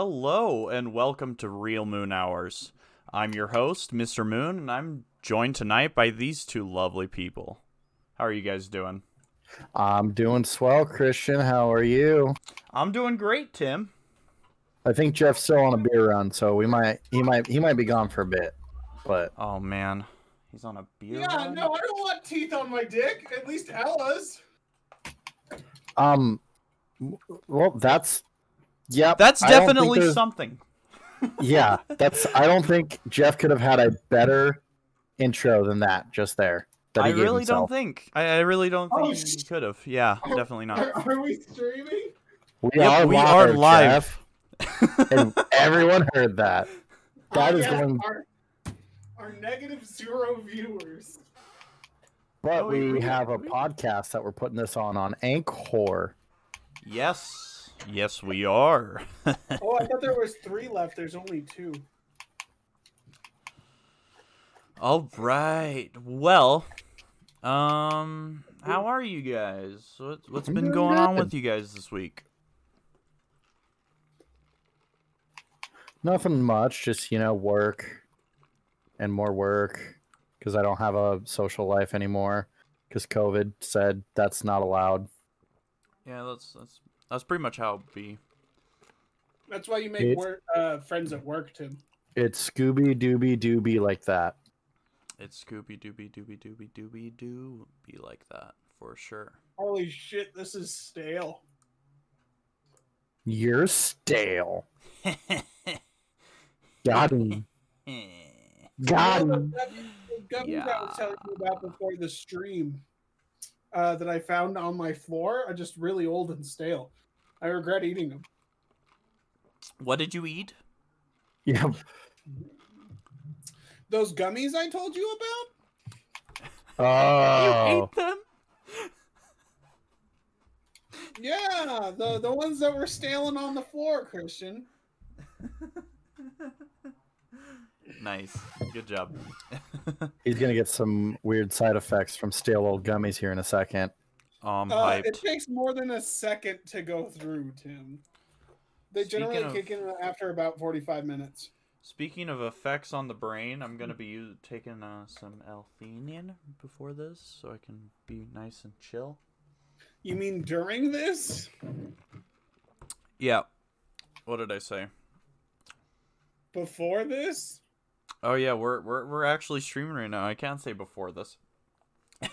Hello and welcome to Real Moon Hours. I'm your host, Mr. Moon, and I'm joined tonight by these two lovely people. How are you guys doing? I'm doing swell, Christian. How are you? I'm doing great, Tim. I think Jeff's still on a beer run, so we might he might he might be gone for a bit. But Oh man, he's on a beer. Yeah, run? no, I don't want teeth on my dick. At least Ella's. um well that's yeah That's I don't think definitely something. Yeah, that's I don't think Jeff could have had a better intro than that just there. That I he gave really don't think. I, I really don't Oh, think he could have. Yeah, definitely not. Are, are we streaming? We Yep, are we live, are live. And everyone heard that. Oh, that Oh, is yeah, going our, our negative zero viewers. but Oh, we- we we- have a we- podcast that we're putting this on on Anchor. yes, yes, we are. Oh, I thought there was three left. There's only two. All right. Well, um, how are you guys? What, what's I'm been going on with you guys this week? Nothing much, just you know, work and more work because I don't have a social life anymore because COVID said that's not allowed. Yeah, that's that's that's pretty much how it be. That's why you make It's- work, uh, friends at work, Tim. It's Scooby Dooby Dooby like that. It's Scooby Dooby Dooby Dooby Dooby Doo be like that for sure. Holy shit, this is stale. You're stale. Got him. Got You know, him. that- that gummies I was telling you about before the stream uh, that I found on my floor are just really old and stale. I regret eating them. what did you eat? Yeah. Those gummies I told you about? Oh. You ate them? Yeah, the the ones that were staling on the floor, Christian. Nice. Good job. He's gonna get some weird side effects from stale old gummies here in a second. I'm Uh, hyped. it takes more than a second to go through, Tim. They generally of- kick in after about 45 minutes. Speaking of effects on the brain, I'm gonna be u- taking uh, some L-theanine before this, so I can be nice and chill. You mean during this? Yeah. What did I say? Before this? Oh yeah, we're we're we're actually streaming right now. I can't say before this.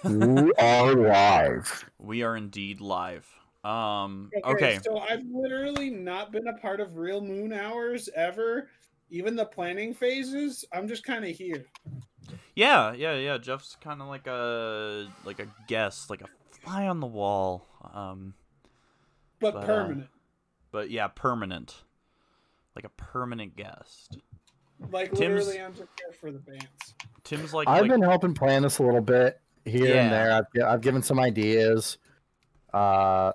We are live. We are indeed live. Um. Okay. So I've literally not been a part of Real Moon Hours ever. Even the planning phases, I'm just kind of here. Yeah. Yeah. Yeah. Jeff's kind of like a like a guest, like a fly on the wall. Um. But, But, uh, permanent. But yeah, permanent. Like a permanent guest. like Tim's- literally, I'm just here for the bands. Tim's like. I've like been helping plan this a little bit here Yeah. and there. I've, I've given some ideas. Uh,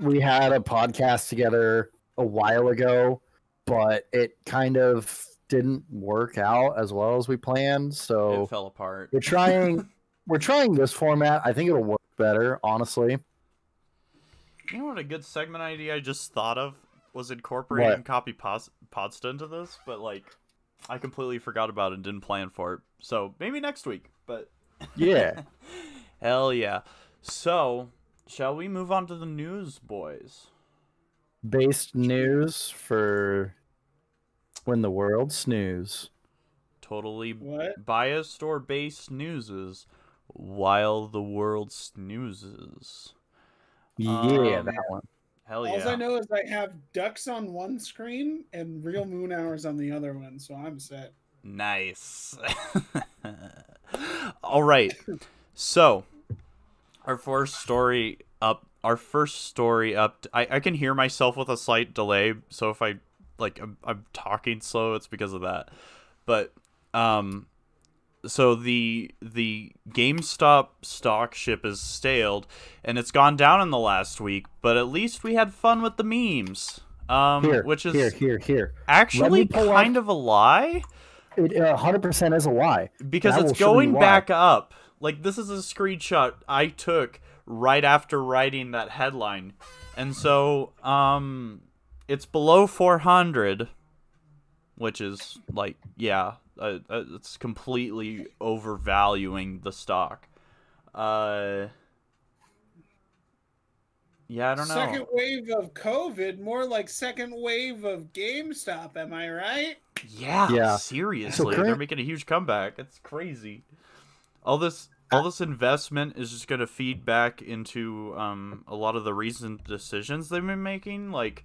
we had a podcast together a while ago, but it kind of didn't work out as well as we planned. So it fell apart. we're trying. we're trying this format. I think it'll work better, honestly. You know what a good segment idea I just thought of was incorporating What? copy pos- podsta into this, but like I completely forgot about it and didn't plan for it. So maybe next week. But Yeah. hell yeah. So shall we move on to the news, boys? Based news for when the world snooze. Totally What? biased or based newses while the world snoozes. Yeah, Um, that one. Hell yeah. All. I know is I have ducks on one screen and Real Moon Hours on the other one, so I'm set. Nice. All right. So, our first story up. Our first story up. I, I can hear myself with a slight delay. So if I like I'm, I'm talking slow, it's because of that. But um, so the the GameStop stock ship is staled, and it's gone down in the last week. But at least we had fun with the memes. Um, Here, which is here, here, here. actually up- kind of a lie It uh, 100% is a lie. because it's will show you going back up. Like this is a screenshot I took right after writing that headline. And so um it's below 400, which is like yeah, uh, uh, it's completely overvaluing the stock. Uh, yeah, I don't know. Second wave of COVID, more like second wave of GameStop. Am I right? Yeah, Yeah. seriously, current- they're making a huge comeback. It's crazy. All this all this investment is just gonna feed back into um, a lot of the recent decisions they've been making. Like,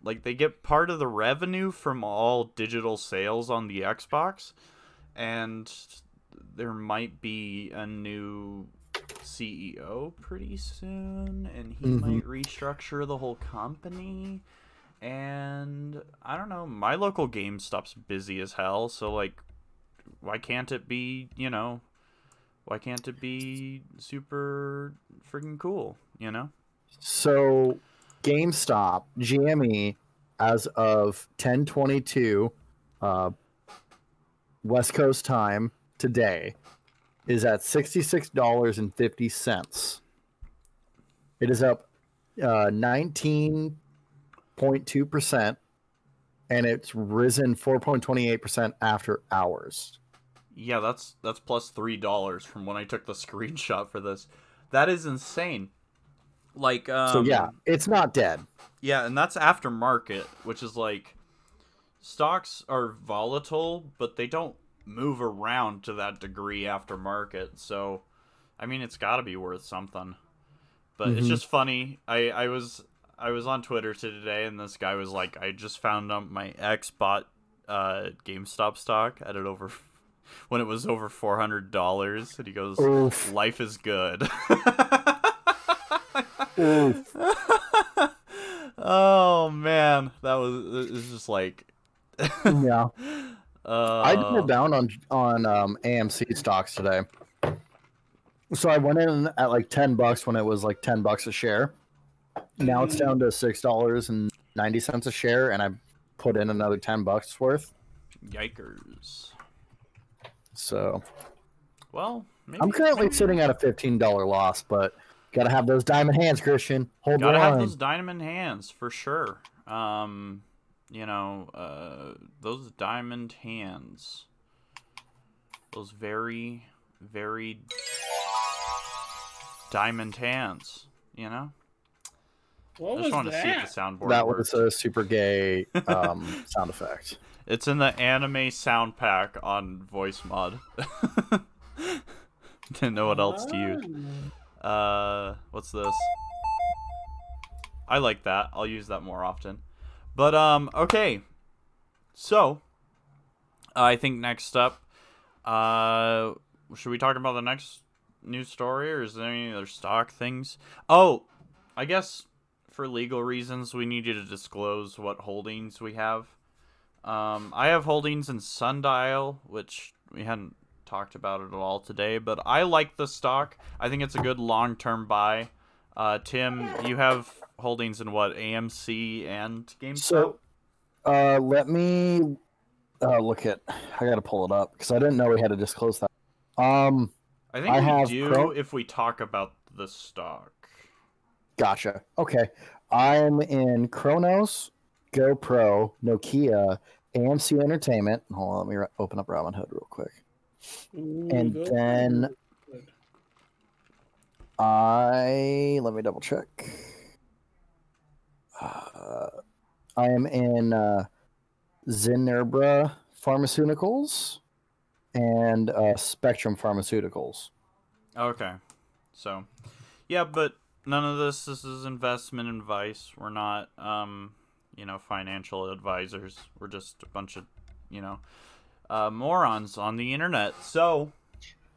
like they get part of the revenue from all digital sales on the Xbox, and there might be a new CEO pretty soon, and he Mhm. might restructure the whole company. And I don't know, my local GameStop's busy as hell, so like why can't it be, you know, why can't it be super freaking cool, you know? So, GameStop GME as of 1022 uh, West Coast time today is at $66.50. It is up uh, 19.2% and it's risen 4.28% after hours. Yeah, that's that's plus three dollars from when I took the screenshot for this. That is insane. Like, um, So, yeah, it's not dead. Yeah, and that's aftermarket, which is like stocks are volatile, but they don't move around to that degree aftermarket. So, I mean, it's got to be worth something. But it's Mhm. just funny. I I was I was on Twitter today, and this guy was like, "I just found out my ex bought uh, GameStop stock at it over when it was over four hundred dollars," and he goes, Oof. "Life is good." Oh man, that was it was just like yeah. Uh, I doubled down on on um, AMC stocks today. So I went in at like ten bucks when it was like ten bucks a share. Now it's down to six dollars and ninety cents a share, and I put in another ten bucks worth. yikers. So Well, maybe I'm currently sitting at a fifteen dollar loss, but gotta have those diamond hands, Christian. Hold on. gotta have those diamond hands for sure. Um, you know, uh, those diamond hands, those very, very diamond hands. You know, What I was just want to see if that? the soundboard. That works. was a super gay um, sound effect. It's in the anime sound pack on Voicemod. Didn't know what else to use. Oh. Uh, what's this? I like that. I'll use that more often. But um, okay. So, I think next up, uh, should we talk about the next news story, or is there any other stock things? Oh, I guess for legal reasons, we need you to disclose what holdings we have. Um, I have holdings in Sundial, which we hadn't talked about it at all today, but I like the stock. I think it's a good long term buy. Uh, Tim, you have holdings in what AMC and GameStop? So, uh, let me uh, look at. I gotta pull it up because I didn't know we had to disclose that. Um, I think I we have do Pro- if we talk about the stock. gotcha. Okay, I'm in Kronos, GoPro, Nokia, AMC Entertainment. Hold on, let me ro- open up Robinhood real quick. Ooh, And those then- I let me double check. Uh, I am in uh, Pharmaceuticals and uh, Spectrum Pharmaceuticals. Okay. So, yeah, but none of this this is investment advice. We're not um, you know, financial advisors. We're just a bunch of, you know, uh, morons on the internet. So,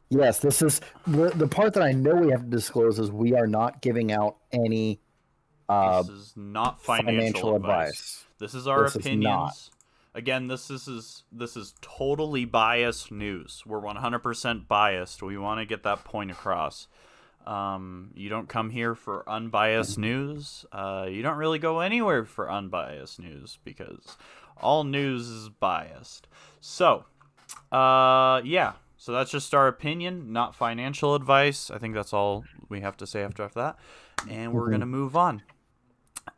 Yes, this is the, the part that I know we have to disclose is we are not giving out any uh, this is not financial, financial advice. advice. This is our This is opinions. not. Again, this, this is this is totally biased news. We're 100% biased. We want to get that point across. Um, you don't come here for unbiased news. Uh, you don't really go anywhere for unbiased news because all news is biased. So, uh, yeah. So that's just our opinion, not financial advice. I think that's all we have to say after, after that. And we're Mhm. gonna move on.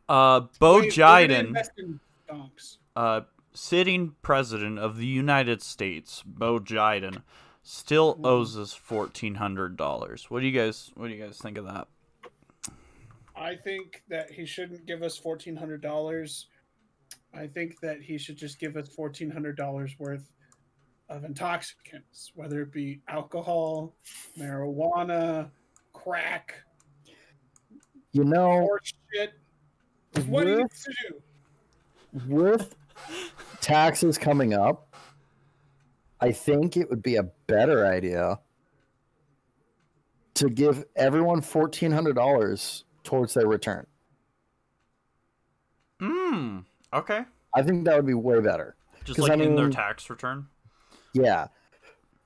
Uh, Bo Wait, Jiden, invest in donks. uh, sitting president of the United States, Bo Jiden, still Hmm. owes us fourteen hundred dollars. What do you guys? What do you guys think of that? I think that he shouldn't give us fourteen hundred dollars. I think that he should just give us fourteen hundred dollars worth of intoxicants, whether it be alcohol, marijuana, crack, You know, shit. Is what he with, needs to do. with taxes coming up, I think it would be a better idea to give everyone fourteen hundred dollars towards their return. Hmm. Okay. I think that would be way better. Just like I in their tax return. Yeah.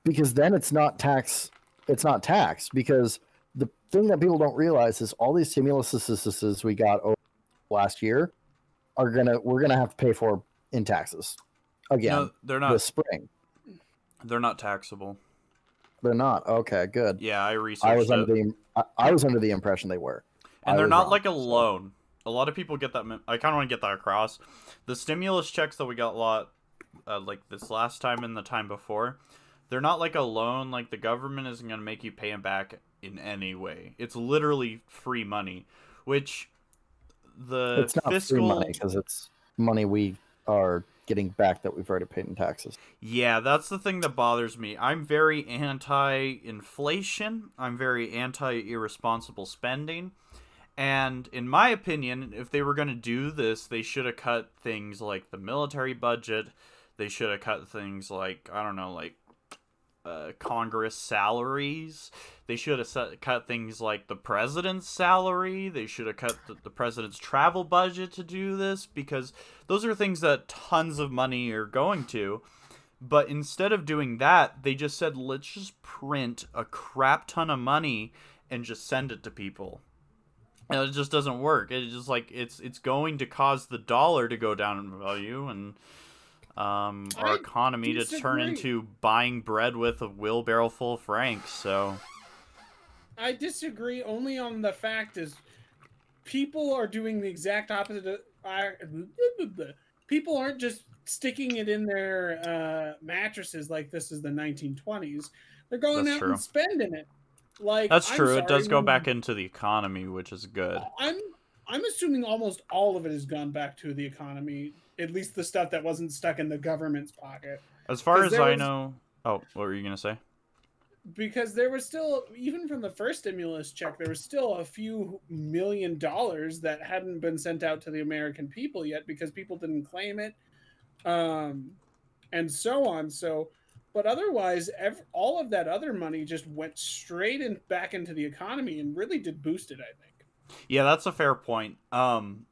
Because then it's not tax it's not tax because the thing that people don't realize is all these stimulus assistances we got over last year are gonna we're gonna have to pay for in taxes again No, they're not. this spring. They're not taxable. They're not. Okay, good. Yeah, I researched I was it. under the I, I was under the impression they were. and I they're not wrong, like a loan. A lot of people get that. I kind of want to get that across. The stimulus checks that we got a lot, uh, like this last time and the time before, they're not like a loan. Like the government isn't going to make you pay them back in any way. It's literally free money, which the it's not fiscal free money because it's money we are getting back that we've already paid in taxes. Yeah, that's the thing that bothers me. I'm very anti inflation. I'm very anti irresponsible spending. And in my opinion, if they were going to do this, they should have cut things like the military budget. They should have cut things like, I don't know, like uh, Congress salaries. They should have set, cut things like the president's salary. They should have cut the, the president's travel budget to do this because those are things that tons of money are going to. But instead of doing that, they just said, let's just print a crap ton of money and just send it to people. And it just doesn't work. It's just like it's it's going to cause the dollar to go down in value and um, our I economy to turn into buying bread with a wheelbarrow full of francs. So I disagree only on the fact is people are doing the exact opposite. Of, I people aren't just sticking it in their uh, mattresses like this is the 1920s. They're going That's out true. and spending it. Like that's I'm true. it does go back into the economy, which is good. I'm I'm assuming almost all of it has gone back to the economy. At least the stuff that wasn't stuck in the government's pocket. As far as I was- know, oh, what were you gonna say? because there was still even from the first stimulus check there was still a few million dollars that hadn't been sent out to the american people yet because people didn't claim it um and so on so but otherwise ev- all of that other money just went straight in back into the economy and really did boost it i think Yeah, that's a fair point. Um,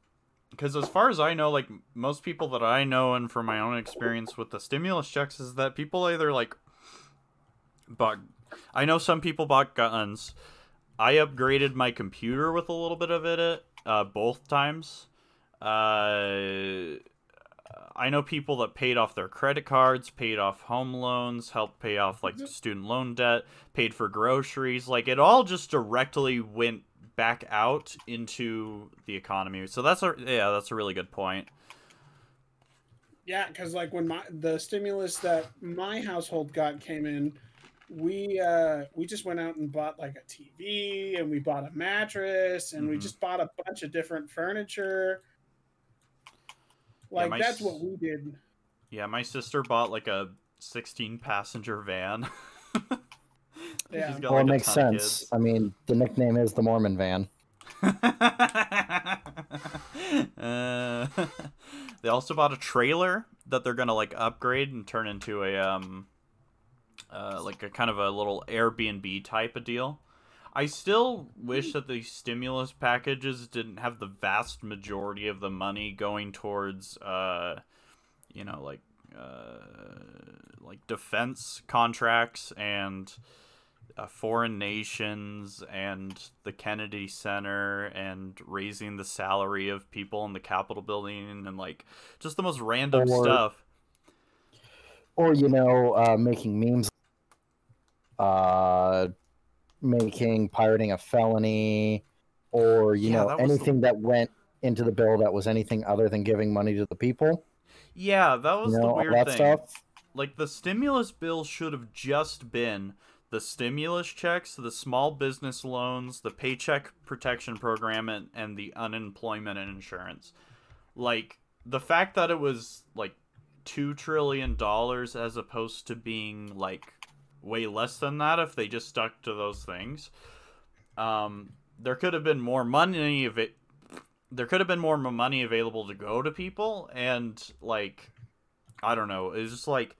because as far as I know, like most people that I know, and from my own experience with the stimulus checks, is that people either like bought. I know some people bought guns. I upgraded my computer with a little bit of it, uh, both times. Uh, I know people that paid off their credit cards, paid off home loans, helped pay off like student loan debt, paid for groceries. Like it all just directly went back out into the economy. So that's a yeah, that's a really good point. yeah because like when my the stimulus that my household got came in we uh we just went out and bought like a tv and we bought a mattress and we Mhm. just bought a bunch of different furniture like my that's what we did Yeah, my sister bought like a 16 passenger van. Yeah. Got, well, it like, a makes sense. I mean, the nickname is the Mormon van. uh, they also bought a trailer that they're gonna like upgrade and turn into a um, uh, like a kind of a little Airbnb type of deal. I still wish that the stimulus packages didn't have the vast majority of the money going towards, uh, you know, like uh, like defense contracts and uh, foreign nations and the Kennedy Center and raising the salary of people in the Capitol building and like just the most random Or- stuff. or you know uh, making memes uh making pirating a felony or you Yeah, know that was the- anything that went into the bill that was anything other than giving money to the people. Yeah, that was You know, the weird thing. stuff. Like the stimulus bill should have just been the stimulus checks, the small business loans, the paycheck protection program, and, and the unemployment insurance. Like the fact that it was like two trillion dollars as opposed to being like way less than that if they just stuck to those things. Um, there could have been more money of it. There could have been more money available to go to people, and like, I don't know. It's just like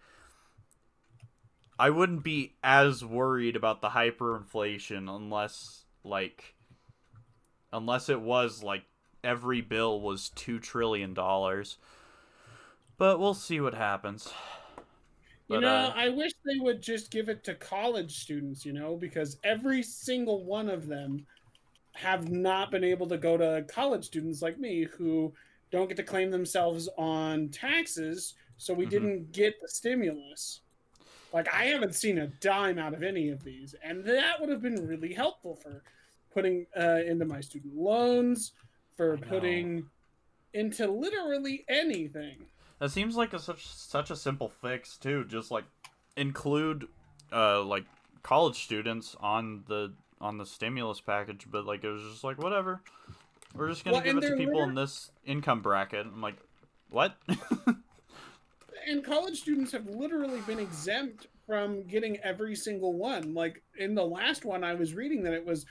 I wouldn't be as worried about the hyperinflation unless like unless it was like every bill was 2 trillion dollars. But we'll see what happens. You But, know, uh, I wish they would just give it to college students, you know, because every single one of them have not been able to go to college students like me who don't get to claim themselves on taxes, so we Mhm. didn't get the stimulus. Like I haven't seen a dime out of any of these, and that would have been really helpful for putting uh, into my student loans, for putting into literally anything. That seems like a such such a simple fix too. Just like include uh like college students on the on the stimulus package, but like it was just like whatever. We're just gonna Well, give it to people liter- in this income bracket. I'm like, what? and college students have literally been exempt from getting every single one. Like in the last one, I was reading that it was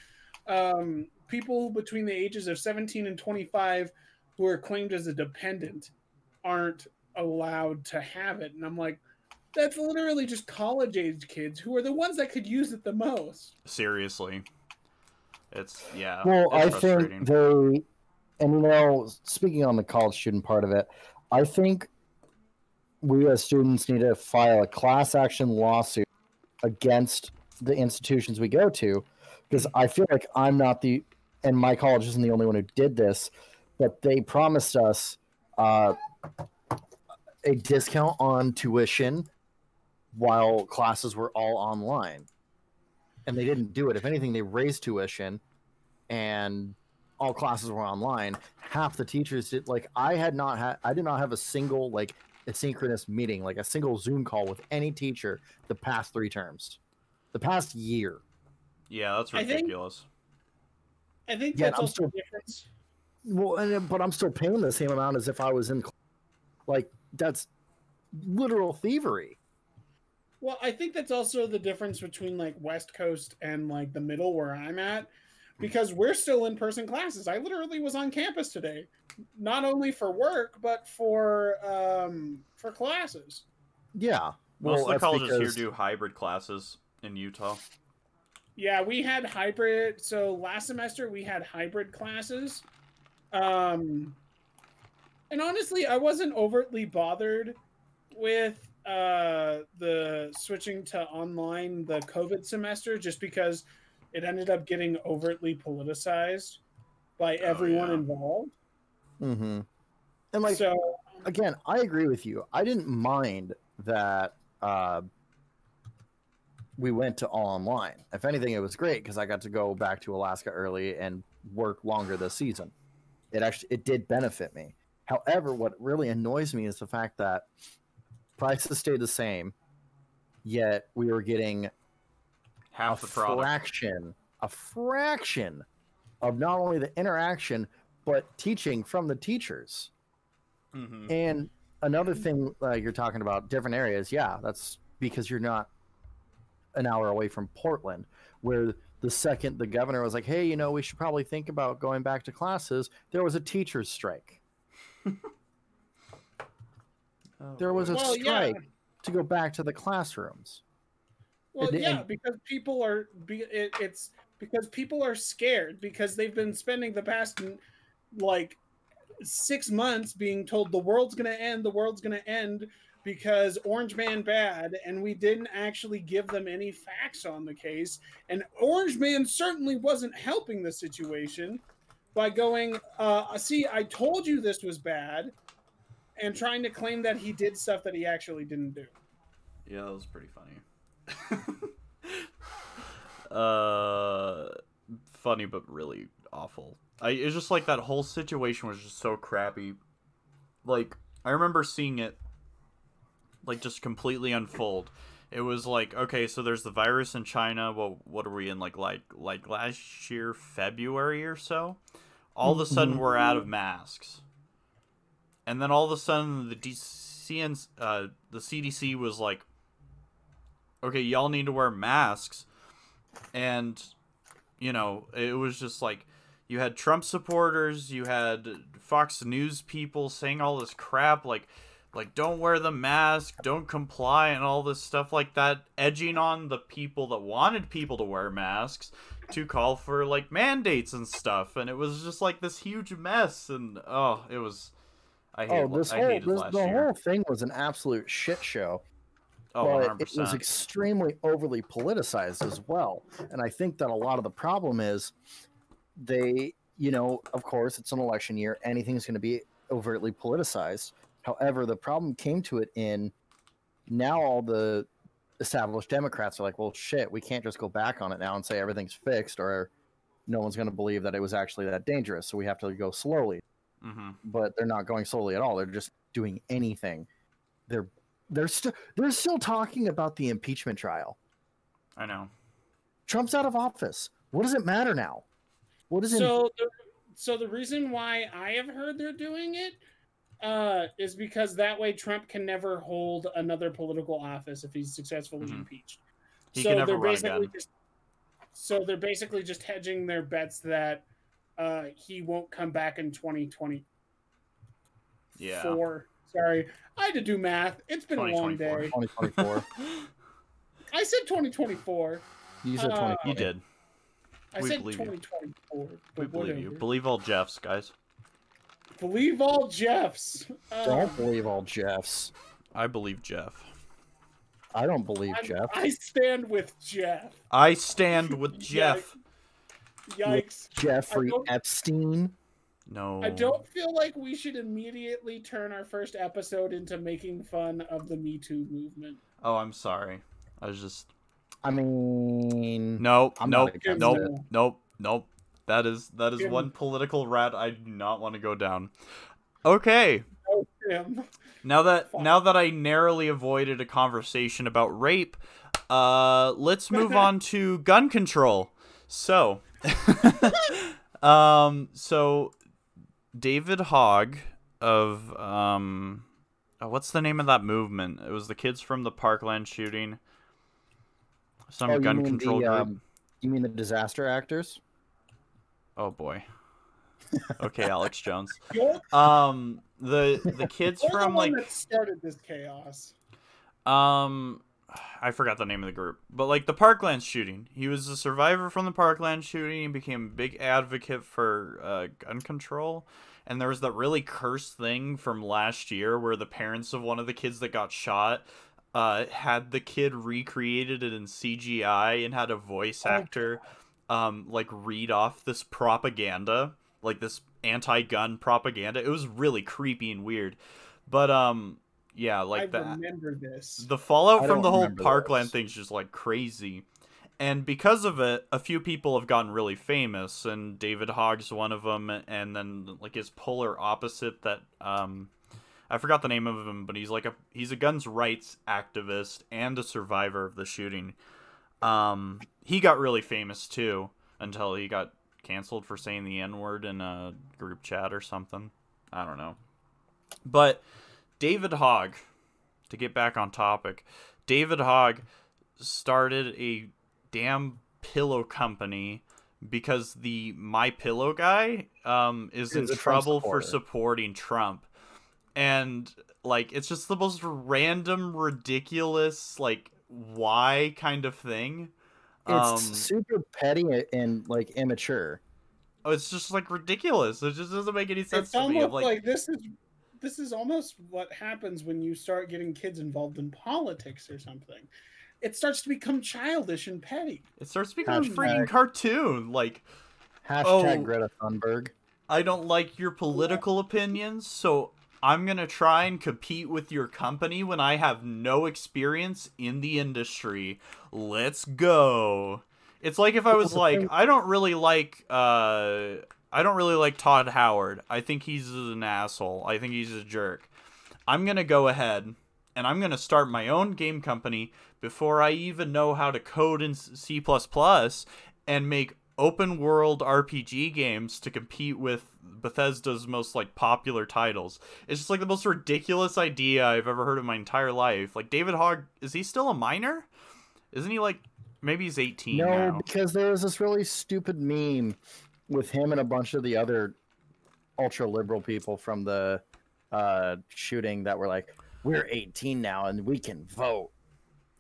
um, people between the ages of 17 and 25 who are claimed as a dependent aren't allowed to have it. And I'm like, that's literally just college age kids who are the ones that could use it the most. Seriously. It's yeah. Well, it's I think they, and you know, speaking on the college student part of it, I think we as students need to file a class action lawsuit against the institutions we go to, because I feel like I'm not the, and my college isn't the only one who did this, but they promised us uh, a discount on tuition while classes were all online. And they didn't do it. If anything, they raised tuition and all classes were online. Half the teachers did like I had not had I did not have a single like asynchronous meeting, like a single Zoom call with any teacher the past three terms. The past year. yeah, that's I think- ridiculous. I think Yeah, that's I'm also still- difference. Well, and, uh, but I'm still paying the same amount as if I was in like that's literal thievery. Well, I think that's also the difference between like West Coast and like the middle where I'm at because we're still in person classes. I literally was on campus today, not only for work but for um for classes. Yeah. Most of the colleges because- here do hybrid classes in Utah. Yeah, we had hybrid. So last semester we had hybrid classes. Um and honestly, I wasn't overtly bothered with uh the switching to online the COVID semester just because it ended up getting overtly politicized by Oh, everyone yeah. involved. Mm-hmm. And like so again, I agree with you. I didn't mind that uh, we went to all online. If anything, it was great because I got to go back to Alaska early and work longer this season. It actually it did benefit me. However, what really annoys me is the fact that prices stayed the same, yet we were getting Half a the product. fraction, a fraction of not only the interaction but teaching from the teachers. hmm And another thing uh, you're talking about different areas, yeah, that's because you're not an hour away from Portland, where the second the governor was like, "Hey, you know, we should probably think about going back to classes," there was a teachers' strike. Oh, There was a Well, yeah. strike to go back to the classrooms. Well, And- yeah, and- because people are be it, it's because people are scared because they've been spending the past like six months being told the world's gonna end, the world's gonna end because Orange Man bad, and we didn't actually give them any facts on the case. And Orange Man certainly wasn't helping the situation by going, uh, "See, I told you this was bad," and trying to claim that he did stuff that he actually didn't do. Yeah, that was pretty funny. uh, funny but really awful. I it's just like that whole situation was just so crappy. Like I remember seeing it like just completely unfold. It was like, okay, so there's the virus in China. Well, what are we in like like like last year February or so? All of a sudden we're out of masks. And then all of a sudden the DCN uh the CDC was like okay, y'all need to wear masks. And you know, it was just like you had Trump supporters, you had Fox News people saying all this crap like like don't wear the mask, don't comply and all this stuff like that, edging on the people that wanted people to wear masks to call for like mandates and stuff and it was just like this huge mess and oh, it was I oh, hate, Oh, this I whole hated this, last the year. whole thing was an absolute shit show. oh, but 100%. it was extremely overly politicized as well. And I think that a lot of the problem is they, you know, of course, it's an election year. Anything's going to be overtly politicized. However, the problem came to it in now all the established Democrats are like, well, shit, we can't just go back on it now and say everything's fixed or no one's going to believe that it was actually that dangerous. So we have to go slowly hmm but they're not going slowly at all. They're just doing anything. They're they're still they're still talking about the impeachment trial. I know. Trump's out of office. What does it matter now? What is it? So, the, so the reason why I have heard they're doing it uh, is because that way Trump can never hold another political office if he's successfully Mhm. impeached. He so can never they're run basically just so they're basically just hedging their bets that uh, he won't come back in 2024. Yeah. Four. Sorry, I had to do math. It's been a long day. 2024. I said 2024. You said Uh, You did. I We said believe 2024. We But believe you. Believe all Jeffs, guys. Believe all Jeffs. Uh, Don't believe all Jeffs. I believe Jeff. I don't believe I'm- Jeff. I stand with Jeff. I stand with Jeff. Yikes. Jeffrey Epstein. No. I don't feel like we should immediately turn our first episode into making fun of the Me Too movement. Oh, I'm sorry. I was just I mean, nope, I'm not nope, nope, it. nope, nope. That is that is Jim. one political rat I do not want to go down. Okay, Oh, now that Fuck. now that I narrowly avoided a conversation about rape, uh, let's move on to gun control. So, um, so David Hogg of um, oh, what's the name of that movement? It was the kids from the Parkland shooting. Some oh, gun control the, group. um, you mean the disaster actors? Oh boy. Okay, Alex Jones. Um, the the kids from the like that started this chaos. um, I forgot the name of the group, but like the Parkland shooting. He was a survivor from the Parkland shooting. He became a big advocate for uh, gun control. And there was that really cursed thing from last year where the parents of one of the kids that got shot uh, had the kid recreated it in CGI and had a voice Oh, actor um, like read off this propaganda, like this anti-gun propaganda. It was really creepy and weird. But um, yeah, like I that remember this. the fallout I from the whole remember Parkland those. thing's just like crazy. And because of it, a few people have gotten really famous, and David Hogg's one of them. And then like his polar opposite, that um, I forgot the name of him, but he's like a he's a guns rights activist and a survivor of the shooting. Um, he got really famous too until he got canceled for saying the N word in a group chat or something. I don't know. But David Hogg, to get back on topic, David Hogg started a damn pillow company because the My Pillow guy um, is in trouble for supporting Trump, and like it's just the most random, ridiculous, like why kind of thing. It's Um, super petty and like immature. oh, it's just like ridiculous. It just doesn't make any sense It's to me. almost I'm like, like, this is this is almost what happens when you start getting kids involved in politics or something. It starts to become childish and petty. it starts to become a Hashtag- freaking cartoon. Like, Hashtag Oh. Greta Thunberg. I don't like your political opinions, so I'm gonna try and compete with your company when I have no experience in the industry. Let's go. It's like if I was like, I don't really like uh I don't really like Todd Howard. I think he's an asshole. I think he's a jerk. I'm gonna go ahead and I'm gonna start my own game company before I even know how to code in C++ and make open world RPG games to compete with Bethesda's most like popular titles. It's just like the most ridiculous idea I've ever heard in my entire life. Like David Hogg, is he still a minor? Isn't he like maybe he's 18 No, now? because there was this really stupid meme with him and a bunch of the other ultra liberal people from the uh, shooting that were like, "We're 18 now and we can vote.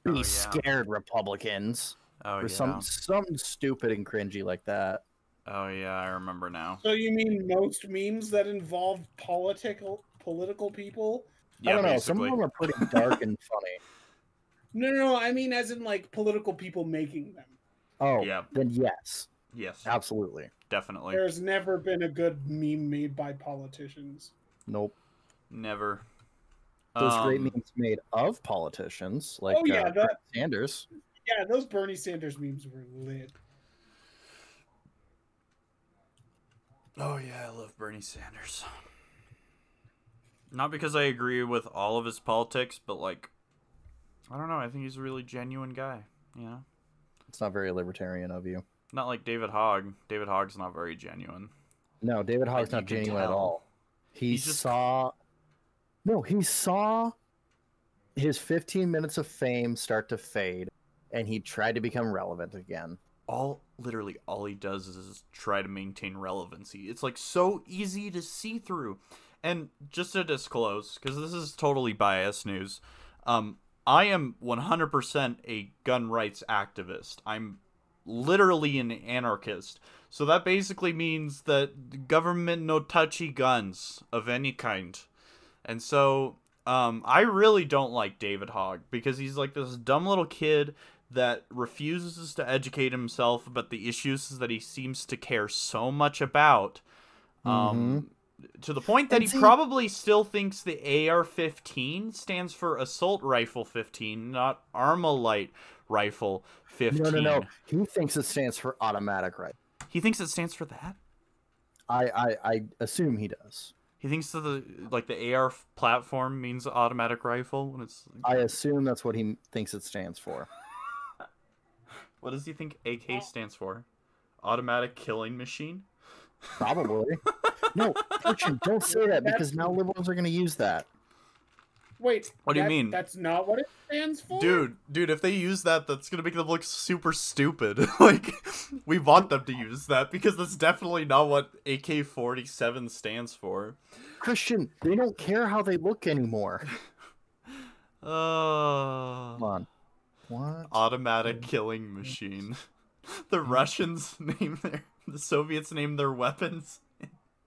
Be Oh, yeah. scared, Republicans." Oh or yeah. some something stupid and cringy like that. Oh yeah, I remember now. So you mean most memes that involve political political people? Yeah, I don't know. Some of them are pretty dark and funny. No, no, no. I mean, as in like political people making them. Oh, Yeah. then yes, Yes, absolutely. definitely. There's never been a good meme made by politicians. Nope. Never. There's great Um, memes made of politicians, like Oh, yeah, uh, that- Sanders. Yeah, those Bernie Sanders memes were lit. Oh yeah, I love Bernie Sanders. Not because I agree with all of his politics, but like I don't know, I think he's a really genuine guy, you know? It's not very libertarian of you. Not like David Hogg. David Hogg's not very genuine. No, David Hogg's you not genuine at all. He He's just- saw. No, he saw his 15 minutes of fame start to fade, and he tried to become relevant again. All literally all he does is try to maintain relevancy. It's like so easy to see through. And just to disclose, because this is totally biased news, um, I am 100% a gun rights activist. I'm literally an anarchist. So that basically means that government no touchy guns of any kind. And so um, I really don't like David Hogg because he's like this dumb little kid that refuses to educate himself about the issues that he seems to care so much about. Um, To the point that he probably still thinks the AR 15 stands for Assault Rifle 15, not Armalite Rifle 15. No, no, no. He thinks it stands for automatic right. He thinks it stands for that? I, I, I assume he does. He thinks that the like the AR platform means automatic rifle when it's I assume that's what he thinks it stands for. What does he think AK stands for? Automatic killing machine? Probably. no, Christian, don't say that because now liberals are going to use that. Wait, What do you that- mean? That's not what it stands for, Dude, dude, if they use that, that's gonna make them look super stupid. like, we want them to use that because that's definitely not what AK 47 stands for. Christian, they don't care how they look anymore. Uh, Come on. What? automatic killing machine. the Russians name their, the Soviets name their weapons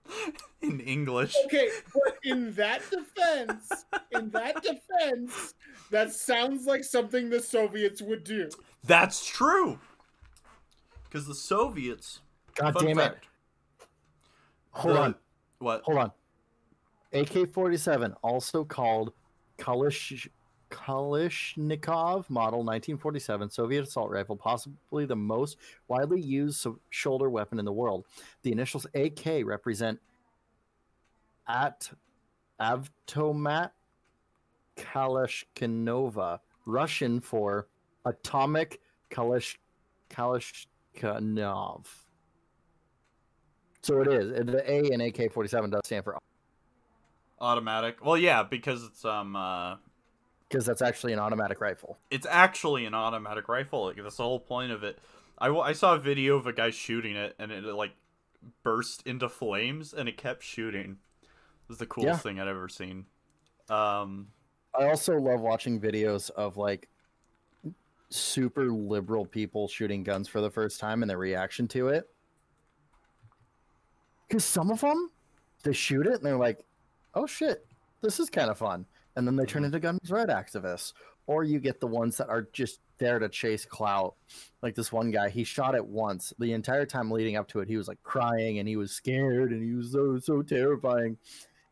in English. Okay, but in that defense, in that defense, that sounds like something the Soviets would do. That's true. Because the Soviets. God fun damn it. Hold the- on. What? Hold on. AK 47, also called Kalish, Kalishnikov Model 1947 Soviet assault rifle, possibly the most widely used shoulder weapon in the world. The initials AK represent at Avtomat Kalashnikova, Russian for atomic Kalish, Kalashnikov. So it is. The A in AK 47 does stand for Automatic. Well, yeah, because it's um uh because that's actually an automatic rifle. it's actually an automatic rifle. Like that's the whole point of it. I, w- I saw a video of a guy shooting it, and it like burst into flames, and it kept shooting. It was the coolest Yeah. thing I'd ever seen. Um, I also love watching videos of like super liberal people shooting guns for the first time and their reaction to it. Because some of them, they shoot it and they're like, "Oh shit, this is kind of fun," and then they turn mm-hmm. into guns right activists. Or you get the ones that are just there to chase clout. Like this one guy, he shot it once. The entire time leading up to it, he was like crying and he was scared and he was so so terrifying.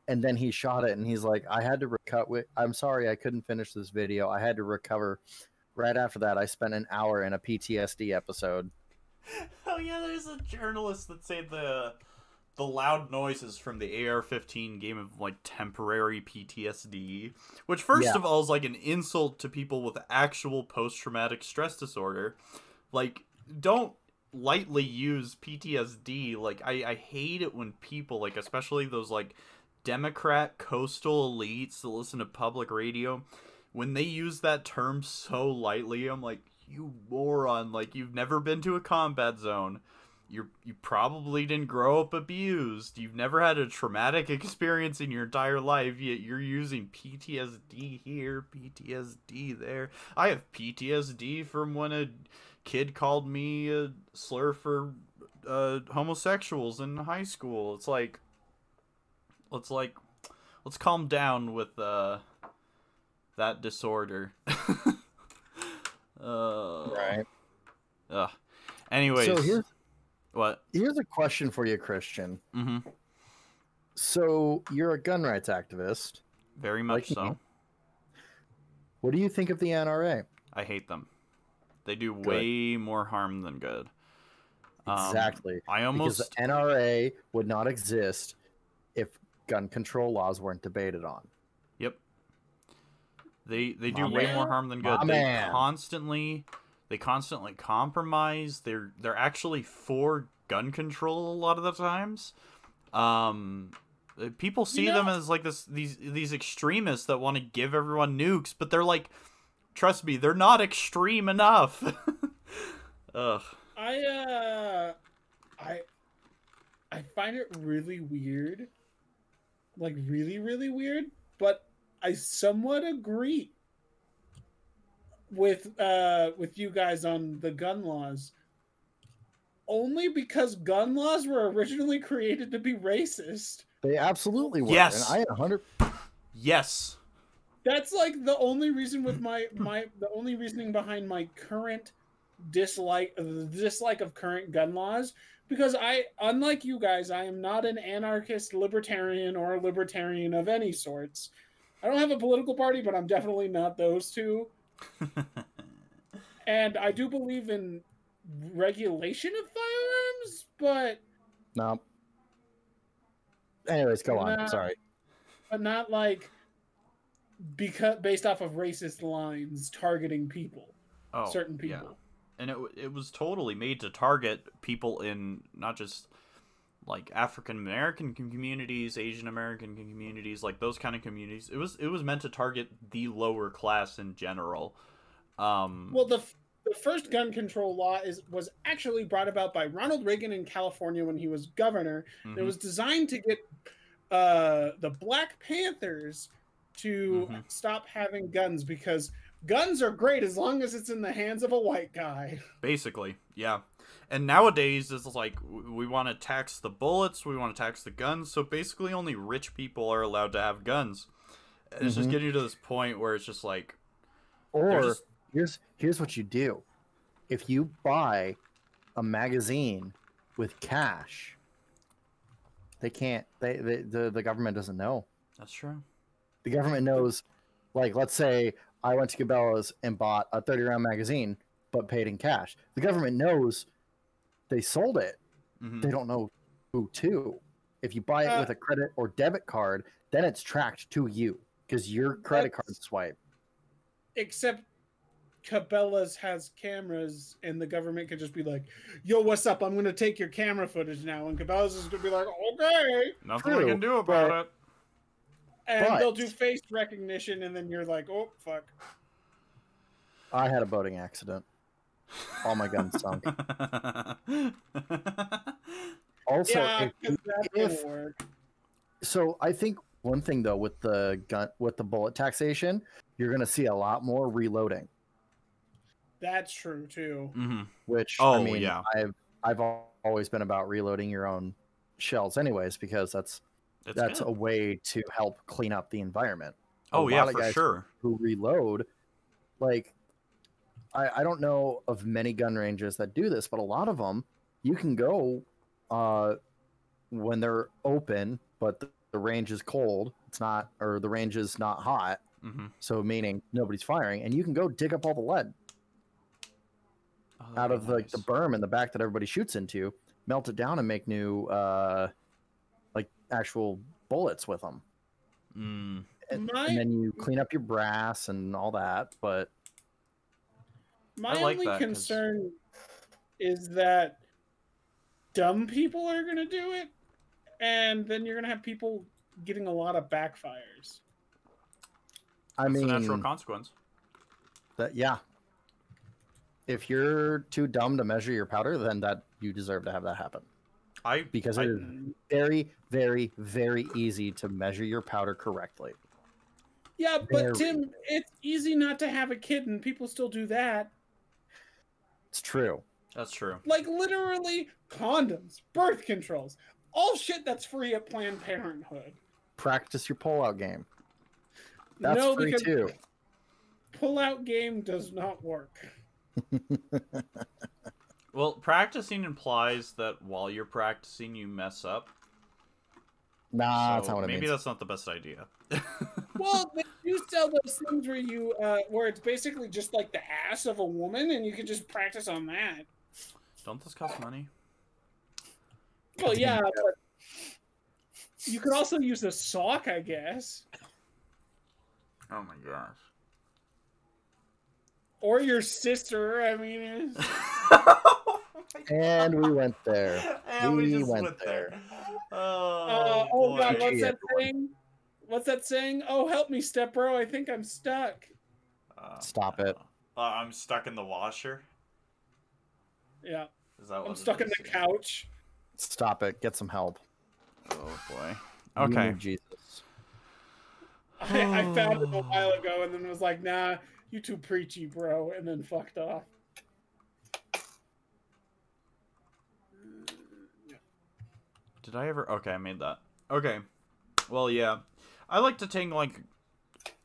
And then he shot it and he's like, I had to recover. I'm sorry, I couldn't finish this video. I had to recover. Right after that, I spent an hour in a PTSD episode. oh yeah, there's a journalist that said the the loud noises from the AR-15 game of like temporary PTSD, which first Yeah. of all is like an insult to people with actual post-traumatic stress disorder. Like, don't lightly use PTSD. Like, I I hate it when people like, especially those like Democrat coastal elites that listen to public radio, when they use that term so lightly, I'm like, you moron! Like, you've never been to a combat zone you you probably didn't grow up abused. You've never had a traumatic experience in your entire life, yet you're using PTSD here, PTSD there. I have PTSD from when a kid called me a slur for uh, homosexuals in high school. It's like let's like let's calm down with uh that disorder. uh, Right. Ugh. Anyways, So here's what? here's a question for you, Christian. Mm-hmm. So you're a gun rights activist. Very much Like so. me. What do you think of the NRA? I hate them. They do way more harm than good. Um, Exactly. I Because almost the NRA would not exist if gun control laws weren't debated on. Yep. They they do My way man. more harm than My good. They man. constantly they constantly compromise. They're they're actually for gun control a lot of the times. Um uh, people see them know- as like this these these extremists that want to give everyone nukes, but they're like trust me, they're not extreme enough. Ugh. I uh I I find it really weird. Like really, really weird, but I somewhat agree with uh with you guys on the gun laws. Only because gun laws were originally created to be racist. They absolutely were. Yes. And I 100 Yes. That's like the only reason with my my the only reasoning behind my current dislike the dislike of current gun laws because I unlike you guys I am not an anarchist libertarian or a libertarian of any sorts. I don't have a political party but I'm definitely not those two and I do believe in regulation of firearms but No. Anyways, go on. Sorry. but not like because based off of racist lines targeting people oh, certain yeah. people. and it it was totally made to target people in not just like African American communities, Asian American communities, like those kind of communities. It was it was meant to target the lower class in general. Um, Well, the f- the first gun control law is was actually brought about by Ronald Reagan in California when he was governor. It mhm. was designed to get uh, the Black Panthers to Mhm. stop having guns because guns are great as long as it's in the hands of a white guy. basically, yeah. And nowadays it's like we want to tax the bullets, we want to tax the guns. So basically, only rich people are allowed to have guns. And it's just Mhm. getting to this point where it's just like Or just- here's here's what you do. If you buy a magazine with cash, they can't they, they the, the government doesn't know. that's true. The government knows like let's say I went to Cabela's and bought a 30 round magazine but paid in cash. The government knows they sold it. hmm They don't know who to. If you buy it Uh, with a credit or debit card, then it's tracked to you because your credit card That's- swipe. Except Cabela's has cameras, and the government could just be like, "Yo, what's up? I'm going to take your camera footage now," and Cabela's is going to be like, "Okay." Nothing we True, can do about but- it. and But- they'll do face recognition, and then you're like, "Oh fuck!" I had a boating accident. All my guns sunk. Also, yeah, if 'cause that's if- work. so I think one thing though with the gun with the bullet taxation, you're going to see a lot more reloading. That's true too. hmm Which Oh, I mean, yeah. I've I've always been about reloading your own shells, anyways, because that's It's that's a way to help clean up the environment. A oh yeah, lot of for guys sure. Who reload, like, I I don't know of many gun ranges that do this, but a lot of them you can go, uh, when they're open, but the, the range is cold. It's not, or the range is not hot. hmm So meaning nobody's firing, and you can go dig up all the lead Oh, out of like the berm in the back that everybody shoots into, melt it down, and make new uh, like actual bullets with them. Mm. And, My- and then you clean up your brass and all that. But My like only that 'cause- concern is that dumb people are going to do it, and then you're going to have people getting a lot of backfires. I That's mean, a natural consequence. that yeah. If you're too dumb to measure your powder, then that you deserve to have that happen I because I- it is very, very, very easy to measure your powder correctly. Yeah, but Very. Tim, it's easy not to have a kid, and people still do that. It's true. that's true. Like literally condoms, birth controls, all shit that's free at Planned Parenthood. Practice your pullout game. That's no, free too. pull-out game does not work. Well, practicing implies that while you're practicing, you mess up. Nah, that's not what it maybe means. that's not the best idea. Well, they do sell those things where you, uh, where it's basically just like the ass of a woman, and you can just practice on that. Don't this cost money? Well, yeah, but you could also use a sock, I guess, Oh my gosh. or your sister. I mean, it's- And we went there. And we, We just went went there. there. Oh, uh, oh god, what's that everyone. Saying? What's that saying? Oh, help me, step bro! I think I'm stuck. Uh, Stop it. Uh, I'm stuck in the washer. Yeah, Is that what I'm stuck in is? the couch. Stop it. Get some help. Oh boy. Okay. need Jesus. I, I found it a while ago, and then was like, "Nah, you too preachy, bro," and then fucked off. Did I ever? Okay, I made that. Okay. Well, yeah. I like to take like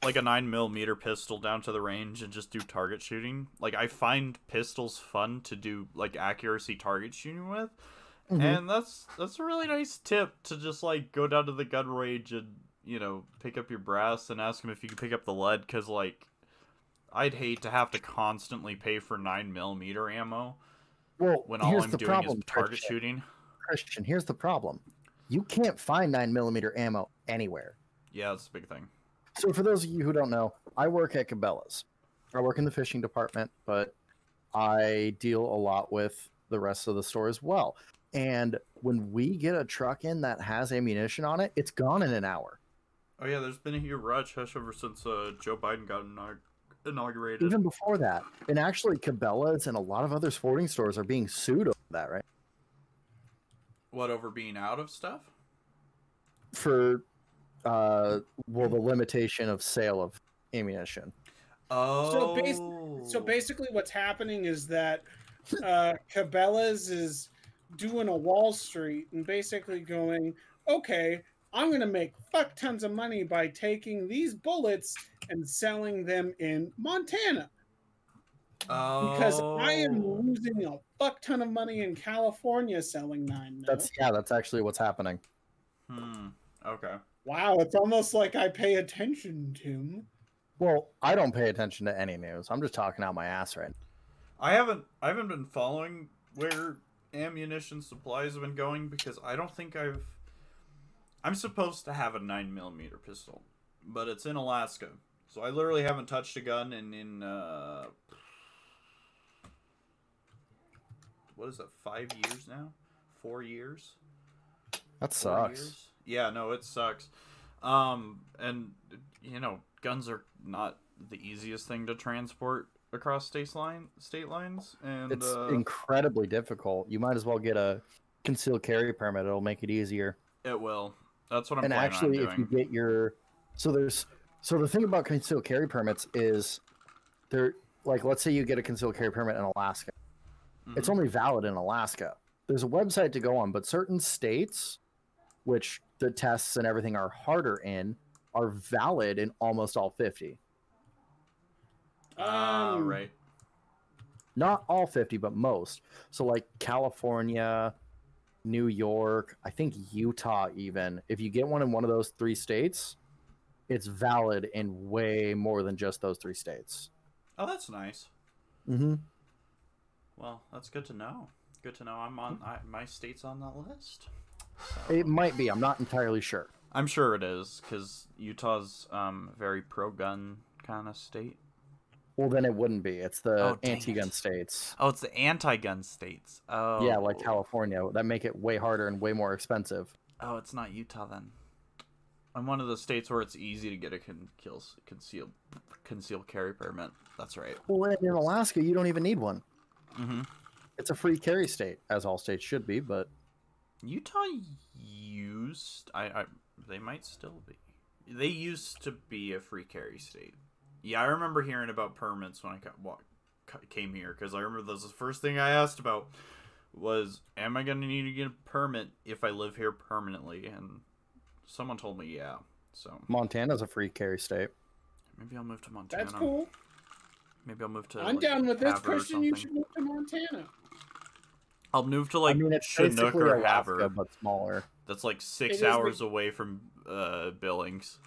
like a nine millimeter pistol down to the range and just do target shooting. Like I find pistols fun to do like accuracy target shooting with, Mhm. and that's that's a really nice tip to just like go down to the gun range and you know pick up your brass and ask them if you can pick up the lead because like I'd hate to have to constantly pay for nine millimeter ammo Well, when all I'm doing problem, is target Christian. shooting. Christian, here's the problem. You can't find nine millimeter ammo anywhere. Yeah, that's a big thing. So for those of you who don't know, I work at Cabela's. I work in the fishing department, but I deal a lot with the rest of the store as well. And when we get a truck in that has ammunition on it, it's gone in an hour. Oh yeah, there's been a huge rush hush ever since uh, Joe Biden got inaug- inaugurated. Even before that. And actually Cabela's and a lot of other sporting stores are being sued over that, right? What over being out of stuff? For uh well the limitation of sale of ammunition. Oh, bas- So basically, what's happening is that uh, Cabela's is doing a Wall Street and basically going, okay, I'm going to make fuck tons of money by taking these bullets and selling them in Montana because I am Oh. losing a fuck ton of money in California selling nine. mil. That's yeah, that's actually what's happening. Hmm. Okay. Wow, it's almost like I pay attention, Tim. Well, I don't pay attention to any news. I'm just talking out my ass right now. I haven't I haven't been following where ammunition supplies have been going because I don't think I've. I'm supposed to have a nine millimeter pistol, but it's in Alaska, so I literally haven't touched a gun in in uh, what is it? Five years now? Four years? That Four sucks. years? Yeah, no, it sucks. Um, and you know, guns are not the easiest thing to transport across state line state lines, and It's uh, incredibly difficult. You might as well get a concealed carry permit. It'll make it easier. it will. That's what I'm and actually, if you get your so there's so the thing about concealed carry permits is they're like let's say you get a concealed carry permit in Alaska. It's Mhm. only valid in Alaska. There's a website to go on, but certain states, which the tests and everything are harder in, are valid in almost all 50. Ah, Um, right. Not all 50, but most. So like California, New York, I think Utah even. If you get one in one of those three states, it's valid in way more than just those three states. Oh, that's nice. Mm-hmm. Well, that's good to know. Good to know. I'm on I, my state's on that list. It might be. I'm not entirely sure. I'm sure it is because Utah's um very pro-gun kind of state. Well, then it wouldn't be. It's the Oh, anti-gun it. states. Oh, it's the anti-gun states. Oh, Yeah, like California. That make it way harder and way more expensive. Oh, it's not Utah then. I'm one of the states where it's easy to get a con- kills, concealed concealed carry permit. That's right. Well, in Alaska, you don't even need one. Mm-hmm. It's a free carry state, as all states should be. But Utah used I, I they might still be. They used to be a free carry state. Yeah, I remember hearing about permits when I got, wa- ca- came here because I remember that was the first thing I asked about was, "Am I going to need to get a permit if I live here permanently?" And someone told me, "Yeah." So Montana's a free carry state. maybe I'll move to Montana. That's cool. Maybe I'll move to. I'm like, down with this, Havre or Christian. You should move to Montana. I'll move to like I mean, it's Chinook or Alaska, Havre. but smaller. That's like six It is the- hours away from uh, Billings.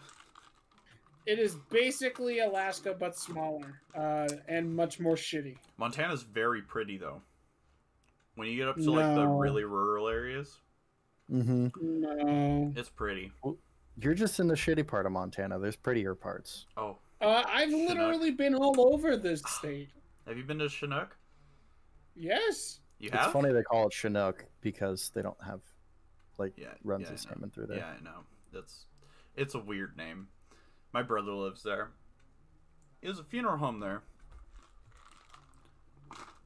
It is basically Alaska, but smaller uh, and much more shitty. Montana's very pretty though. When you get up to like the really rural areas, Mm-hmm. No. it's pretty. You're just in the shitty part of Montana. There's prettier parts. Oh, Uh, I've literally been all over this state. have you been to Chinook? Yes. You It's have? funny they call it Chinook because they don't have like Yeah, runs yeah, of salmon through there. Yeah, I know. That's it's a weird name. My brother lives there. There's a funeral home there.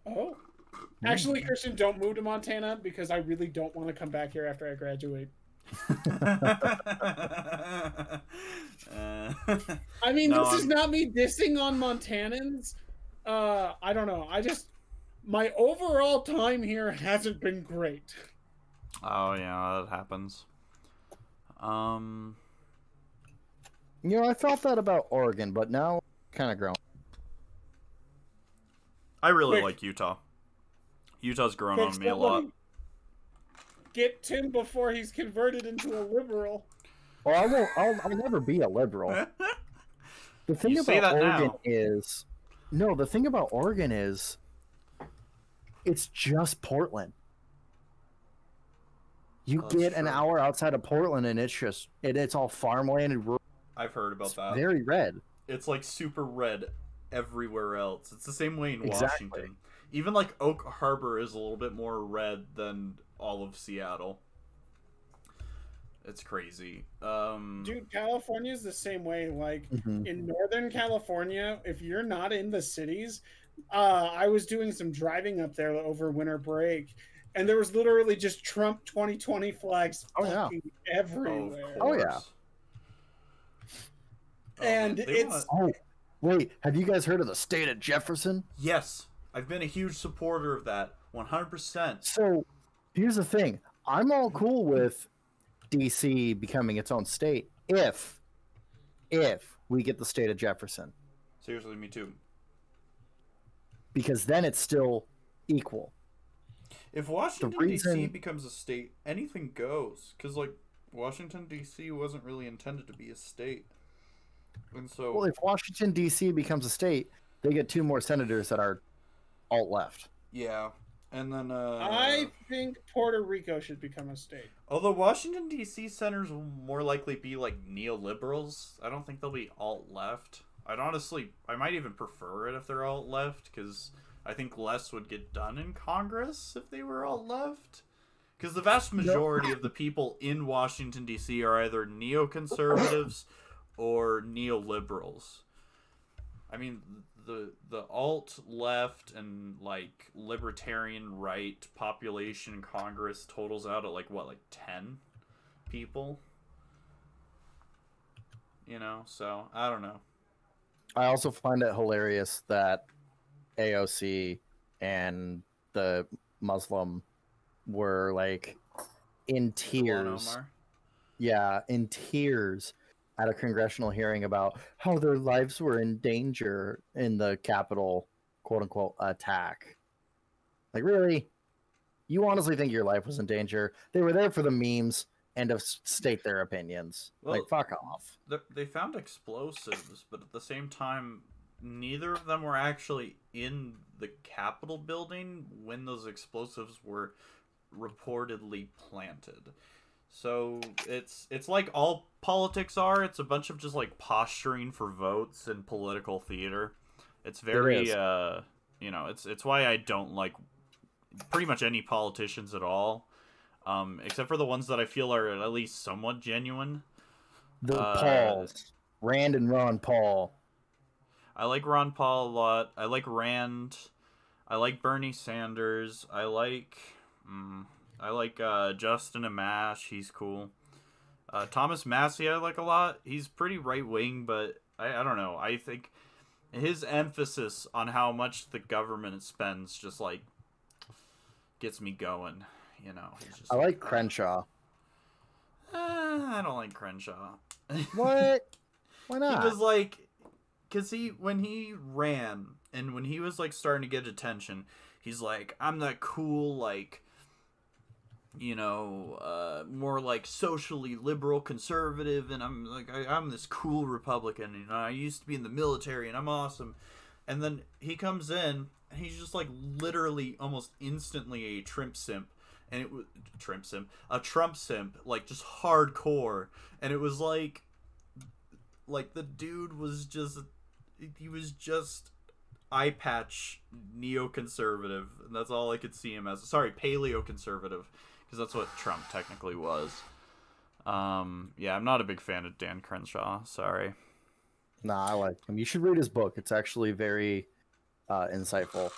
Oh. Actually, Christian, don't move to Montana because I really don't want to come back here after I graduate. Uh, I mean, No, this is I'm- not me dissing on Montanans. Uh, I don't know. I just my overall time here hasn't been great. oh yeah, that happens. Um, You know, I felt that about Oregon, but now kind of grown. I really Quick. like Utah. Utah's grown Quick, on me a lot. looking- Get Tim before he's converted into a liberal. Well, I won't. I'll, I'll never be a liberal. The thing You say about that Oregon now. is, no, the thing about Oregon is, it's just Portland. You Oh, that's get an true. hour outside of Portland, and it's just it, it's all farmland and rural, I've heard about it's that. very red. It's like super red everywhere else. It's the same way in Exactly. Washington. Even like Oak Harbor is a little bit more red than all of Seattle. It's crazy. Um, Dude, California's the same way. Like Mhm. in Northern California, if you're not in the cities, uh, I was doing some driving up there over winter break, and there was literally just Trump 2020 flags Oh, yeah. fucking oh, everywhere. Oh, yeah. course. Oh, And man, it's- Oh, wait, have you guys heard of the state of Jefferson? yes, I've been a huge supporter of that. One hundred percent. So here's the thing I'm all cool with DC becoming its own state if if we get the state of Jefferson Seriously, me too. Because then it's still equal. If Washington reason- D.C. becomes a state, anything goes. Because like Washington D.C. wasn't really intended to be a state, and so Well, if Washington D.C. becomes a state, they get two more senators that are alt left. yeah, and then uh, I think Puerto Rico should become a state. although Washington D.C. senators will more likely be like neoliberals, I don't think they'll be alt left. I'd honestly, I might even prefer it if they're all left because I think less would get done in Congress if they were all left. Because the vast majority of the people in Washington D.C. are either neoconservatives or neoliberals. I mean, the the alt left and like libertarian right population in Congress totals out at like what, like ten people. You know, so I don't know. I also find it hilarious that AOC and the Muslim were like in tears. Yeah, in tears at a congressional hearing about how their lives were in danger in the Capitol quote unquote attack. Like, really? You honestly think your life was in danger? They were there for the memes and to state their opinions. Well- like, fuck off. They found explosives, but at the same time, neither of them were actually in the Capitol building when those explosives were reportedly planted. So it's it's like all politics are. It's a bunch of just like posturing for votes and political theater. It's very uh you know, it's it's why I don't like pretty much any politicians at all. Um, except for the ones that I feel are at least somewhat genuine. The Uh, Pauls, Rand and Ron Paul. I like Ron Paul a lot. I like Rand. I like Bernie Sanders. I like mm, I like uh, Justin Amash. He's cool. Uh, Thomas Massie I like a lot. He's pretty right wing, but I, I don't know. I think his emphasis on how much the government spends just like gets me going. You know, I like Crenshaw. "Eh, I don't like Crenshaw. What? Why not? he was like because he when he ran and when he was like starting to get attention he's like i'm that cool like you know uh more like socially liberal conservative and i'm like I, i'm this cool republican you know i used to be in the military and i'm awesome and then he comes in and he's just like literally almost instantly a Trump simp and it was Trump simp a Trump simp like just hardcore and it was like like the dude was just he was just eye patch neoconservative and that's all I could see him as sorry paleo conservative, because that's what Trump technically was um yeah I'm not a big fan of Dan Crenshaw sorry Nah, I like him. You should read his book. It's actually very uh, insightful.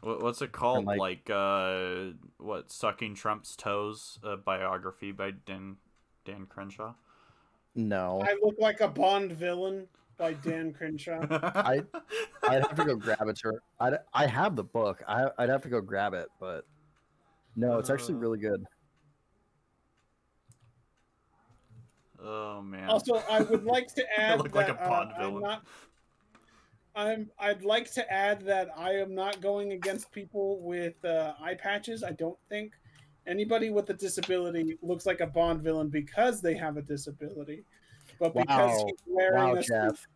What, what's it called? like- Like, uh, what? Sucking Trump's Toes, a biography by Dan Dan Crenshaw. No, I look like a Bond villain by Dan Crenshaw. I- I'd have to go grab it. To, I'd, I have the book. I, I'd have to go grab it, but no, it's actually Uh, really good. oh man. Also, I would like to add I look that like a uh, Bond I'm villain. not. I'm. I'd like to add that I am not going against people with uh, eye patches. I don't think anybody with a disability looks like a Bond villain because they have a disability, but because he's wearing Wow, a Jeff.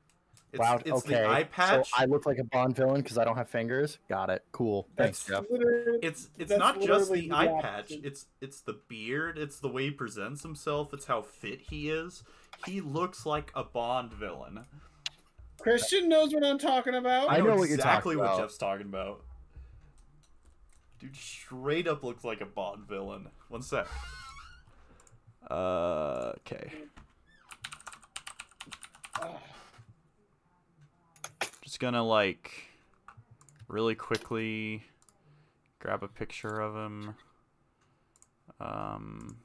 it's, wow. it's okay. the eye patch. So I look like a Bond villain because I don't have fingers. Got it. Cool. Thanks, That's Jeff. It's it's not just the the eye opposite. patch. It's it's the beard. It's the way he presents himself. It's how fit he is. He looks like a Bond villain. Christian knows what I'm talking about. I know what you're exactly talking what about. Jeff's talking about. Dude, straight up looks like a Bond villain. One sec. Uh, okay. Just gonna like really quickly grab a picture of him. Um.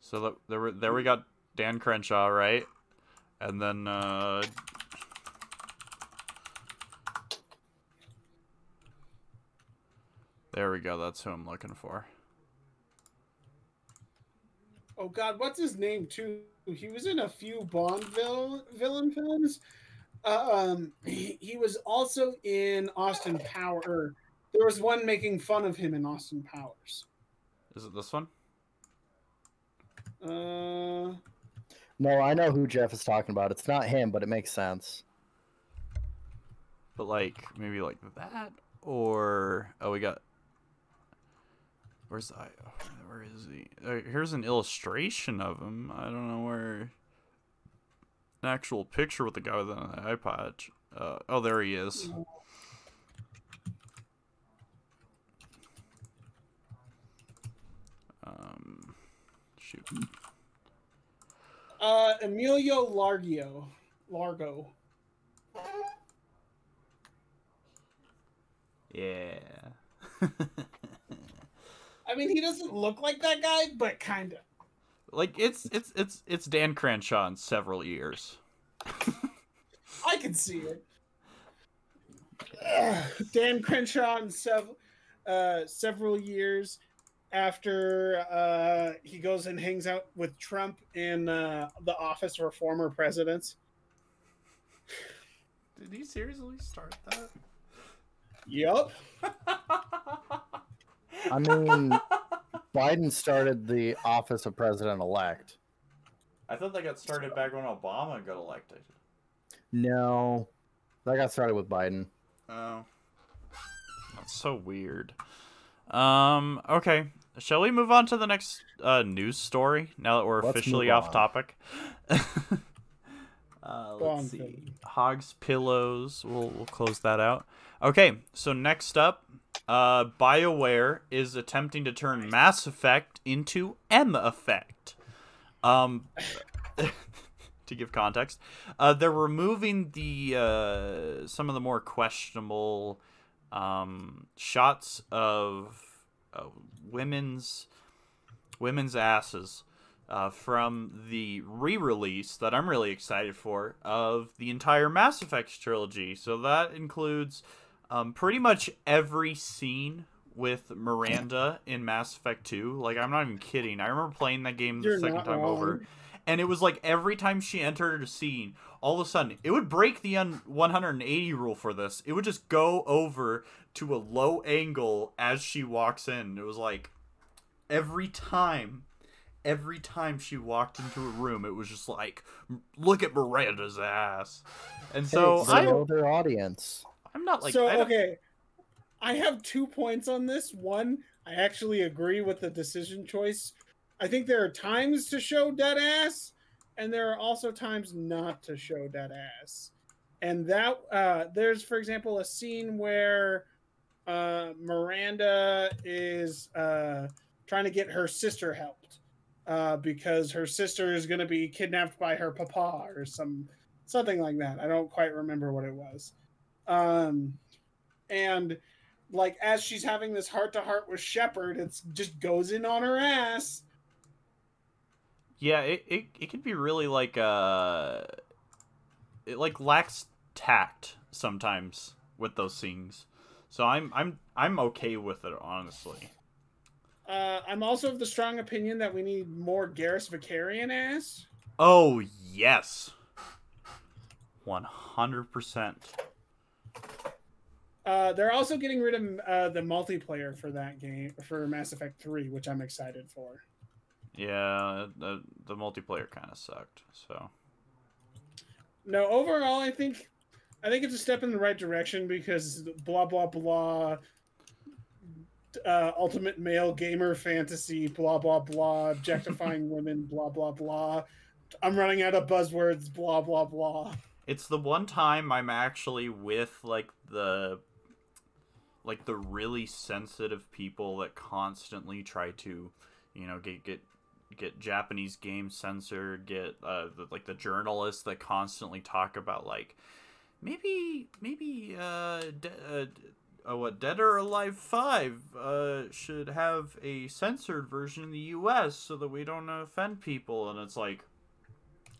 So that, there, we- there we got Dan Crenshaw, right? And then uh, there we go. That's who I'm looking for. Oh God, what's his name too? He was in a few Bond vil- villain films. Uh, um, he, he was also in Austin Power. There was one making fun of him in Austin Powers. Is it this one? Uh, No, I know who Jeff is talking about. It's not him, but it makes sense. But like maybe like that or oh we got where's I where is he? Uh, here's an illustration of him. I don't know where an actual picture with the guy with an patch. Uh, oh, there he is. Um, shoot. Uh, Emilio Largio. Largo. Yeah. I mean, he doesn't look like that guy, but kind of. like it's it's it's it's Dan Crenshaw in several years. I can see it. Ugh, Dan Crenshaw in sev- uh, several years after uh, he goes and hangs out with Trump in uh, the office for former presidents. Did he seriously start that? Yup. I mean, Biden started the office of president elect. I thought that got started back when Obama got elected. No, that got started with Biden. Oh. That's so weird. Um, okay. Shall we move on to the next uh, news story now that we're Let's officially off topic? uh, let's see. Philip. Hogs pillows. We'll we'll close that out. Okay, so next up, uh, BioWare is attempting to turn Mass Effect into M Effect. Um, to give context, uh, they're removing the uh, some of the more questionable um, shots of uh, women's women's asses uh, from the re-release that I'm really excited for of the entire Mass Effect trilogy. So that includes um, pretty much every scene with Miranda in Mass Effect 2. Like I'm not even kidding. I remember playing that game the You're second time over wrong. And it was like every time she entered a scene all of a sudden it would break the 180 rule for this it would just go over to a low angle as she walks in it was like every time every time she walked into a room it was just like look at miranda's ass and so hey, I, know their audience. i'm not like so I okay, I have two points on this. One, I actually agree with the decision choice. I think there are times to show dead ass, and there are also times not to show dead ass. And that uh, there's, for example, a scene where uh, Miranda is uh, trying to get her sister helped uh, because her sister is going to be kidnapped by her papa or some something like that. I don't quite remember what it was. Um, and like as she's having this heart to heart with Shepard, it just goes in on her ass. Yeah, it, it, it could be really like uh it like lacks tact sometimes with those scenes. So I'm I'm I'm okay with it honestly. Uh, I'm also of the strong opinion that we need more Garrus Vakarian ass. Oh yes. 100%. Uh, they're also getting rid of uh, the multiplayer for that game for Mass Effect 3, which I'm excited for. Yeah, the the multiplayer kind of sucked. So No, overall, I think I think it's a step in the right direction because blah blah blah. Uh, ultimate male gamer fantasy, blah blah blah, objectifying women, blah blah blah. I'm running out of buzzwords, blah blah blah. it's the one time I'm actually with like the like the really sensitive people that constantly try to, you know, get get get Japanese games censored, get uh the, like the journalists that constantly talk about like maybe maybe uh, de- uh uh, what Dead or Alive Five uh, should have a censored version in the U.S. so that we don't offend people, and it's like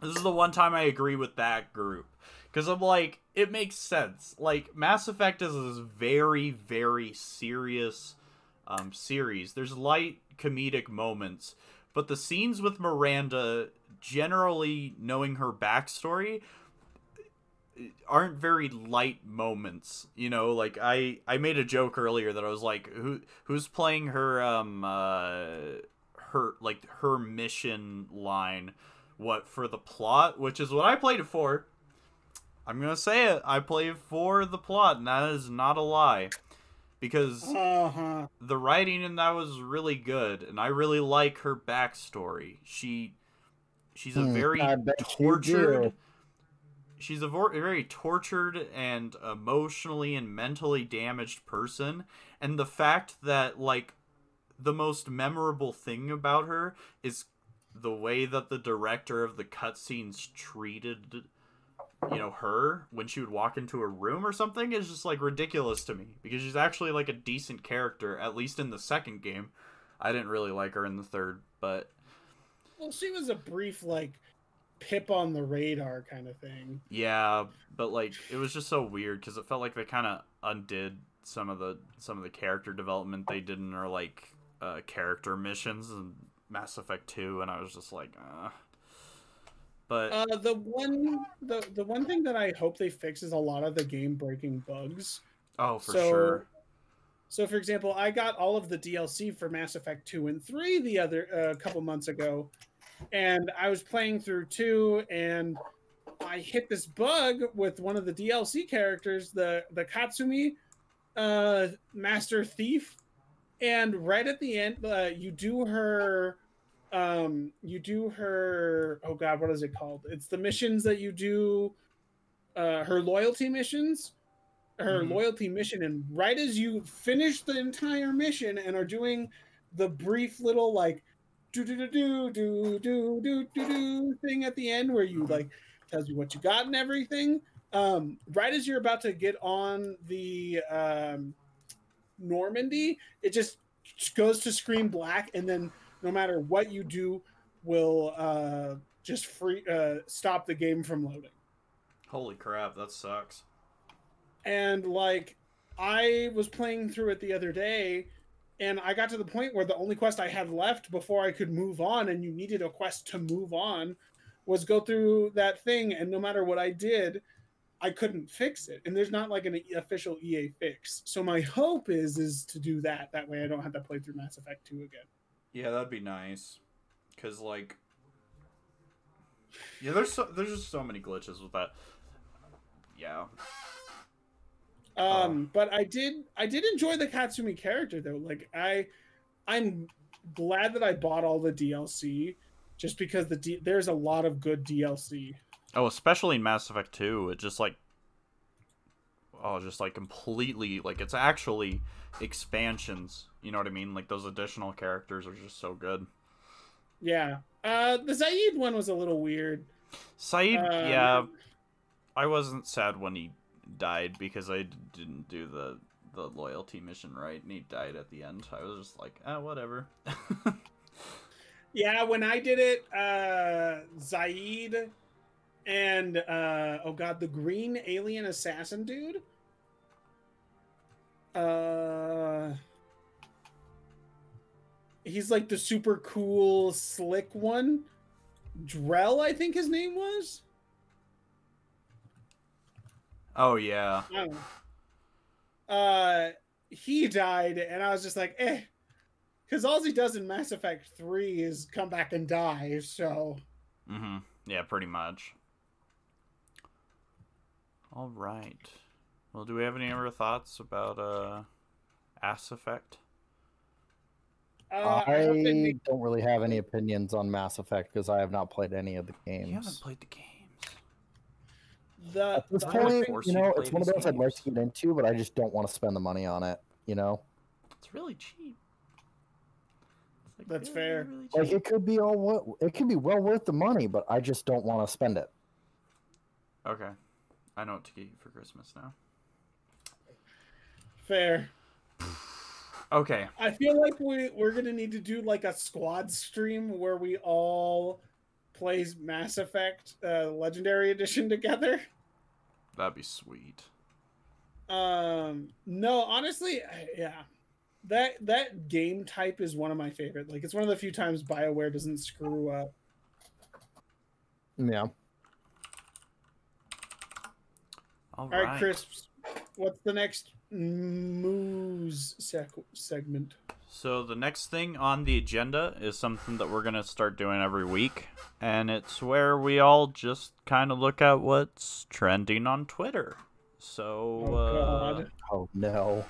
this is the one time I agree with that group because I'm like it makes sense. Like Mass Effect is this very very serious um, series. There's light comedic moments, but the scenes with Miranda, generally knowing her backstory, aren't very light moments you know? Like i i made a joke earlier that i was like who who's playing her um uh her like her mission line what for the plot? Which is what i played it for. I'm gonna say it. I played for the plot and that is not a lie because Uh huh. the writing in that was really good and i really like her backstory she she's a Hmm, very I bet you tortured she's a very tortured and emotionally and mentally damaged person and the fact that like the most memorable thing about her is the way that the director of the cutscenes treated you know her when she would walk into a room or something is just like ridiculous to me because she's actually like a decent character at least in the second game i didn't really like her in the third but Well, she was a brief like pip on the radar kind of thing. Yeah, but like it was just so weird because it felt like they kind of undid some of the some of the character development they did in their like uh, character missions in Mass Effect Two, and I was just like, uh. But Uh, the one the the one thing that I hope they fix is a lot of the game breaking bugs. oh, for so, sure. So, for example, I got all of the DLC for Mass Effect 2 and 3 the other a couple months ago, and I was playing through 2 and I hit this bug with one of the DLC characters, the the Katsumi uh, Master Thief, and right at the end, uh, you do her, um, you do her. Oh God, what is it called? It's the missions that you do, uh, her loyalty missions, her Mhm. loyalty mission, and right as you finish the entire mission and are doing the brief little like do do do do do do do do do thing at the end where you like tells you what you got and everything. Um, right as you're about to get on the um, Normandy, it just goes to screen black, and then no matter what you do, will uh, just free uh, stop the game from loading. Holy crap, that sucks. And like, I was playing through it the other day, and I got to the point where the only quest I had left before I could move on, and you needed a quest to move on, was go through that thing, and no matter what I did, I couldn't fix it. And there's not like an official EA fix. So my hope is is to do that. That way I don't have to play through Mass Effect 2 again. Yeah, that'd be nice. Cause like, yeah, there's so, there's just so many glitches with that. Yeah, Um, but I did I did enjoy the Katsumi character though. Like I I'm glad that I bought all the DLC just because the D- there's a lot of good DLC. Oh, especially in Mass Effect 2, it just like oh, just like completely like it's actually expansions. You know what I mean? Like those additional characters are just so good. Yeah. Uh the Zaeed one was a little weird. Saeed, Um, yeah, I wasn't sad when he died because I d- didn't do the the loyalty mission right, and he died at the end. I was just like, ah, whatever. Yeah, when I did it, uh Zaeed and uh oh god, the green alien assassin dude. Uh He's like the super cool slick one. Drell, I think his name was. oh yeah, I. Uh he died and I was just like, eh. Cause all he does in Mass Effect 3 is come back and die, so mm-hmm. yeah, pretty much. All right. Well, do we have any other thoughts about uh, Ass Effect? uh, I hope they don't really have any opinions on Mass Effect because I have not played any of the games. You haven't played the games. the, At this the point, you you know, play it's one of those I'd like to get into, but I just don't want to spend the money on it. You know, It's really cheap. It's like That's really, fair. really like it could be all wo- it could be well worth the money, but I just don't want to spend it. Okay, I know what to get you for Christmas now. Fair. Okay, I feel like we we're gonna need to do like a squad stream where we all play Mass Effect uh, Legendary Edition together. that'd be sweet. Um, no, honestly, I- yeah, that that game type is one of my favorite. Like, it's one of the few times Bioware doesn't screw up. Yeah. All All right, right. Chris, what's the next moose sec- segment? So the next thing on the agenda is something that we're gonna start doing every week, and it's where we all just kind of look at what's trending on Twitter. So, Oh, uh, Oh no.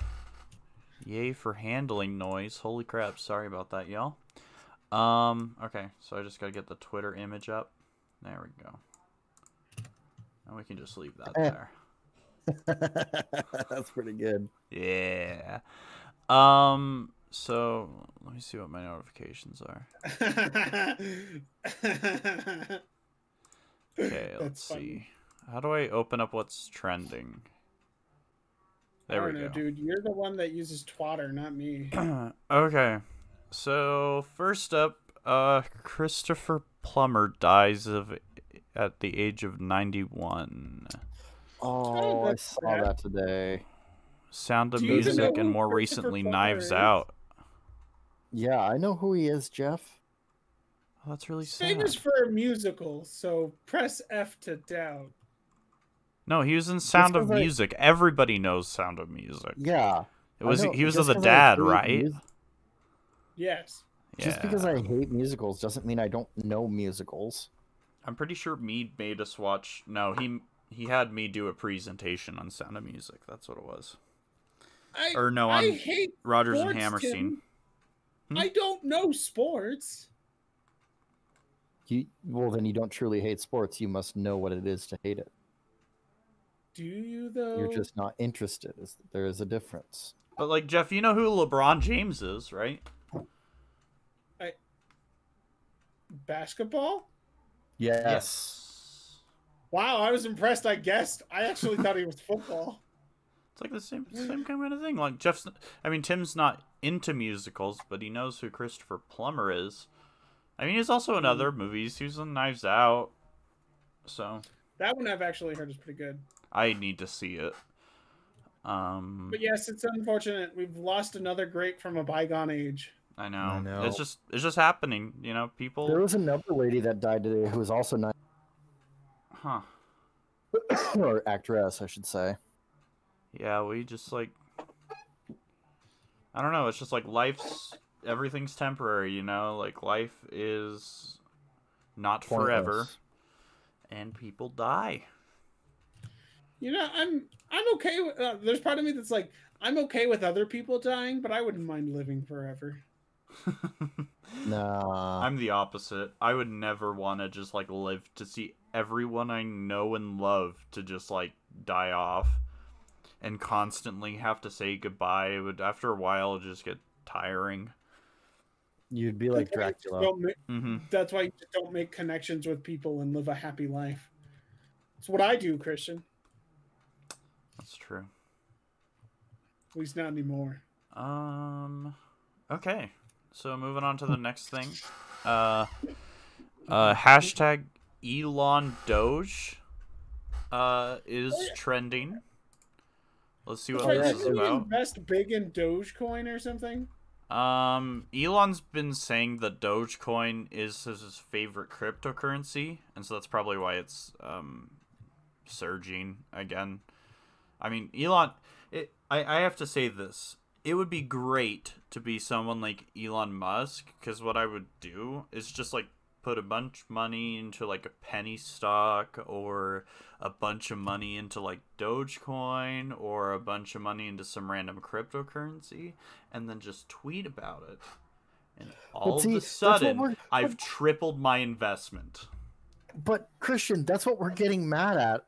yay for handling noise! Holy crap! Sorry about that, y'all. Um, okay, so I just gotta get the Twitter image up. There we go. And we can just leave that Eh. there. That's pretty good. Yeah. Um. So let me see what my notifications are. Okay, let's funny. see. How do I open up what's trending? I There don't we know, go. dude. You're the one that uses Twatter, not me. okay. So first up, uh, Christopher Plummer dies of at the age of ninety-one. Oh, I saw that today. Sound of Do you even Music know and who more Christopher recently Plummer Knives is? Out. Yeah, I know who he is, Jeff. Oh, that's really sad. Famous for a musical, so press F to down. No, he was in Sound of because I- Music. Everybody knows Sound of Music. Yeah. It was know, he was just the 'cause I dad, hate right? mus- Yes. Just because I hate musicals doesn't mean I don't know musicals. I'm pretty sure Mead made us watch. No, he he had me do a presentation on Sound of Music. That's what it was. I, Or no, I on hate Rodgers and Hammerstein. Hmm? I don't know sports. You, well, then you don't truly hate sports. You must know what it is to hate it. Do you though? You're just not interested. There is a difference? But like Jeff, you know who LeBron James is, right? I basketball. Yes. Wow, I was impressed. I guessed. I actually thought he was football. It's like the same same kind of thing. Like Jeff's, I mean Tim's not into musicals, but he knows who Christopher Plummer is. I mean he's also in other movies. He was in Knives Out. So That one I've actually heard is pretty good. I need to see it. Um, But yes, it's unfortunate we've lost another great from a bygone age. I know. I know. It's just it's just happening. You know, people. There was another lady that died today who was also not, Huh. or actress, I should say. Yeah, we just like I don't know, it's just like life's everything's temporary, you know? Like life is not forever and people die. You know, I'm I'm okay with. Uh, there's part of me that's like I'm okay with other people dying, but I wouldn't mind living forever. Nah. I'm the opposite. I would never want to just like live to see everyone I know and love to just like die off and constantly have to say goodbye. It would after a while just get tiring. You'd be like That's why you Dracula. don't ma- Mhm. That's why you just don't make connections with people and live a happy life. It's what I do, Christian. That's true. At least not anymore. Um. Okay. So moving on to the next thing. Uh. Uh. Hashtag Elon Doge. Uh, is trending. Let's see what Oh, this is about. invest big in Dogecoin or something? Um, Elon's been saying that Dogecoin is his his favorite cryptocurrency, and so that's probably why it's um surging again. I mean, Elon, it, I I have to say this. It would be great to be someone like Elon Musk, because what I would do is just like put a bunch of money into like a penny stock or a bunch of money into like Dogecoin or a bunch of money into some random cryptocurrency and then just tweet about it. And all see, of a sudden, I've tripled my investment. But Christian, that's what we're getting mad at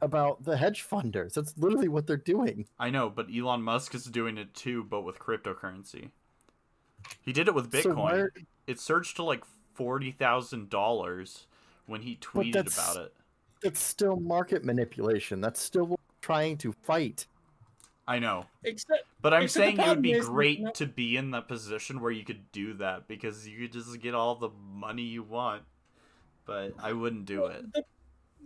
about the hedge funders. That's literally what they're doing. I know, but Elon Musk is doing it too, but with cryptocurrency. He did it with Bitcoin. why are- It surged to like forty thousand dollars when he tweeted about it. It's still market manipulation. That's still trying to fight. I know, Except but I'm Except saying it would be great no- to be in the position where you could do that because you could just get all the money you want. But I wouldn't do it. the,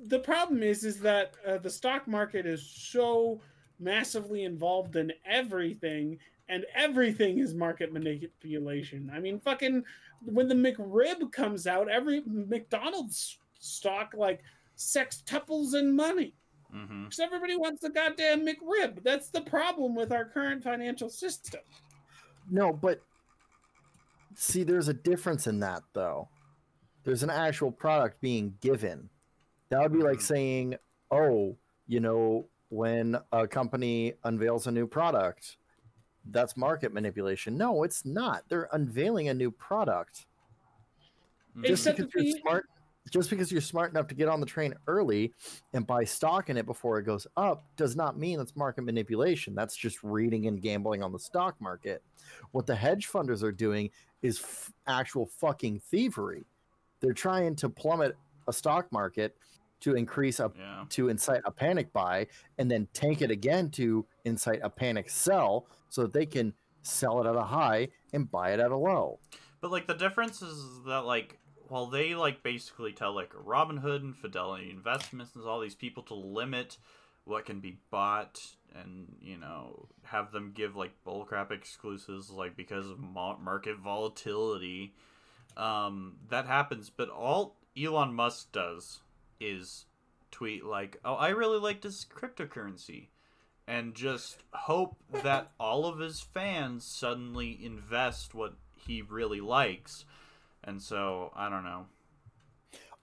the problem is is that uh, the stock market is so massively involved in everything and everything is market manipulation. I mean fucking when the mcrib comes out every mcdonald's stock like sextuples in money. Because everybody wants the goddamn mcrib. That's the problem with our current financial system. No, but see, there's a difference in that, though. There's an actual product being given. That would be like Mhm. saying, oh, you know, when a company unveils a new product, that's market manipulation. No, it's not. They're unveiling a new product. Mhm. Just Except because you're smart, just because you're smart enough to get on the train early and buy stock in it before it goes up, does not mean it's market manipulation. That's just reading and gambling on the stock market. What the hedge funders are doing is f- actual fucking thievery. They're trying to plummet a stock market to increase a Yeah. to incite a panic buy and then tank it again to incite a panic sell so that they can sell it at a high and buy it at a low. But like the difference is that like while they like basically tell like Robinhood and Fidelity Investments and all these people to limit what can be bought and you know have them give like bullcrap exclusives like because of market volatility um that happens but all Elon Musk does is tweet like oh I really like this cryptocurrency and just hope that all of his fans suddenly invest what he really likes. And so, I don't know.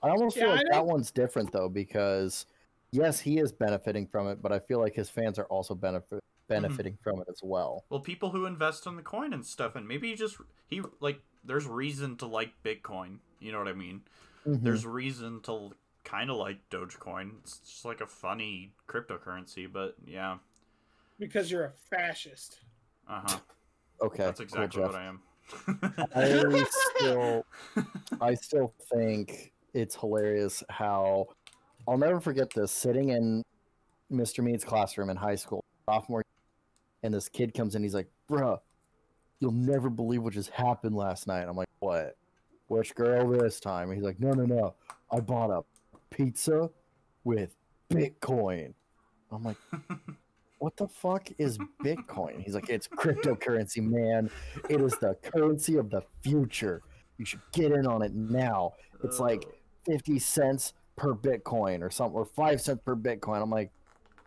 I almost Yeah, feel like that one's different though because yes, he is benefiting from it, but I feel like his fans are also benefit benefiting from it as well. Well, people who invest in the coin and stuff, and maybe he just he like there's reason to like Bitcoin. You know what I mean? Mhm. There's reason to kind of like Dogecoin. It's just like a funny cryptocurrency, but yeah, Because you're a fascist. uh huh. okay, That's exactly cool, what I am. I still, I still think it's hilarious how I'll never forget this. Sitting in Mr. Mead's classroom in high school, sophomore, and this kid comes in. He's like, "Bruh, you'll never believe what just happened last night." I'm like, "What? Which girl this time?" He's like, "No, no, no. I bought a pizza with Bitcoin." I'm like, what the fuck is Bitcoin? He's like, it's cryptocurrency, man. It is the currency of the future. You should get in on it now. It's like 50 cents per Bitcoin or something, or five cents per Bitcoin. I'm like,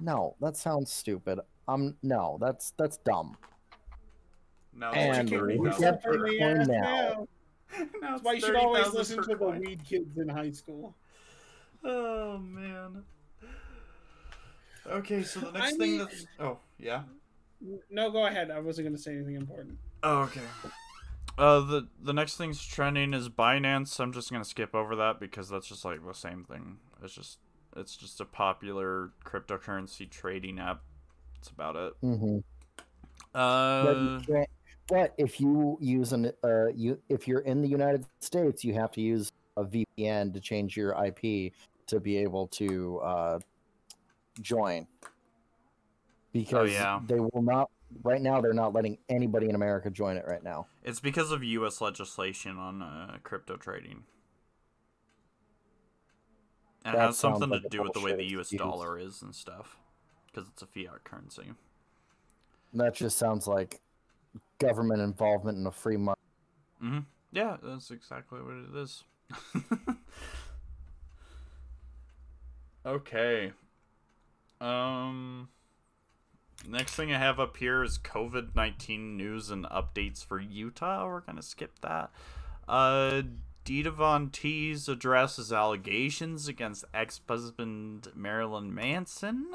no, that sounds stupid. Um, no, that's that's dumb. now And it's Kick like we 30,000 get yourself in per- the Bitcoin now. now. now That's why you should always listen per to the weed kids in high school. Oh man. Okay, so the I next thing mean- that's oh yeah. No, go ahead. I wasn't going to say anything important. Oh, okay. Uh, the the next thing's trending is Binance. I'm just gonna skip over that because that's just like the same thing. It's just it's just a popular cryptocurrency trading app. That's about it. Mm-hmm. Uh, you can't, but if you use an uh, you if you're in the United States, you have to use a VPN to change your IP to be able to uh, join. Because Oh, yeah. they will not right now. They're not letting anybody in America join it right now. it's because of U.S. legislation on uh, crypto trading. And it That has something sounds to do with the way the U.S. dollar is and stuff, because it's a fiat currency. That just sounds like government involvement in a free market. Mm-hmm. Yeah, that's exactly what it is. okay. Um. Next thing I have up here is COVID nineteen news and updates for Utah. We're gonna skip that. Uh, Dita Von Teese addresses allegations against ex-husband Marilyn Manson.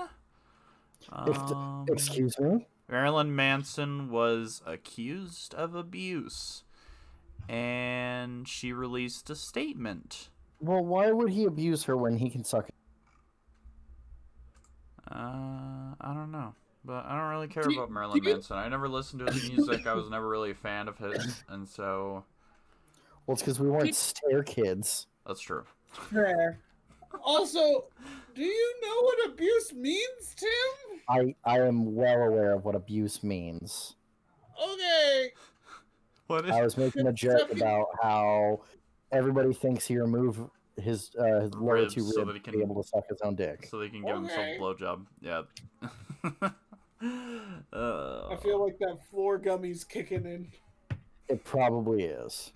Um, Excuse me. Marilyn Manson was accused of abuse, and she released a statement. Well, why would he abuse her when he can suck? Uh, I don't know, but I don't really care Do you- about Marilyn you- Manson. I never listened to his music. I was never really a fan of his, and so Well, it's because we weren't Did- stair kids. that's true. Fair. Also, do you know what abuse means, Tim? I I am well aware of what abuse means. Okay. What is? I was making a joke about how everybody thinks he removed his uh, his lower Ribs two so ribs that he to be able to suck his own dick. So they can give Okay. himself a blowjob. Yeah. uh, I feel like that floor gummy's kicking in. It probably is.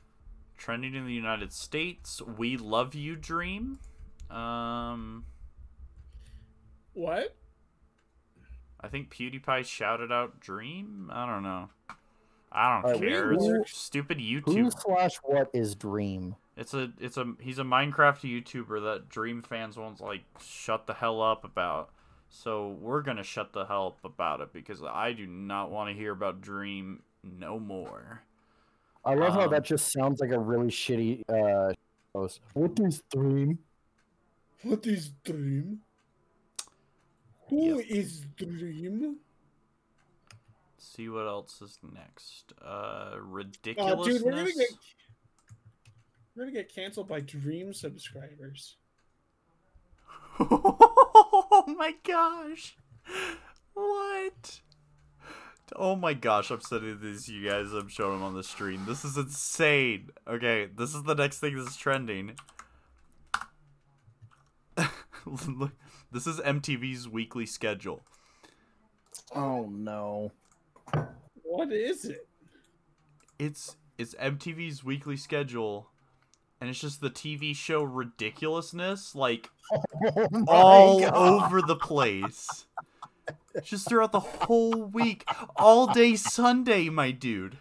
trending in the United States. We love you, Dream. Um, What? I think PewDiePie shouted out Dream. I don't know. I don't Alright, care. It's who- stupid Who YouTube. slash what is Dream? It's a it's a he's a Minecraft YouTuber that Dream fans won't like shut the hell up about. So we're gonna shut the hell up about it because I do not want to hear about Dream no more. I love how Um, that just sounds like a really shitty uh post. What is Dream? What is Dream? Who is Dream? Let's see what else is next. Uh, ridiculousness. dude, we're gonna get we're gonna get canceled by Dream subscribers. oh my gosh. What? Oh my gosh, I'm sending these you guys. I'm showing them on the stream. This is insane. Okay, this is the next thing that's trending. Look, this is MTV's weekly schedule. Oh no. What is it? It's it's MTV's weekly schedule and it's just the TV show ridiculousness like Oh all God. over the place. Just throughout the whole week. All day Sunday, my dude.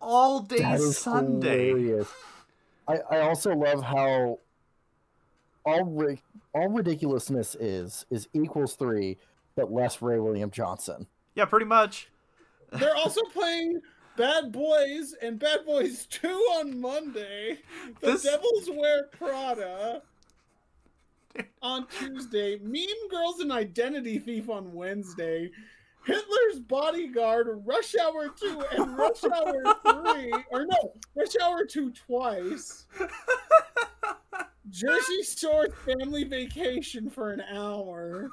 All day That is Sunday. hilarious. I, I also love how all ri- all ridiculousness is is equals three, but less Ray William Johnson. Yeah, pretty much. They're also playing Bad Boys and Bad Boys 2 on Monday. The This- Devils Wear Prada on Tuesday. Mean Girls and Identity Thief on Wednesday. Hitler's Bodyguard, Rush Hour 2, and Rush Hour 3. Or no, Rush Hour 2 twice. Jersey Shore Family Vacation for an hour.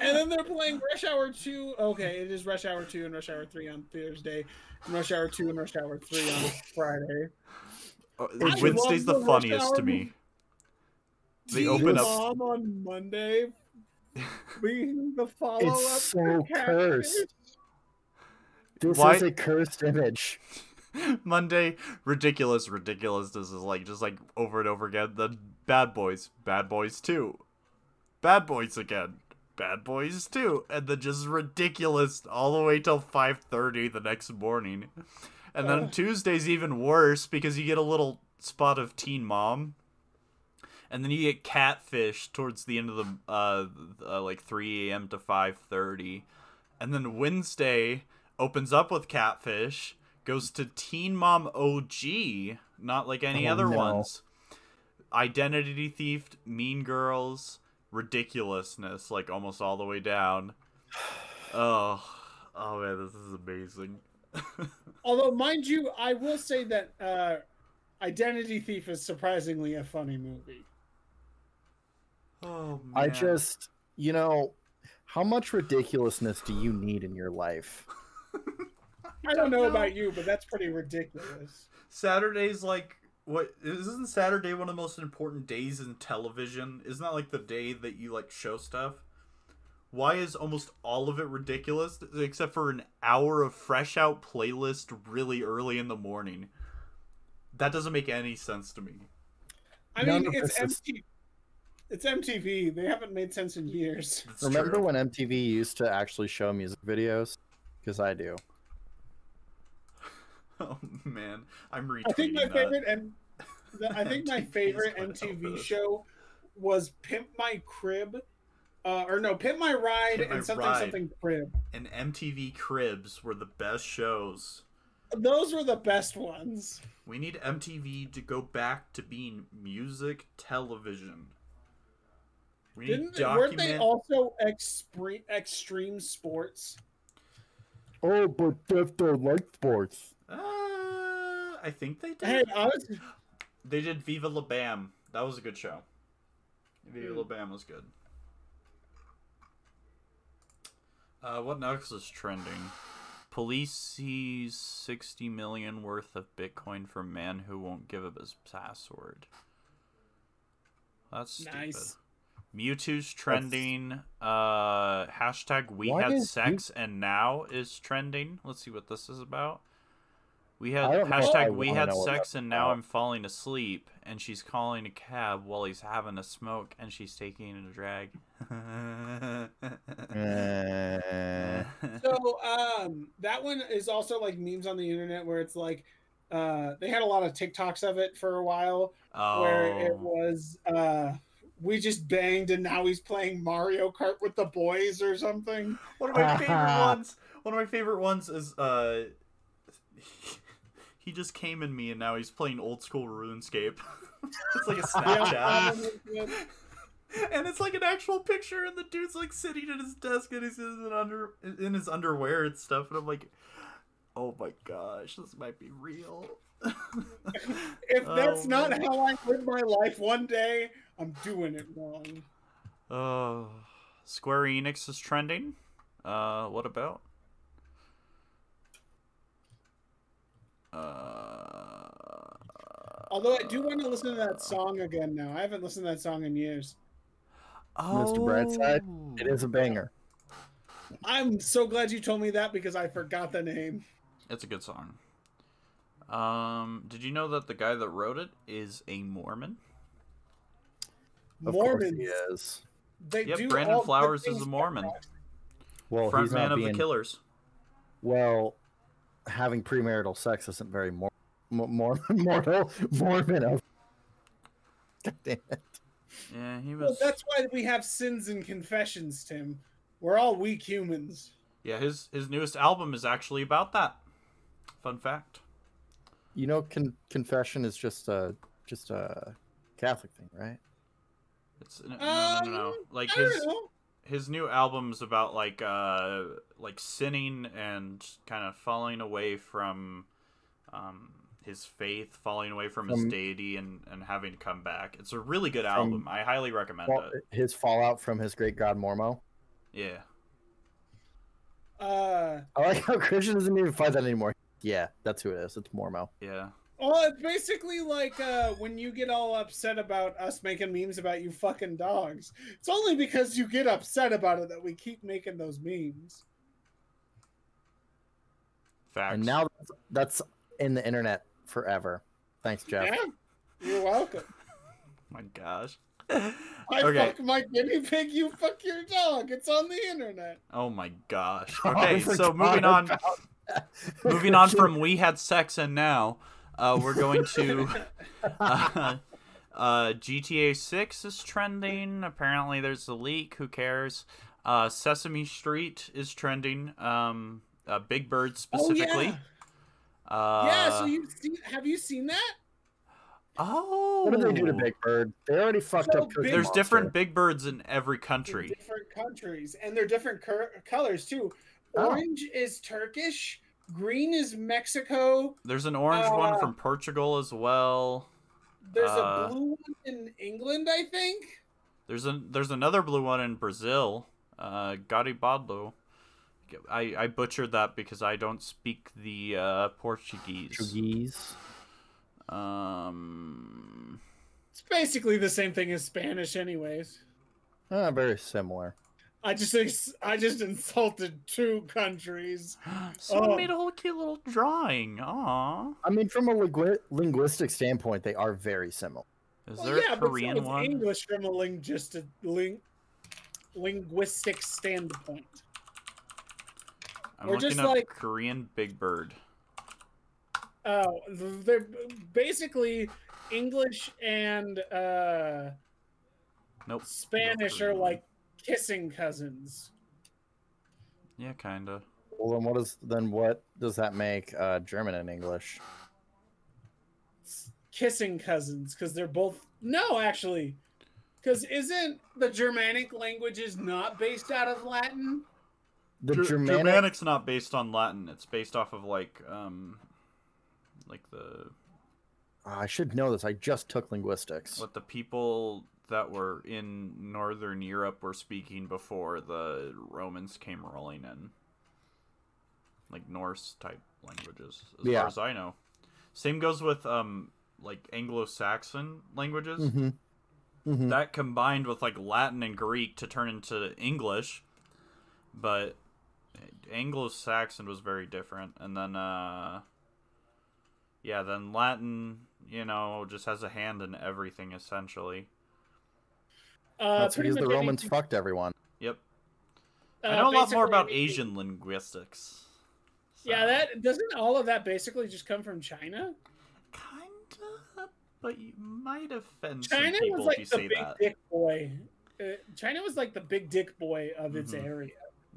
And then they're playing Rush Hour 2. Okay, it is Rush Hour 2 and Rush Hour 3 on Thursday. And Rush Hour 2 and Rush Hour 3 on Friday. Uh, oh, Wednesday's the the funniest to hour me. They open up. On Monday. Being the follow up. It's so cursed. This Why- is a cursed image. Monday, ridiculous ridiculous. This is like just like over and over again. The Bad Boys, Bad Boys Two, Bad Boys again, Bad Boys Two, and then just ridiculous all the way till five thirty the next morning. And then. Tuesday's even worse because you get a little spot of Teen Mom, and then you get Catfish towards the end of the uh, uh like three a.m. to five thirty, and then Wednesday opens up with Catfish, goes to Teen Mom OG, not like any Oh, other no. ones. Identity Thief, Mean Girls, ridiculousness, like almost all the way down. Oh, oh man, this is amazing. Although, mind you, I will say that uh, Identity Thief is surprisingly a funny movie. Oh man. I just, you know, how much ridiculousness do you need in your life? I don't know about you, but that's pretty ridiculous. Saturday's like what isn't Saturday one of the most important days in television? Isn't that like the day that you like show stuff? Why is almost all of it ridiculous except for an hour of fresh out playlist really early in the morning? That doesn't make any sense to me. I None mean, it's MTV. It's MTV. They haven't made sense in years. It's Remember true. when MTV used to actually show music videos? Because I do. Oh man, I'm retweeting I think my that. favorite and I think my favorite MTV show was Pimp My Crib, uh, or no, Pimp My Ride Pimp My and something Ride. something Crib. and MTV Cribs were the best shows. Those were the best ones. We need MTV to go back to being music television. We Didn't to weren't they also extreme extreme sports? Oh, but Death don't like sports. Uh, I think they did. Hey, was They did Viva La Bam. That was a good show. Viva Hmm. La Bam was good. Uh, what next is trending? Police seize 60 million worth of Bitcoin from man who won't give up his password. That's stupid. Nice. Mewtwo's trending. Uh, hashtag we Why had sex and now is trending. Let's see what this is about. We had don't know if I hashtag we had sex and now about. I'm falling asleep and she's calling a cab while he's having a smoke and she's taking a drag. So um that one is also like memes on the internet where it's like uh they had a lot of TikToks of it for a while oh. where it was uh we just banged and now he's playing Mario Kart with the boys or something. One of my favorite ones. One of my favorite ones is uh, he just came in me and now he's playing old school RuneScape. it's like a Snapchat, and it's like an actual picture, and the dude's like sitting at his desk and he's in under in his underwear and stuff, and I'm like, oh my gosh, this might be real. if that's Oh, not man. how I live my life one day, I'm doing it wrong. Oh, Square Enix is trending. Uh, what about? Uh, Although I do want to listen to that song again now. I haven't listened to that song in years. Oh. Mr. Brightside, Oh. It is a banger. I'm so glad you told me that because I forgot the name. It's a good song. Um, did you know that the guy that wrote it is a Mormon? Of course he is. They Yep, do Brandon Flowers is a Mormon. rock. Well, Front he's man not of being the Killers. well. Having premarital sex isn't very more more mortal Mormon of. God damn it! Yeah, he Well, was. that's why we have sins and confessions, Tim. We're all weak humans. Yeah, his his newest album is actually about that. Fun fact. You know, con- confession is just a just a Catholic thing, right? It's no, no, no, no, no. Um, Like I his don't know. His new album's about like uh like sinning and kind of falling away from um his faith, falling away from his From- deity and and having to come back. It's a really good album. I highly recommend Well, it. his fallout from his great god Mormo. Yeah. Uh, I like how Christian doesn't even fight that anymore. Yeah, that's who it is. It's Mormo. Yeah. Well, it's basically like uh, when you get all upset about us making memes about you fucking dogs. It's only because you get upset about it that we keep making those memes. Facts. And now that's, that's in the internet forever. Thanks, Jeff. Yeah, you're welcome. my gosh. I Okay. fuck my guinea pig, you fuck your dog. It's on the internet. Oh my gosh. Okay, so moving on moving on from we had sex and now uh, we're going to uh, uh, GTA 6 is trending. Apparently, there's a leak. Who cares? Uh, Sesame Street is trending. Um, uh, Big Bird specifically. Oh, Uh, yeah. yeah, so you have you seen that? oh, What did they do to Big Bird? They already fucked So up. Big- There's Monster. different Big Birds in every In country. different countries, and they're different cur- colors too. Oh. Orange is Turkish, green is Mexico. There's an orange one Uh, from Portugal as well. There's Uh, a blue one in England, I think. There's a there's another blue one in Brazil. Uh, Garibaldo. I, I butchered that because I don't speak the uh, Portuguese. Portuguese. Um, It's basically the same thing as Spanish, anyways. Ah, very similar. I just I just insulted two countries. someone Oh. made a whole cute little drawing. Aw. I mean, from a lingu- linguistic standpoint, they are very similar. Is Well, there yeah, a but so Korean is one? English from a linguistic ling- linguistic standpoint. I'm Or looking just up like- Korean Big Bird. Oh, they're basically English and uh, Nope. Spanish no are like kissing cousins. Yeah, kinda. Well, then what is then what does that make uh, German and English? Kissing cousins because they're both no, actually, because isn't the Germanic languages not based out of Latin? The Ger- Germanic. Germanic's not based on Latin. It's based off of like um, like the I should know this. I just took linguistics. what the people that were in northern Europe were speaking before the Romans came rolling in. Like Norse type languages, as Yeah. far as I know. Same goes with um like Anglo-Saxon languages. Mm-hmm. Mm-hmm. That combined with like Latin and Greek to turn into English. But Anglo-Saxon was very different and then uh yeah, then Latin, you know, just has a hand in everything essentially. Uh, That's because the Romans anything- fucked everyone. Yep. uh, I know a lot more about Asian linguistics. Yeah, that doesn't all of that basically just come from China. kinda, but you might offend China some people was like if you the say big that. dick boy. Uh, China was like the big dick boy of its Mhm. area.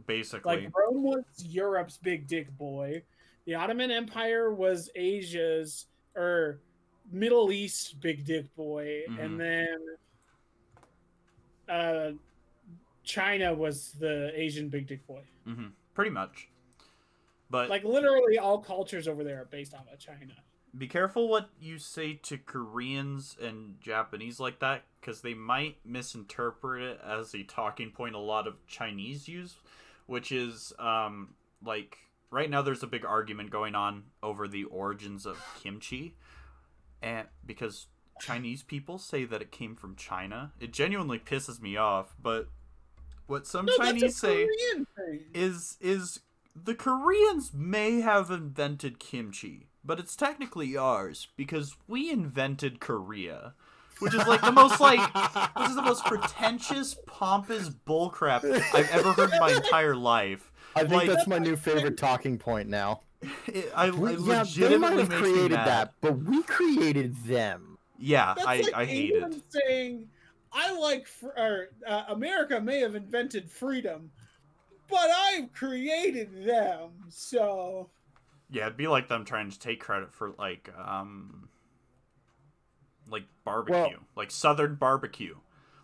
Basically, Like Rome was Europe's big dick boy. The Ottoman Empire was Asia's or Middle East big dick boy, Mhm. and then uh, China was the Asian big dick boy. hmm pretty much. But Like literally, all cultures over there are based off of China. be careful what you say to Koreans and Japanese like that, because they might misinterpret it as a talking point a lot of Chinese use, which is um, like right now there's a big argument going on over the origins of kimchi, and because Chinese people say that it came from China, it genuinely pisses me off. But what some No, Chinese say is is the Koreans may have invented kimchi, but it's technically ours because we invented Korea. Which is like the most like this is the most pretentious, pompous bullcrap I've ever heard in my entire life. I think Like- that's my new favorite talking point now. It, I, We- it yeah, they might have created that, but we created them. Yeah, That's I, like I hate it. saying, "I like fr- or uh, America may have invented freedom, but I've created them, so Yeah, it'd be like them trying to take credit for like um like barbecue, like southern barbecue.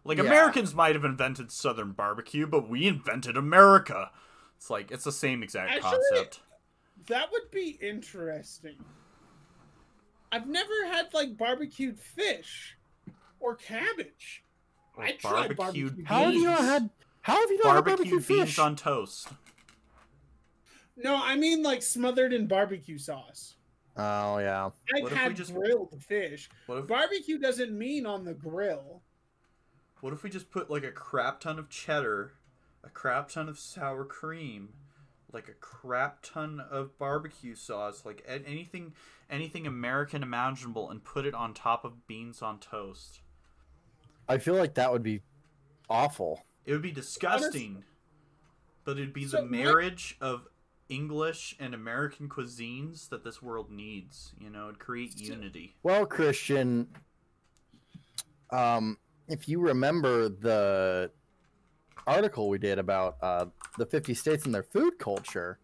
Like Yeah. Americans might have invented southern barbecue, but we invented America. It's like it's the same exact Actually- concept. that would be interesting. I've never had like barbecued fish or cabbage. Or I tried barbecued barbecued How have you not beans. had? How have you not had barbecued barbecue beans fish? on toast? No, I mean like smothered in barbecue sauce. Oh yeah. I've What if we had just- grilled fish. What if Barbecue doesn't mean on the grill. what if we just put like a crap ton of cheddar, a crap ton of sour cream, like a crap ton of barbecue sauce, like anything anything American imaginable and put it on top of beans on toast? I feel like that would be awful. It would be disgusting. But it'd be So the what- marriage of English and American cuisines that this world needs. You know, it'd create unity. Well, Christian, um, if you remember the article we did about uh, the 50 states and their food culture,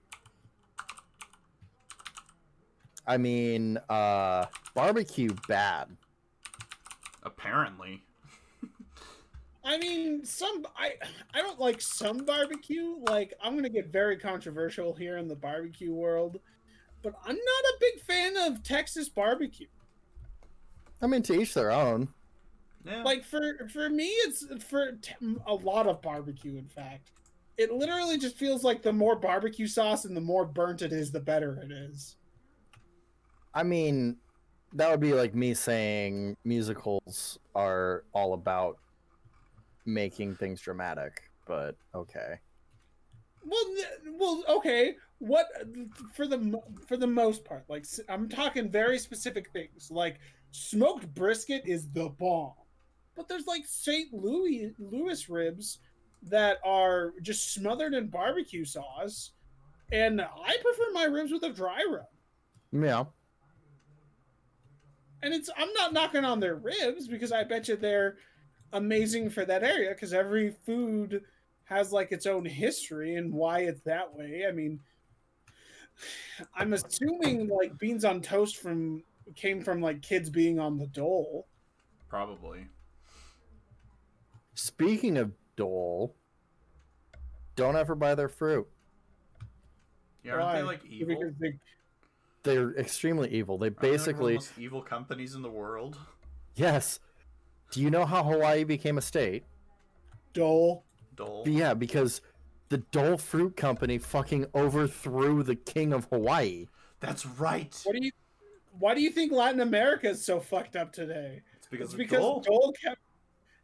I mean, uh, barbecue bad. Apparently. I mean, some I I don't like some barbecue. Like I'm gonna get very controversial here in the barbecue world, but I'm not a big fan of Texas barbecue. I mean, to each their own. Yeah. Like for for me, it's for t- a lot of barbecue. In fact, it literally just feels like the more barbecue sauce and the more burnt it is, the better it is. I mean, that would be like me saying musicals are all about making things dramatic, but okay. Well, well, okay. What for the for the most part? Like I'm talking very specific things. Like smoked brisket is the bomb, but there's like St. Louis Louis ribs that are just smothered in barbecue sauce, and I prefer my ribs with a dry rub. Yeah. And it's I'm not knocking on their ribs because I bet you they're amazing for that area because every food has like its own history and why it's that way. I mean, I'm assuming like beans on toast from came from like kids being on the dole. Probably. Speaking of Dole, don't ever buy their fruit. Yeah, aren't they Why? like evil? Because they- They're extremely evil. They Aren't they, like, the basically, most evil companies in the world. yes. Do you know how Hawaii became a state? dole. Dole. Yeah, because the Dole Fruit Company fucking overthrew the king of Hawaii. That's right. What do you? Why do you think Latin America is so fucked up today? It's because It's of because Dole. Dole. kept.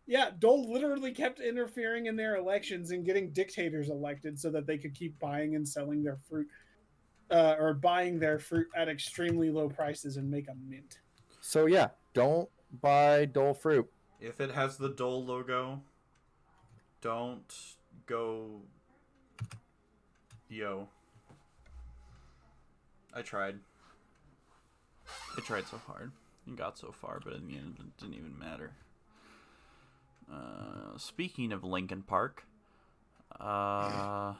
Yeah, Dole literally kept interfering in their elections and getting dictators elected so that they could keep buying and selling their fruit, uh, or buying their fruit at extremely low prices and make a mint. So yeah, don't buy Dole fruit. If it has the Dole logo, don't go. Yo. I tried. I tried so hard and got so far, but in the end, it didn't even matter. Uh, speaking of Linkin Park, uh,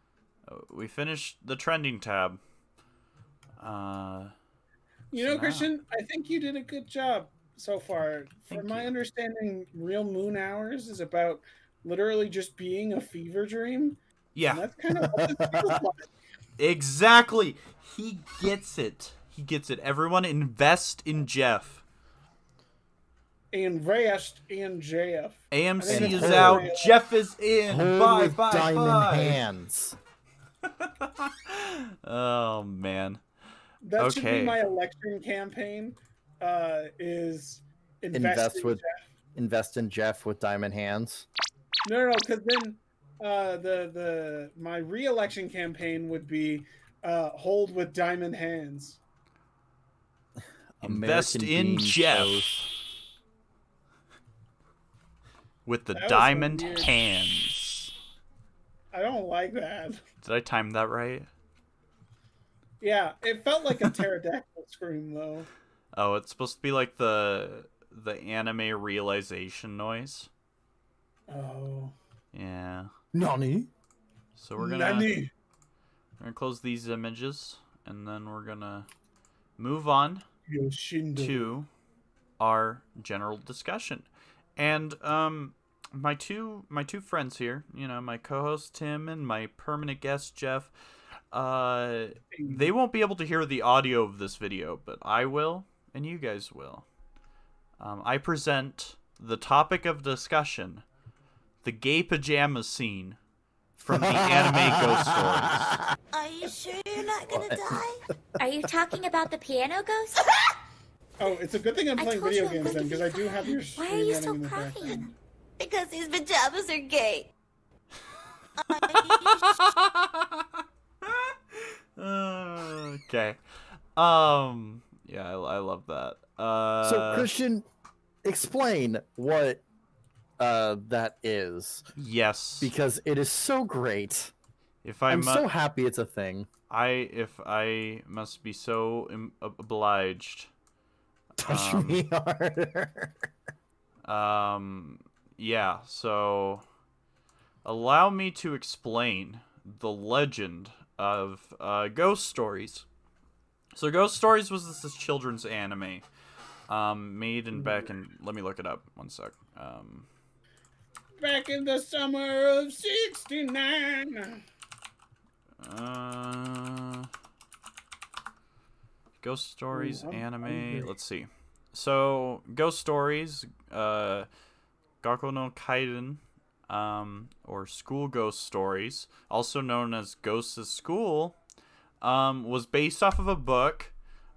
we finished the trending tab. Uh, You know, now- Christian, I think you did a good job so far. From my you. understanding, Real Moon Hours is about literally just being a fever dream. Yeah, that's kind of what this feels like. Exactly. He gets it. He gets it. Everyone invest in Jeff. And Rest and JF. AMC And is hold- out. Jeff is in. Hold bye with bye diamond bye. hands. Oh man. That should Okay. be my election campaign. Uh, is invest, Invest in with- Jeff. Invest in Jeff with diamond hands. No, no, because then uh, the the my re-election campaign would be uh, hold with diamond hands. Invest in Jeff. toast. With the That diamond weird- hands. I don't like that. Did I time that right? Yeah, it felt like a pterodactyl scream though. Oh, it's supposed to be like the the anime realization noise. Oh, Yeah. Nani? So we're gonna Nani? we're gonna close these images, and then we're gonna move on Yoshindo. to our general discussion. And um my two my two friends here, you know, my co-host Tim and my permanent guest Jeff, uh they won't be able to hear the audio of this video, but I will and you guys will. Um, I present the topic of discussion, the gay pajama scene from the anime ghost stories. Are you sure you're not gonna die? Are you talking about the piano ghost? Oh, it's a good thing I'm playing video games then, because I do have your Why are you still in the background. crying? Because these pajamas are gay. okay. Um. Yeah, I, I love that. Uh, so Christian, explain what uh that is yes. because it is so great. if I I'm mu- so happy it's a thing. I if I must be so Im- obliged. Touch Um, me harder. Um. Yeah. So, allow me to explain the legend of uh, Ghost Stories. So, Ghost Stories was this, this children's anime, um, made in back in. Let me look it up. One sec. Um. Back in the summer of '69. Uh, Ghost Stories Ooh, anime. hungry. Let's see. So Ghost Stories, uh, Gakko no Kaidan, um, or School Ghost Stories, also known as Ghosts of School, um, was based off of a book,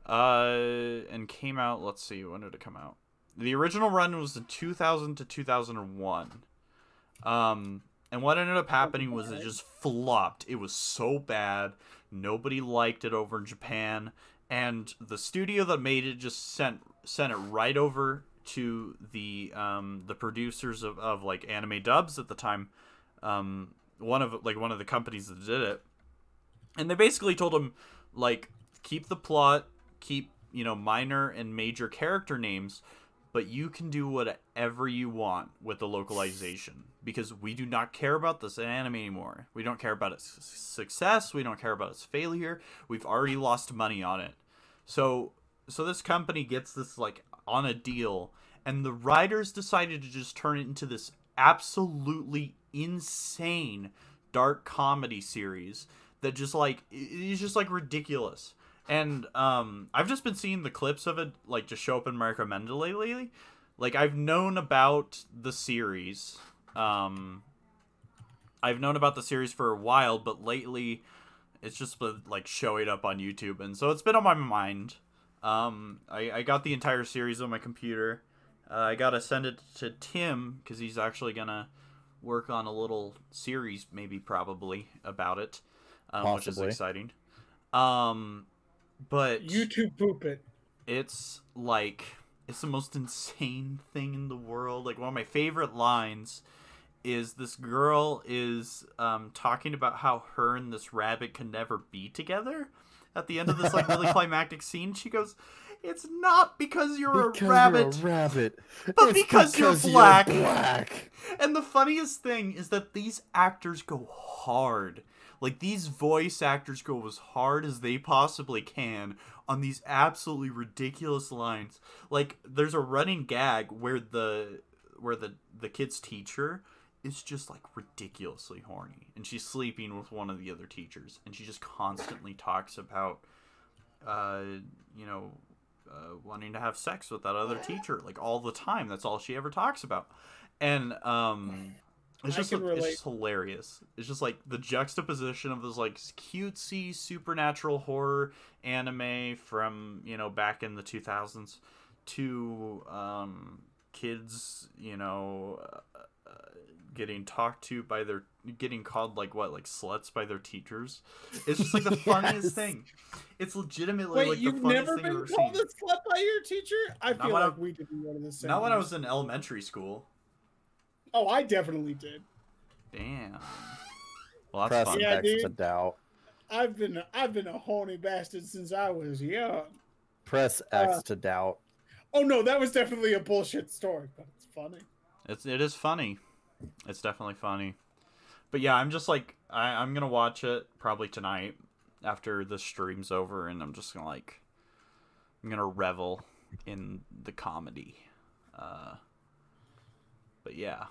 uh, and came out. Let's see, when did it come out? The original run was in 2000 to 2001. Um, and what ended up happening was it just flopped. It was so bad. Nobody liked it over in Japan, and the studio that made it just sent sent it right over to the um the producers of, of like anime dubs at the time. Um, one of like one of the companies that did it, and they basically told him like keep the plot, keep you know minor and major character names, but you can do whatever you want with the localization because we do not care about this anime anymore. We don't care about its success. We don't care about its failure. We've already lost money on it. So, so this company gets this like on a deal, and the writers decided to just turn it into this absolutely insane dark comedy series that just like is just like ridiculous. And um, I've just been seeing the clips of it like just show up in my recommended lately. Like I've known about the series. Um, I've known about the series for a while, but lately it's just been like showing up on YouTube, and so it's been on my mind. Um, I, I got the entire series on my computer. Uh, I gotta send it to Tim because he's actually gonna work on a little series, maybe probably about it, um, which is exciting. Um, but YouTube poop it. it's like it's the most insane thing in the world. Like one of my favorite lines is this girl is um, talking about how her and this rabbit can never be together. At the end of this like really climactic scene, she goes, "It's not because you're Because a rabbit." You're a rabbit. But It's because you're because black. black. And the funniest thing is that these actors go hard. Like these voice actors go as hard as they possibly can on these absolutely ridiculous lines. Like there's a running gag where the where the the kid's teacher is just like ridiculously horny and she's sleeping with one of the other teachers and she just constantly talks about uh you know uh, wanting to have sex with that other teacher like all the time. That's all she ever talks about. And um it's just it's just hilarious. It's just like the juxtaposition of this like cutesy supernatural horror anime from you know back in the 2000s to um kids you know uh, uh, getting talked to by their getting called like what like sluts by their teachers it's just like the funniest Yes. thing it's legitimately Wait, like the you've funniest never thing I've been called seen. a slut by your teacher? I Not feel when I- like we didn't go to the same. Not when I was in elementary school. Oh, I definitely did. Damn. Well, that's Press fun. Yeah, X dude. to doubt. I've been I've been a horny bastard since I was young. Press X Uh, to doubt. Oh no, that was definitely a bullshit story, but it's funny. It's it is funny. It's definitely funny. but yeah, I'm just like I, I'm gonna watch it probably tonight after the stream's over, and I'm just gonna like I'm gonna revel in the comedy. Uh, but yeah.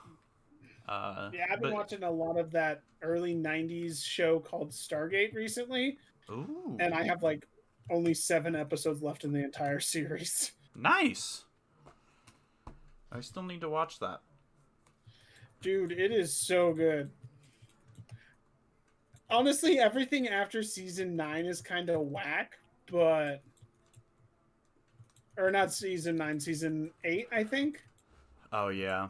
Uh, Yeah, I've been but- watching a lot of that early '90s show called Stargate recently, Ooh, and I have like only seven episodes left in the entire series. nice. I still need to watch that. Dude, it is so good. Honestly, everything after season nine is kind of whack, but or not season nine, season eight, I think. Oh yeah.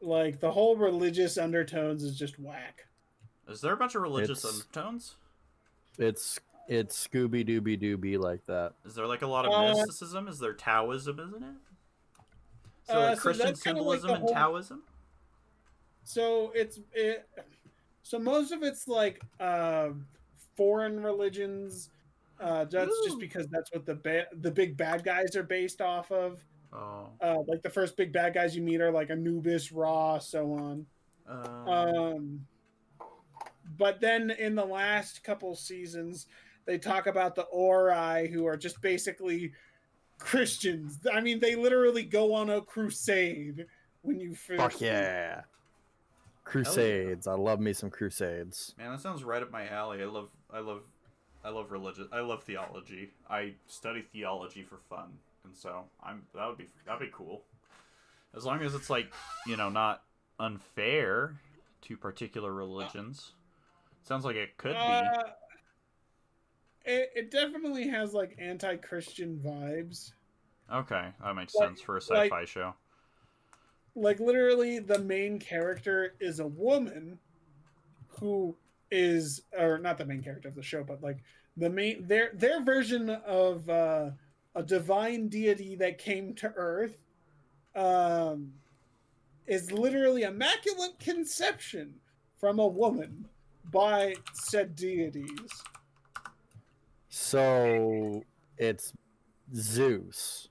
Like the whole religious undertones is just whack. Is there a bunch of religious It's- undertones? It's it's Scooby Dooby Dooby like that. Is there like a lot of Uh, mysticism? Is there Taoism, isn't it? Is there Uh, like so Christian that's kinda like symbolism and Taoism? So it's it. So most of it's like uh, foreign religions. Uh, that's Ooh. just because that's what the ba- the big bad guys are based off of. Oh. Uh, like the first big bad guys you meet are like Anubis, Ra, so on. Um, Um, but then in the last couple seasons, they talk about the Ori, who are just basically Christians. I mean, they literally go on a crusade when you first. Fuck yeah. Crusades. I love me some crusades. man, that sounds right up my alley. I love, I love, I love religion. I love theology. I study theology for fun, and so I'm that would be that'd be cool. As long as it's like you know not unfair to particular religions. Sounds like it could be. Uh, it, it definitely has like anti-Christian vibes. Okay, that makes like- sense for a sci-fi show. Like literally, the main character is a woman who is, or not the main character of the show, but like the main their their version of uh, a divine deity that came to Earth. Um, is literally immaculate conception from a woman by said deities. So it's Zeus.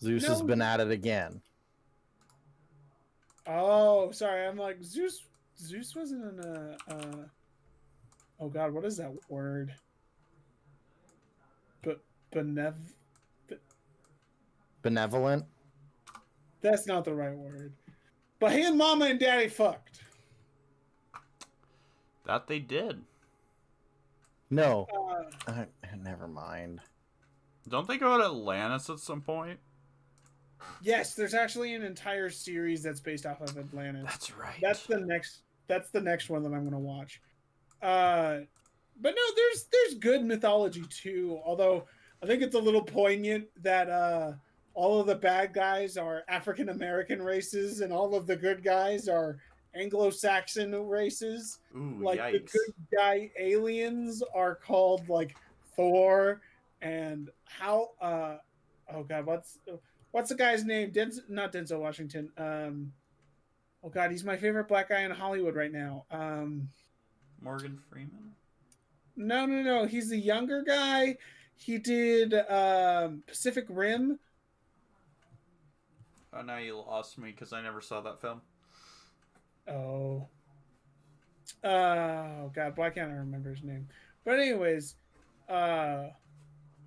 Zeus has been at it again. Oh, sorry. I'm like Zeus. Zeus wasn't in a. Uh, oh God, what is that word? But benev. Benevolent. That's not the right word. But he and Mama and Daddy fucked. That they did. No. Uh, Uh, never mind. Don't they go to Atlantis at some point? Yes, there's actually an entire series that's based off of Atlantis. That's right. That's the next. That's the next one that I'm gonna watch. Uh, but no, there's there's good mythology too. Although I think it's a little poignant that uh, all of the bad guys are African American races and all of the good guys are Anglo-Saxon races. Ooh, like the good guy aliens are called like Thor and how uh oh god what's what's the guy's name? Denzel, not Denzel Washington. Um oh god he's my favorite black guy in Hollywood right now. Um Morgan Freeman. no no no. He's the younger guy. He did um Pacific Rim. Oh, now you lost me because I never saw that film. oh. Oh god why can't I remember his name? But anyways uh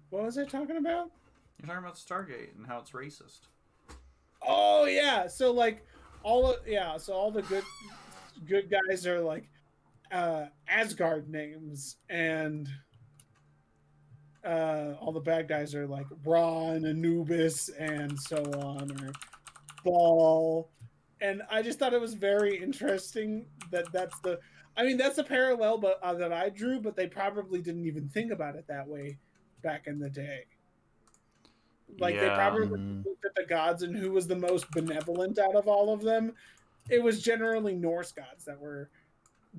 what was I talking about You're talking about Stargate and how it's racist. Oh yeah, so like all of yeah, so all the good good guys are like uh Asgard names and uh all the bad guys are like Ra and Anubis and so on or Ba'al And I just thought it was very interesting that that's the I mean that's a parallel but uh, that I drew but they probably didn't even think about it that way back in the day. Like they Yeah. probably Mhm. looked at the gods and who was the most benevolent out of all of them. It was generally Norse gods that were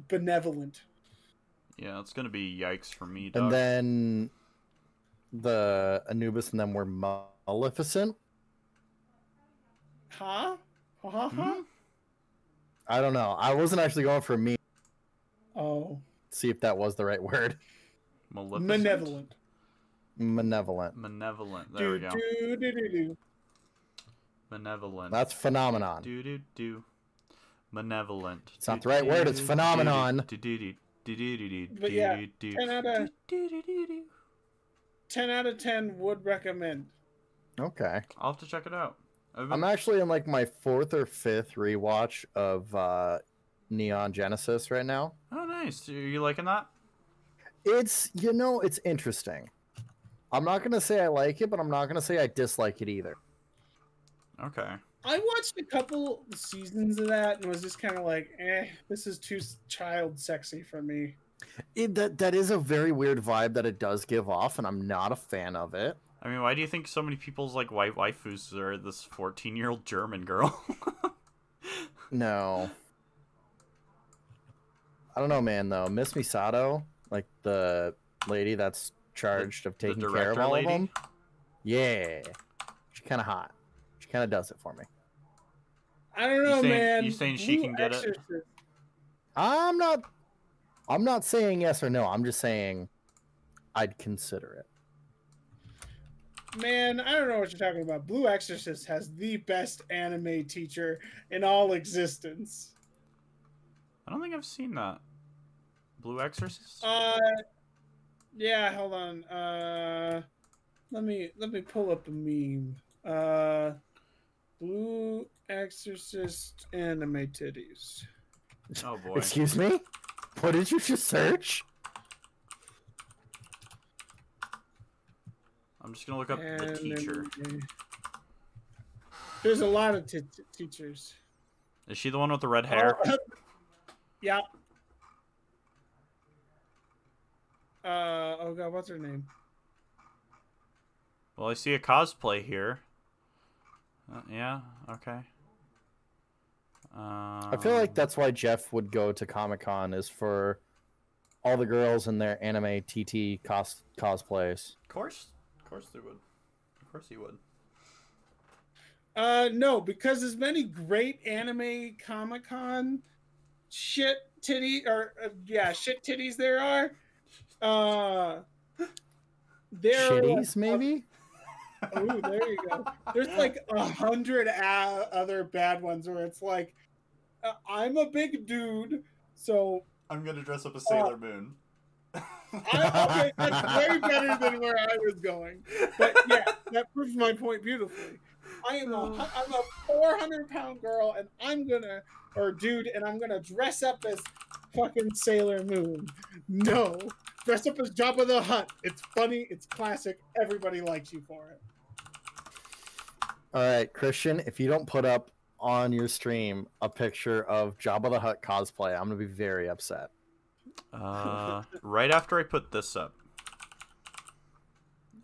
benevolent. Yeah, it's gonna be yikes for me, dog. And then the Anubis and them were Maleficent. Huh? Ha ha ha. Hmm? I don't know. I wasn't actually going for me. Oh, See if that was the right word. Maleficent? benevolent. Malevolent. Malevolent. There we go. do, do, do, do. Malevolent. That's phenomenon. Do do do. Malevolent. It's not the right word, it's phenomenon. But yeah, 10 out of 10 out of 10 would recommend. Okay. I'll have to check it out. I've I'm actually in like my fourth or fifth rewatch of uh, Neon Genesis right now. Oh, nice. Are you liking that? It's you know it's interesting. I'm not gonna say I like it, but I'm not gonna say I dislike it either. Okay. I watched a couple seasons of that and was just kind of like, eh, this is too child sexy for me. It, that that is a very weird vibe that it does give off, and I'm not a fan of it. I mean, why do you think so many people's like white waifus are this 14 year old German girl? No. I don't know, man. Though Miss Misato, like the lady that's charged of taking care of all lady? of them. Yeah, she's kind of hot. She kind of does it for me. I don't know, saying- man. you saying she Blue can get it? I'm not. I'm not saying yes or no. I'm just saying I'd consider it. Man, I don't know what you're talking about. Blue Exorcist has the best anime teacher in all existence. I don't think I've seen that. Blue Exorcist? Uh, yeah. Hold on. Uh, let me let me pull up a meme. Uh, Blue Exorcist anime titties. oh boy. Excuse me. What did you just search? I'm just gonna look up the teacher. Anime. There's a lot of t- t- teachers. Is she the one with the red hair? Oh, yeah. Uh oh god, what's her name? Well, I see a cosplay here. Uh, yeah. Okay. Um, I feel like that's why Jeff would go to Comic Con is for all the girls in their anime TT cos- cosplays. Of course, of course they would. Of course he would. Uh no, because as many great anime Comic Con shit titty or uh, yeah shit titties there are. Uh, there. are, like, Shitties, maybe? Ooh, there you go. There's like a hundred a- other bad ones where it's like, uh, I'm a big dude, so I'm gonna dress up as Sailor Moon. I, okay, that's way better than where I was going. But yeah, that proves my point beautifully. I am a hu- I'm a 400 pound girl, and I'm gonna or dude, and I'm gonna dress up as fucking Sailor Moon. No, dress up as Jabba the Hutt. It's funny. It's classic. Everybody likes you for it. All right, Christian, if you don't put up on your stream a picture of Jabba the Hutt cosplay, I'm gonna be very upset. Uh, right after I put this up.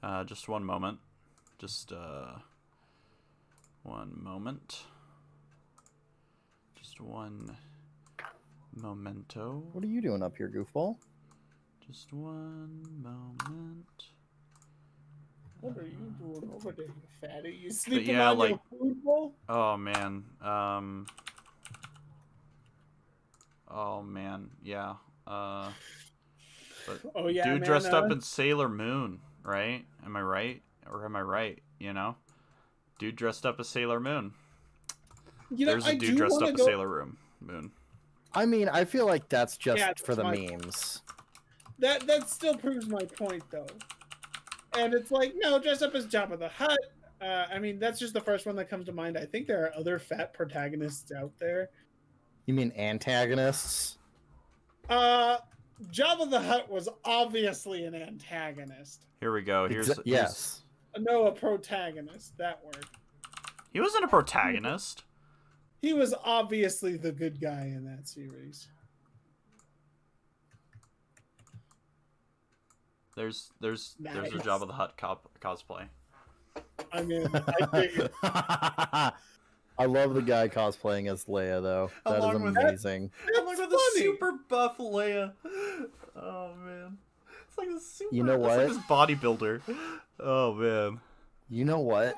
Uh, just one moment. Just uh, one moment. Just one momento. What are you doing up here, goofball? Just one moment. What are you doing over there, you fatty? You sleeping yeah, on like- your food bowl? Oh man. Um. Oh man. Yeah. Uh. But Oh yeah, dude man, dressed uh, up in Sailor Moon, right? Am I right? Or am I right? You know, dude dressed up as Sailor Moon. You know, There's I a dude dressed wanna up as go- Sailor Room Moon. I mean, I feel like that's just Yeah, for the that's my- memes. That that still proves my point though. And it's like, no, dress up as Jabba the Hutt. Uh, I mean, that's just the first one that comes to mind. I think there are other fat protagonists out there. You mean antagonists? Uh, Jabba the Hutt was obviously an antagonist. Here we go. Here's, Exa- here's yes. No, a protagonist. That word. He wasn't a protagonist. He was obviously the good guy in that series. There's there's there's a Nice. Jabba the Hutt cop, cosplay. I mean, I I love the guy cosplaying as Leia, though. That is Along with that- amazing. that's funny. buff Leia. Oh man, it's like a super. You know what? it's like what? this bodybuilder. Oh man. You know what?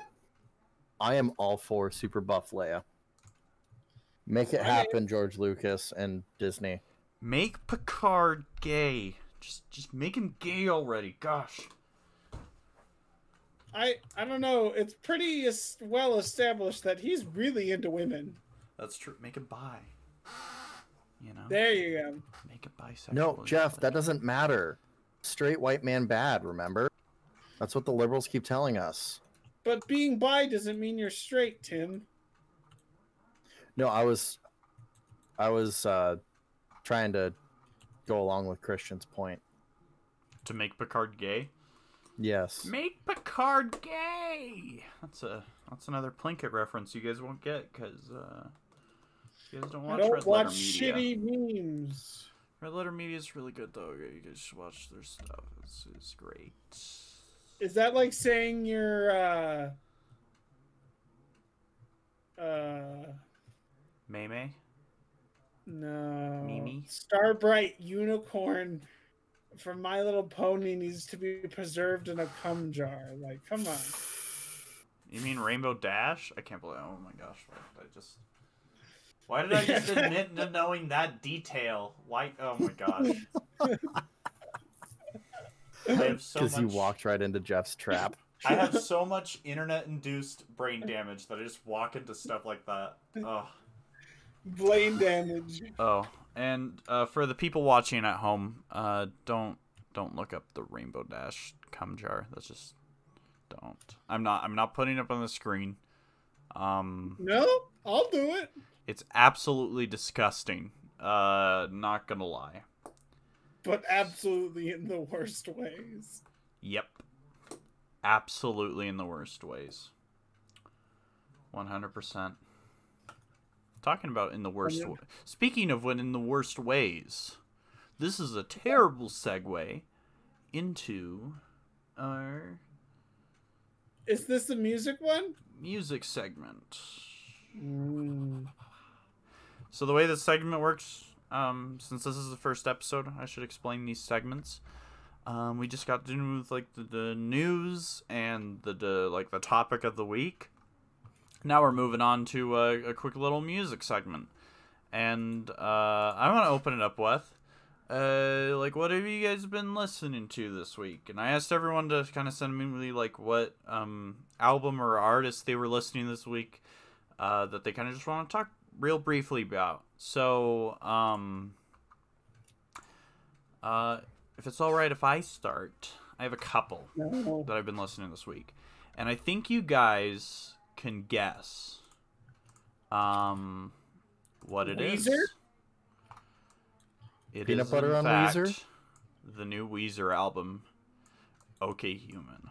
I am all for super buff Leia. Make it happen, George Lucas and Disney. Make Picard gay. Just just make him gay already. Gosh. I I don't know. It's pretty es- well established that he's really into women. That's true. Make him bi. You know, There you go. make it bisexual. No, Jeff, that that doesn't matter. Straight white man bad, remember? That's what the liberals keep telling us. But being bi doesn't mean you're straight, Tim. No, I was I was uh trying to go along with Christian's point. to make Picard gay. Yes. Make Picard gay. That's a that's another Plinkett reference you guys won't get because uh, you guys don't watch. I watch don't Red watch Letter Media. shitty memes. Red Letter Media is really good though. You guys should watch their stuff. It's, it's great. Is that like saying you're uh uh May May. No Mimi? Starbright unicorn from My Little Pony needs to be preserved in a cum jar. Like, come on. You mean Rainbow Dash? I can't believe. Oh my gosh! Why did I just? Why did I just admit to knowing that detail? Why? Oh my gosh! I have so Because you walked right into Jeff's trap. I have so much internet-induced brain damage that I just walk into stuff like that. Oh. Brain damage. Oh, and uh, for the people watching at home, uh, don't don't look up the Rainbow Dash cum jar. That's just don't. I'm not. I'm not putting it up on the screen. Um, No, I'll do it. it's absolutely disgusting. Uh, not gonna lie. But absolutely in the worst ways. Yep. Absolutely in the worst ways. 100%. Talking about in the worst wa- Speaking of when in the worst ways, this is a terrible segue into our Is this the music one? music segment. Mm. So the way this segment works, um, since this is the first episode, I should explain these segments. Um, we just got done with like the, the news and the, the like the topic of the week. Now we're moving on to a, a quick little music segment, and uh, I want to open it up with, uh, like what have you guys been listening to this week? And I asked everyone to kind of send me like what um album or artist they were listening this week uh, that they kind of just want to talk real briefly about. So, um, uh, if it's all right if I start, I have a couple No. that I've been listening this week, and I think you guys can guess, um, what it is. Weezer? It Peanut is, butter in on fact, Weezer? The new Weezer album, OK Human.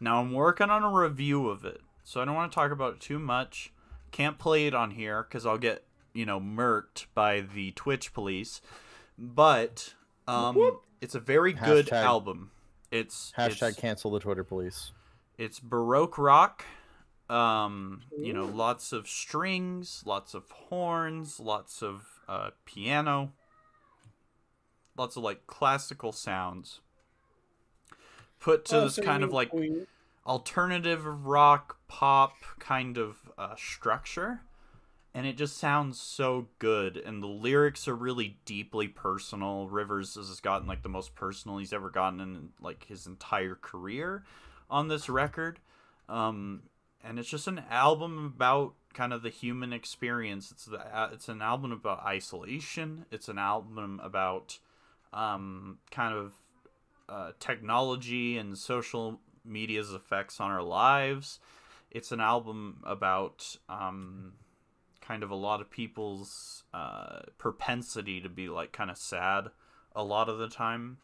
Now I'm working on a review of it, so I don't want to talk about it too much. Can't play it on here because I'll get you know murked by the Twitch police. But um, Whoop. it's a very good album. It's Hashtag it's, cancel the Twitter police. it's baroque rock um you know lots of strings lots of horns lots of uh, piano. Lots of like classical sounds. Put to Oh, this so kind of like Queen. alternative rock pop kind of uh, structure and it just sounds so good and the lyrics are really deeply personal. Rivers has gotten like the most personal he's ever gotten in like his entire career on this record. Um and it's just an album about kind of the human experience it's the uh, it's an album about isolation it's an album about um kind of uh, technology and social media's effects on our lives it's an album about um kind of a lot of people's uh, propensity to be like kind of sad a lot of the time.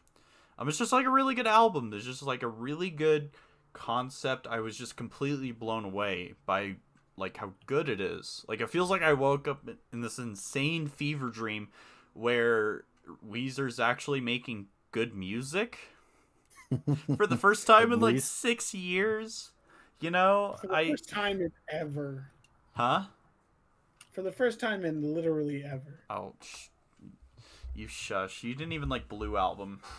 Um, it's just like a really good album. There's just like a really good concept. I was just completely blown away by like how good it is. Like it feels like I woke up in this insane fever dream where Weezer's actually making good music for the first time At in like least. six years. You know, For the I first time in ever. huh? For the first time in literally ever. Oh, sh- you shush. You didn't even like Blue Album.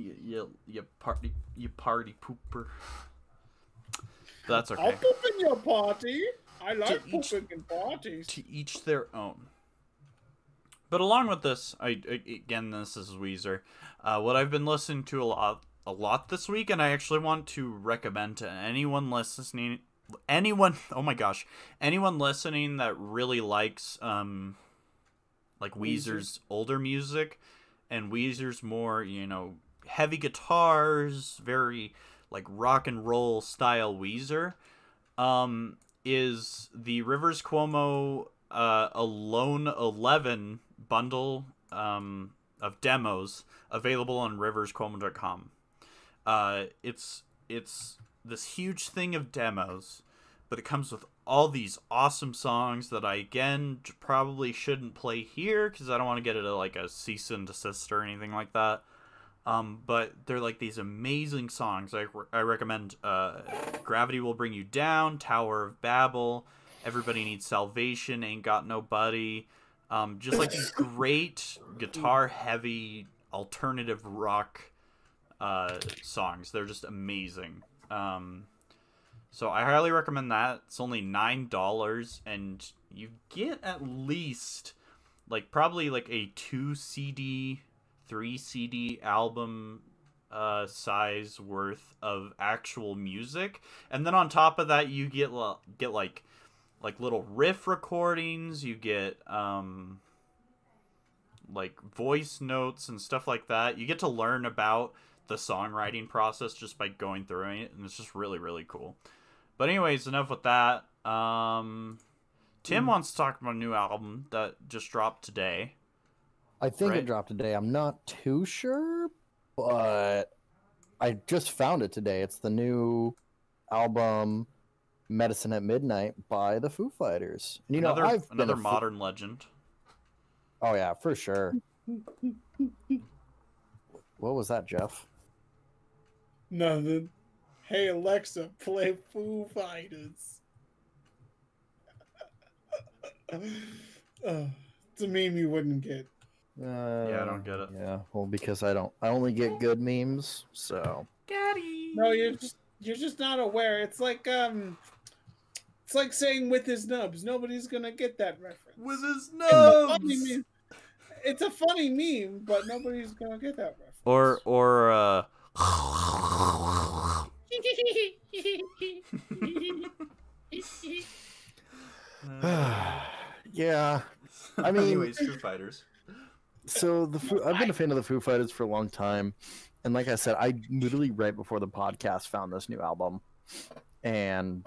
You, you, you party, you party pooper. That's okay. I'll poop in your party. I like each- pooping in parties. To each their own. But along with this, I again, this is Weezer. Uh, what I've been listening to a lot, a lot this week, and I actually want to recommend to anyone listening anyone oh my gosh anyone listening that really likes um like Weezer. Weezer's older music and Weezer's more you know heavy guitars very like rock and roll style Weezer um is the Rivers Cuomo uh Alone 11 bundle um of demos available on riverscuomo.com uh it's it's this huge thing of demos, but it comes with all these awesome songs that I again probably shouldn't play here because I don't want to get it like a cease and desist or anything like that. Um, but they're like these amazing songs. I, re- I recommend uh, "Gravity Will Bring You Down," "Tower of Babel," "Everybody Needs Salvation," "Ain't Got Nobody." Um, just like these great guitar heavy alternative rock uh, songs. They're just amazing. Um, so I highly recommend that. It's only nine dollars, and you get at least like probably like a two CD, three CD album uh size worth of actual music. And then on top of that you get get like like little riff recordings. You get um like voice notes and stuff like that. You get to learn about the songwriting process just by going through it and it's just really really cool. But anyways enough with that. Um tim wants to talk about a new album that just dropped today I think Right. it dropped today. I'm not too sure, but I just found it today. It's the new album "Medicine at Midnight" by the Foo Fighters. And you know, another I've been another a Foo- modern legend Oh yeah, for sure. what was that, Jeff? Nothing. Hey Alexa, play Foo Fighters. oh, it's a meme you wouldn't get. Uh, Yeah, I don't get it. Yeah, well, because I don't. I only get good memes, so. Daddy. No, you're just you're just not aware. It's like um, it's like saying with his nubs. Nobody's gonna get that reference. with his It's a funny nubs. meme. It's a funny meme, but nobody's gonna get that reference. Or or uh yeah. I mean- anyways, Foo Fighters. So the Foo, I've been a fan of the Foo Fighters for a long time, and like I said, I literally right before the podcast found this new album, and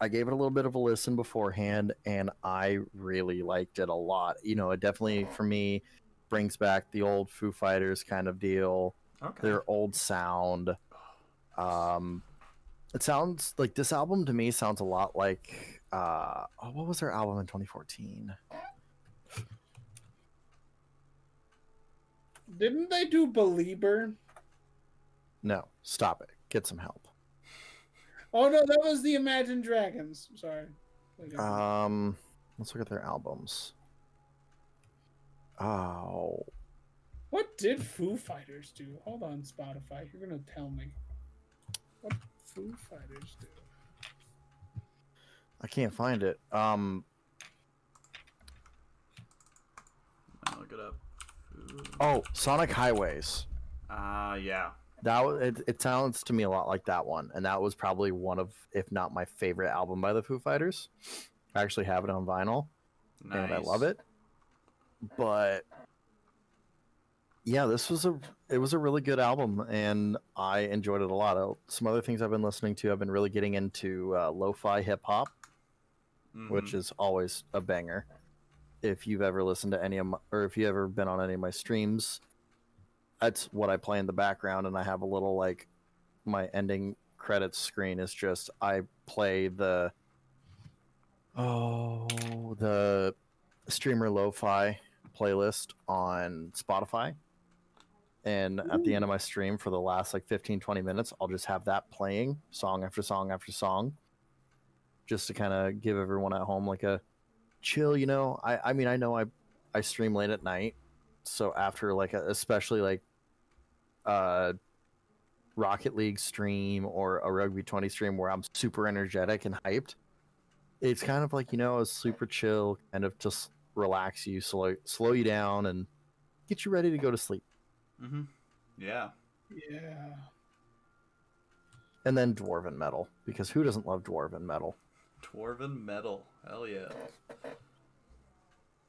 I gave it a little bit of a listen beforehand, and I really liked it a lot. You know, it definitely for me brings back the old Foo Fighters kind of deal, Okay. their old sound. Um, it sounds like this album to me sounds a lot like uh, oh, what was their album in 2014? Didn't they do Believer? No, stop it. Get some help. Oh no, that was the Imagine Dragons. Sorry. Um, let's look at their albums. Oh, What did Foo Fighters do? Hold on, Spotify. You're gonna tell me. What Foo Fighters do? I can't find it. Um, I'll look it up. Oh, Sonic Highways. Ah, yeah. That was, it, it sounds to me a lot like that one, and that was probably one of, if not my favorite album by the Foo Fighters. I actually have it on vinyl, Nice. and I love it. But yeah, this was a it was a really good album, and I enjoyed it a lot. Uh, Some other things I've been listening to, I've been really getting into uh, lo-fi hip hop. which Mhm. is always a banger. If you've ever listened to any of my, or if you ever been on any of my streams, that's what I play in the background, and I have a little like my ending credits screen is just I play the oh the streamer lo-fi playlist on Spotify. And at the end of my stream for the last like 15 20 minutes, I'll just have that playing song after song after song just to kind of give everyone at home like a chill you know i i mean i know i i stream late at night so after like a, especially like uh rocket league stream or a rugby 20 stream where i'm super energetic and hyped it's kind of like you know a super chill kind of just relax you slow slow you down and get you ready to go to sleep Mm-hmm. Yeah. Yeah. and then dwarven metal because who doesn't love dwarven metal? Dwarven metal. Hell yeah.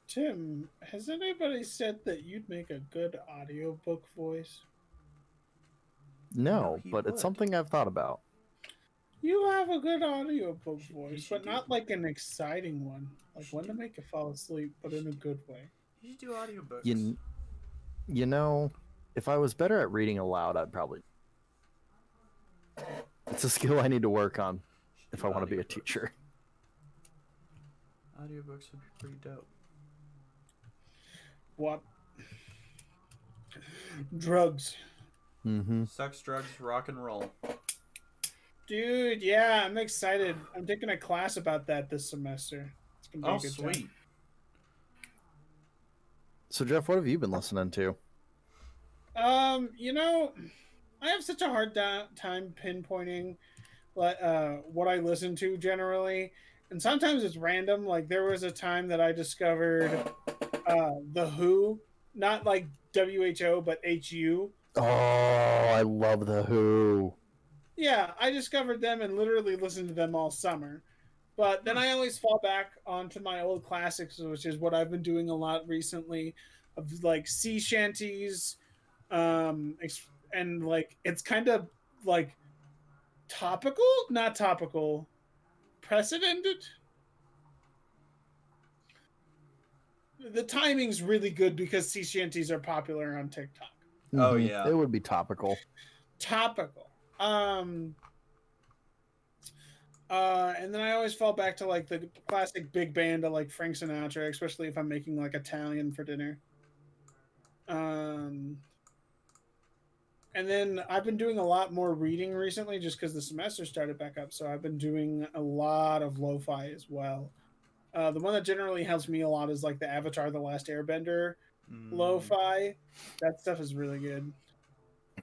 Tim, has anybody said that you'd make a good audiobook voice? No, No, but would. it's something I've thought about. You have a good audiobook voice, but not do- like an exciting one. Like one to make you fall asleep, but in a good way. You should do audiobooks. You, you know, if I was better at reading aloud, I'd probably. It's a skill I need to work on if I want to be a teacher. Audiobooks would be pretty dope. What? Drugs. Mm-hmm. Sex, drugs, rock and roll. Dude, yeah, I'm excited. I'm taking a class about that this semester. It's gonna be Oh, a good time. sweet. So Jeff, what have you been listening to? Um, you know, I have such a hard da- time pinpointing what uh what I listen to generally, and sometimes it's random. Like there was a time that I discovered uh the Who, not like WHO, but HU. Oh, I love the Who. Yeah, I discovered them and literally listened to them all summer. But then I always fall back onto my old classics, which is what I've been doing a lot recently, of like sea shanties, um, and like it's kind of like topical, not topical, precedented. The timing's really good because sea shanties are popular on TikTok. Oh, Mhm. yeah. it would be topical. topical. Um uh and then I always fall back to like the classic big band of like Frank Sinatra, especially if I'm making like Italian for dinner. Um and then I've been doing a lot more reading recently just because the semester started back up. So I've been doing a lot of lo-fi as well. Uh, the one that generally helps me a lot is like the Avatar: The Last Airbender Mm. lo-fi. That stuff is really good.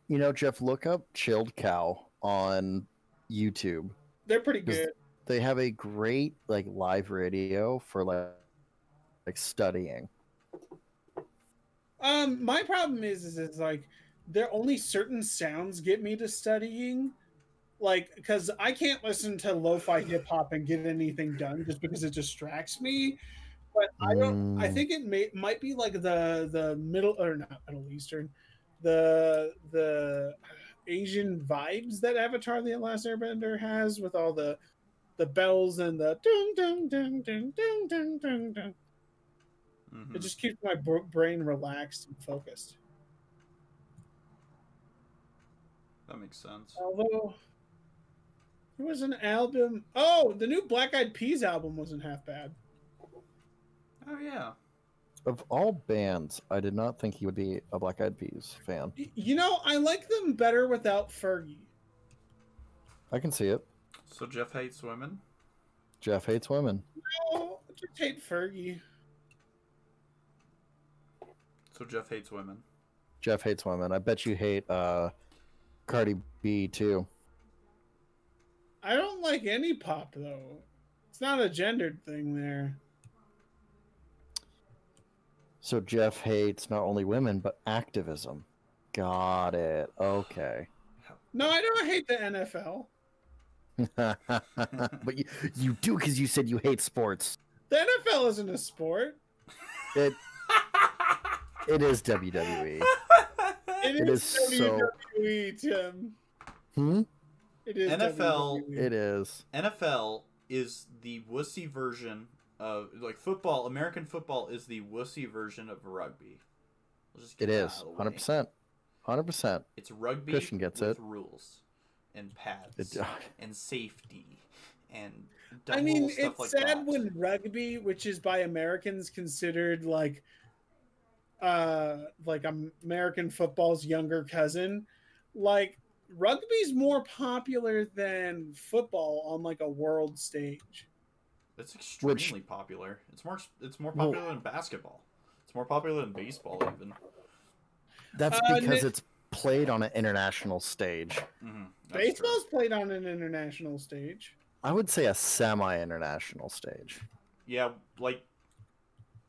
You know, Jeff, look up Chilled Cow on YouTube. They're pretty good. They have a great like live radio for like like studying. Um, my problem is, is, is like there only certain sounds get me to studying like because i can't listen to lo-fi hip-hop and get anything done just because it distracts me but i don't mm. i think it may might be like the the middle or not middle eastern the the asian vibes that avatar the last airbender has with all the the bells and the ding ding ding ding ding ding ding mm-hmm. it just keeps my brain relaxed and focused That makes sense. Although there was an album. Oh, the new Black Eyed Peas album wasn't half bad. Oh yeah. Of all bands, I did not think he would be a Black Eyed Peas fan. You know, I like them better without Fergie. I can see it. So Jeff hates women. Jeff hates women. No, I just hate Fergie. So Jeff hates women. Jeff hates women. I bet you hate uh Cardi B too. I don't like any pop though. It's not a gendered thing there. So Jeff hates not only women but activism. Got it. Okay. No, I don't hate the NFL. but you you do because you said you hate sports. The NFL isn't a sport. It it is WWE. It It is, is so- WWE, Tim. Hmm? It is NFL WWE. It is. NFL is the wussy version of like football. American football is the wussy version of rugby. We'll just get It that is. out of way. Hundred percent. Hundred percent. It's rugby Christian gets with it. rules and pads It and safety and I mean, stuff it's like sad that. when rugby, which is by Americans considered like, uh, like American football's younger cousin, like rugby's more popular than football on like a world stage. It's extremely Which- popular. It's more. It's more Well- popular than basketball. It's more popular than baseball even. That's Uh, because Nick- it's played on an international stage. hmm Baseball's played on an international stage. I would say a semi-international stage. Yeah, like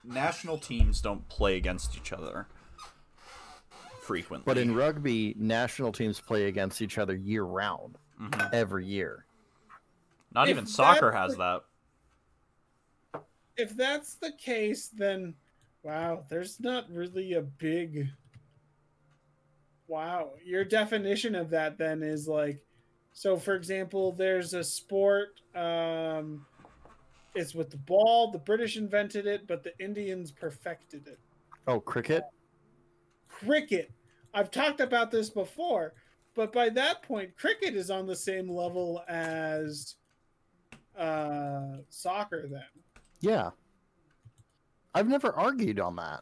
national teams don't play against each other frequently. But in rugby, national teams play against each other year round. Mhm. every year. Not If even soccer that's has that. if that's the case, then wow, there's not really a big wow. Your definition of that then is like so for example, there's a sport um it's with the ball, the British invented it, but the Indians perfected it. Oh, cricket. Cricket. I've talked about this before, but by that point cricket is on the same level as uh soccer then. Yeah. I've never argued on that.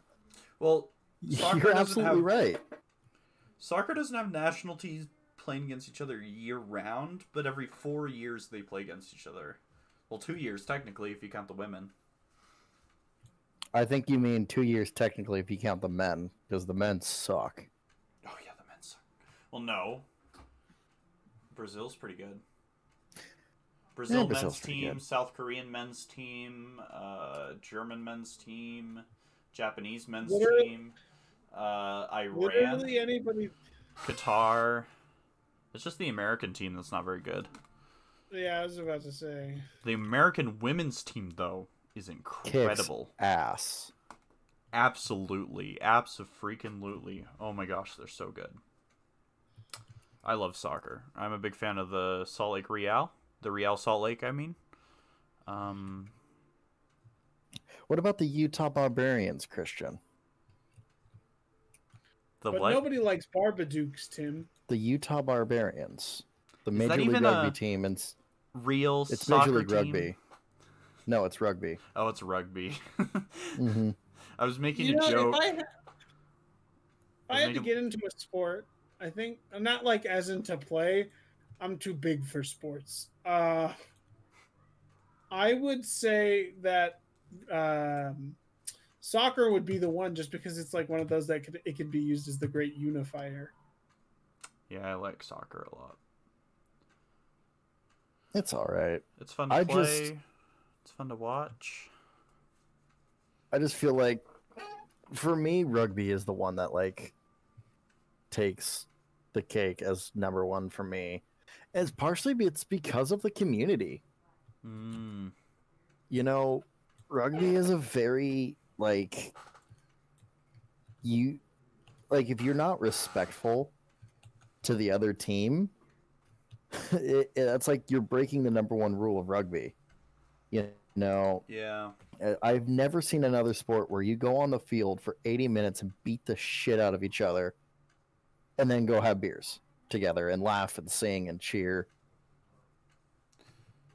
Well, Soccer You're absolutely have- right. soccer doesn't have national teams playing against each other year round, but every four years they play against each other. Well, two years technically if you count the women. I think you mean two years technically if you count the men, because the men suck. Oh yeah, the men suck. Well, no. Brazil's pretty good. Brazil Brazil's men's team, good. South Korean men's team, uh, German men's team, Japanese men's Literally- team, uh, Iran, Literally anybody Qatar. It's just the American team that's not very good. Yeah, I was about to say. The American women's team, though, is Kicks incredible. ass. Absolutely, absolutely. Oh my gosh, they're so good. I love soccer. I'm a big fan of the Salt Lake Real, the Real Salt Lake. I mean, um, What about the Utah Barbarians, Christian? the but what? nobody likes Barbadukes, Tim. The Utah Barbarians, the Is Major League Rugby a team, and s- Real it's soccer Major League team? Rugby. No, it's rugby. Oh, it's rugby. hmm I was making You a know, joke. if I, ha- if I had to Make 'em- get into a sport, I think I'm not like as into play. I'm too big for sports. Uh, I would say that um, soccer would be the one, just because it's like one of those that could it could be used as the great unifier. Yeah, I like soccer a lot. It's all right. It's fun to I play. just- It's fun to watch. I just feel like, for me, rugby is the one that like takes the cake as number one for me. As partially it's because of the community. Mm. you know, rugby is a very like you like if you're not respectful to the other team, it, it- that's like you're breaking the number one rule of rugby. You know, Yeah. I've never seen another sport where you go on the field for 80 minutes and beat the shit out of each other and then go have beers together and laugh and sing and cheer.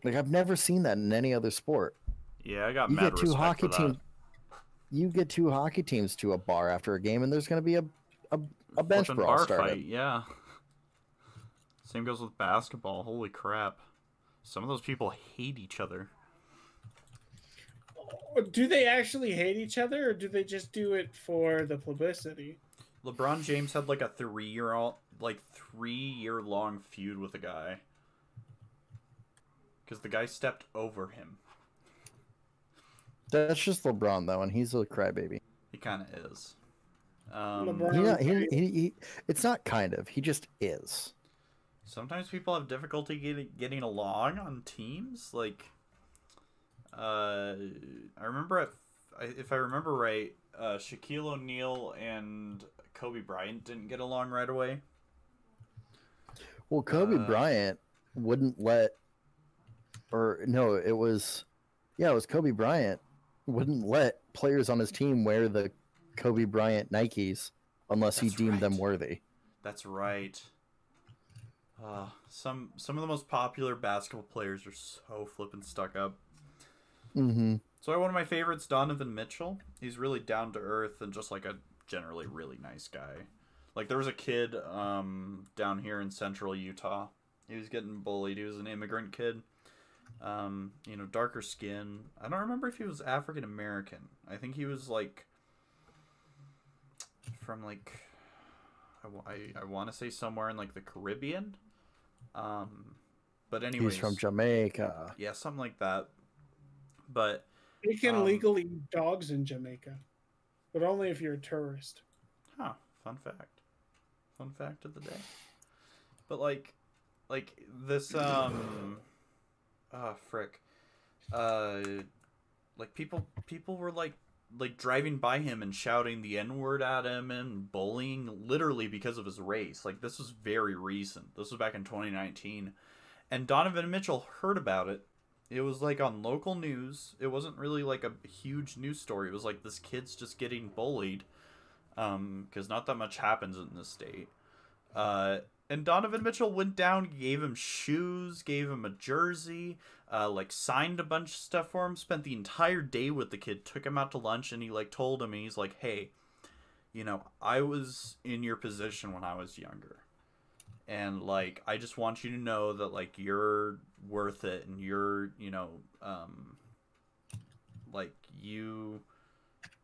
Like I've never seen that in any other sport. Yeah, I got You mad get two hockey teams you get two hockey teams to a bar after a game and there's going to be a a, a bench brawl started. fight, yeah. Same goes with basketball. Holy crap. Some of those people hate each other. Do they actually hate each other, or do they just do it for the publicity? LeBron James had like a three year old like three year long feud with a guy. Because the guy stepped over him. That's just LeBron though and he's a crybaby. He kinda is. Um, LeBron- He, he, he, he it's not kind of. He just is. Sometimes people have difficulty getting getting along on teams. Like, uh, I remember if I, if I remember right, uh, Shaquille O'Neal and Kobe Bryant didn't get along right away. Well, Kobe Uh, Bryant wouldn't let, or no, it was, yeah, it was Kobe Bryant wouldn't let players on his team wear the Kobe Bryant Nikes unless he deemed them worthy. That's right. Uh, some some of the most popular basketball players are so flippin' stuck up. Mm-hmm. So one of my favorites, Donovan Mitchell. He's really down to earth and just like a generally really nice guy. Like there was a kid um, down here in central Utah. He was getting bullied. He was an immigrant kid. Um, you know, darker skin. I don't remember if he was African American. I think he was like from like I, I, I want to say somewhere in like the Caribbean. Um, but anyways, He's from Jamaica. yeah, something like that. But You can Um, legally eat dogs in Jamaica, but only if you're a tourist. Huh. Fun fact. Fun fact of the day. But like, like this um ah frick uh like people people were like like driving by him and shouting the n word at him and bullying literally because of his race. Like this was very recent. This was back in 2019 and donovan mitchell heard about it. It was like on local news. It wasn't really like a huge news story. It was like this kid's just getting bullied um because not that much happens in this state. Uh and Donovan Mitchell went down, gave him shoes, gave him a jersey, uh, like signed a bunch of stuff for him. Spent the entire day with the kid, took him out to lunch, and he like told him, he's like, "Hey, you know, I was in your position when I was younger, and like, I just want you to know that like you're worth it, and you're, you know, um, like you."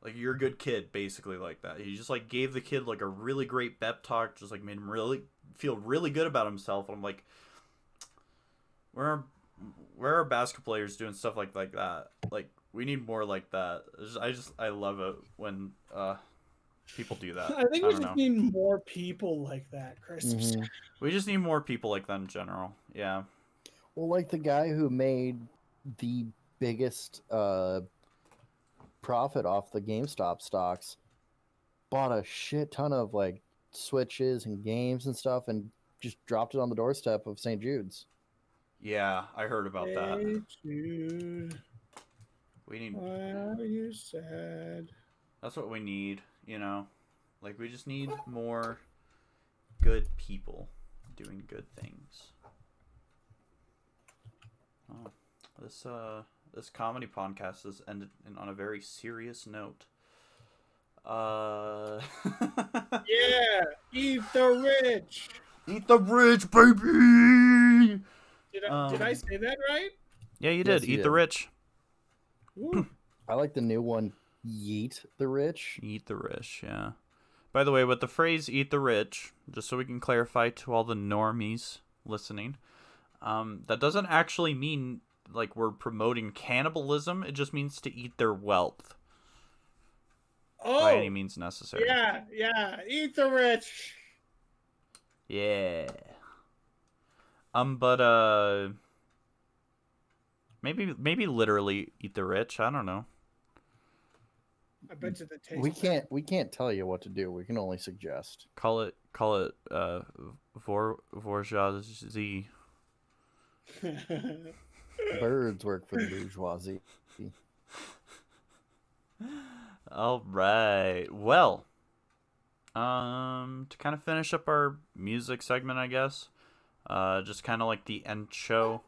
Like you're a good kid, basically like that. He just like gave the kid like a really great pep talk, just like made him really feel really good about himself. And I'm like, where are where are basketball players doing stuff like like that? Like we need more like that. I just I love it when uh people do that. I think we don't just know. need more people like that, Chris. Mhm. We just need more people like that in general. Yeah. Well, like the guy who made the biggest uh, profit off the GameStop stocks bought a shit ton of like switches and games and stuff and just dropped it on the doorstep of St. Jude's. Yeah, I heard about that. Hey, Jude, We need why are you sad? that's what we need, you know. Like we just need more good people doing good things. Oh, this uh this comedy podcast has ended on a very serious note. Uh Yeah, eat the rich. Eat the rich, baby. Did I, did I Um, say that right? Yeah, you Yes, did. you Eat the rich. Woo. I like the new one, Yeet the Rich. Eat the rich, yeah. By the way, with the phrase "eat the rich," just so we can clarify to all the normies listening, um, that doesn't actually mean like we're promoting cannibalism. It just means to eat their wealth by any Oh, means necessary. yeah, yeah, eat the rich. Yeah. Um, but uh, maybe maybe literally eat the rich. I don't know. I bet you the taste. We can't we can't tell you what to do. We can only suggest. Call it call it uh, vor bourgeoisie. Birds work for the bourgeoisie. All right. Well, um, to kind of finish up our music segment, I guess, uh, just kind of like the end show.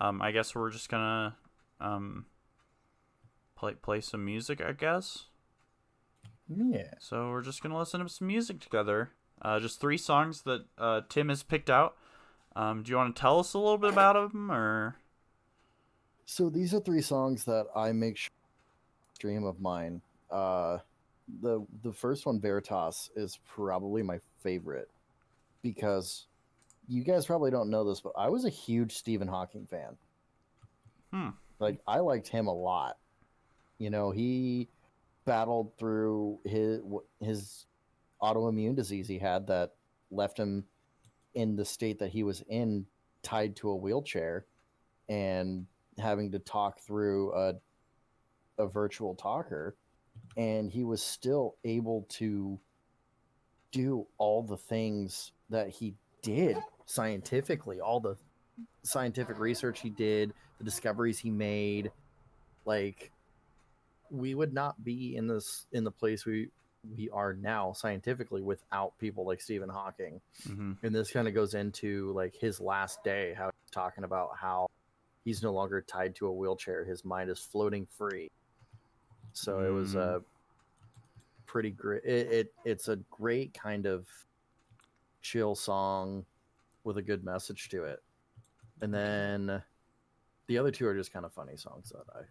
Um, I guess we're just gonna um play play some music, I guess. Yeah. So we're just gonna listen to some music together. Uh, just three songs that uh, Tim has picked out. Um, do you want to tell us a little bit about them, or? So these are three songs that I make sure stream of mine. Uh, the the first one, Veritas, is probably my favorite because you guys probably don't know this, but I was a huge Stephen Hawking fan. Hmm. Like I liked him a lot. You know, he battled through his his autoimmune disease he had that left him in the state that he was in, tied to a wheelchair, and having to talk through a a virtual talker and he was still able to do all the things that he did scientifically all the scientific research he did the discoveries he made. Like we would not be in this in the place we we are now scientifically without people like Stephen Hawking. Mm-hmm. and this kind of goes into like his last day how he's talking about how he's no longer tied to a wheelchair. His mind is floating free so it was Mm. a pretty great it, it it's a great kind of chill song with a good message to it and then the other two are just kind of funny songs that i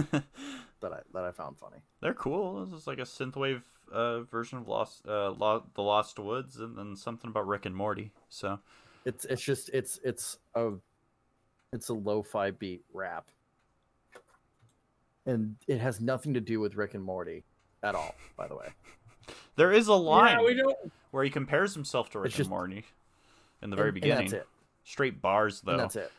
that i that i found funny They're cool. This is like a synthwave uh, version of Lost, uh, Lo- the Lost Woods, and then something about Rick and Morty. So it's it's just it's it's a it's a lo-fi beat rap and it has nothing to do with rick and morty at all by the way there is a line Yeah, we don't. where he compares himself to Rick It's and just- Morty in the very And- and beginning. that's it straight bars though. And that's it.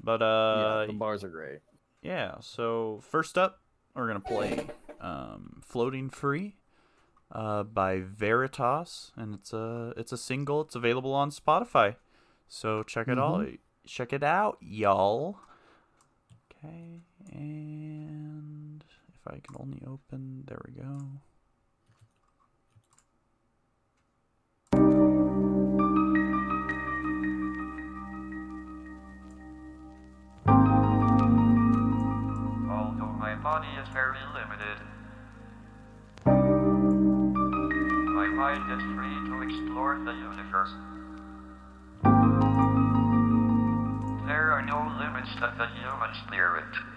But yeah, uh, the bars are great. yeah. So first up, we're gonna play um, "Floating Free" uh, by Veritas, and it's a it's a single. It's available on Spotify. So check it out. Check it out, y'all. Okay, and if I can only open, there we go. Although my body is very limited, my mind is free to explore the universe. There are no limits to the human spirit.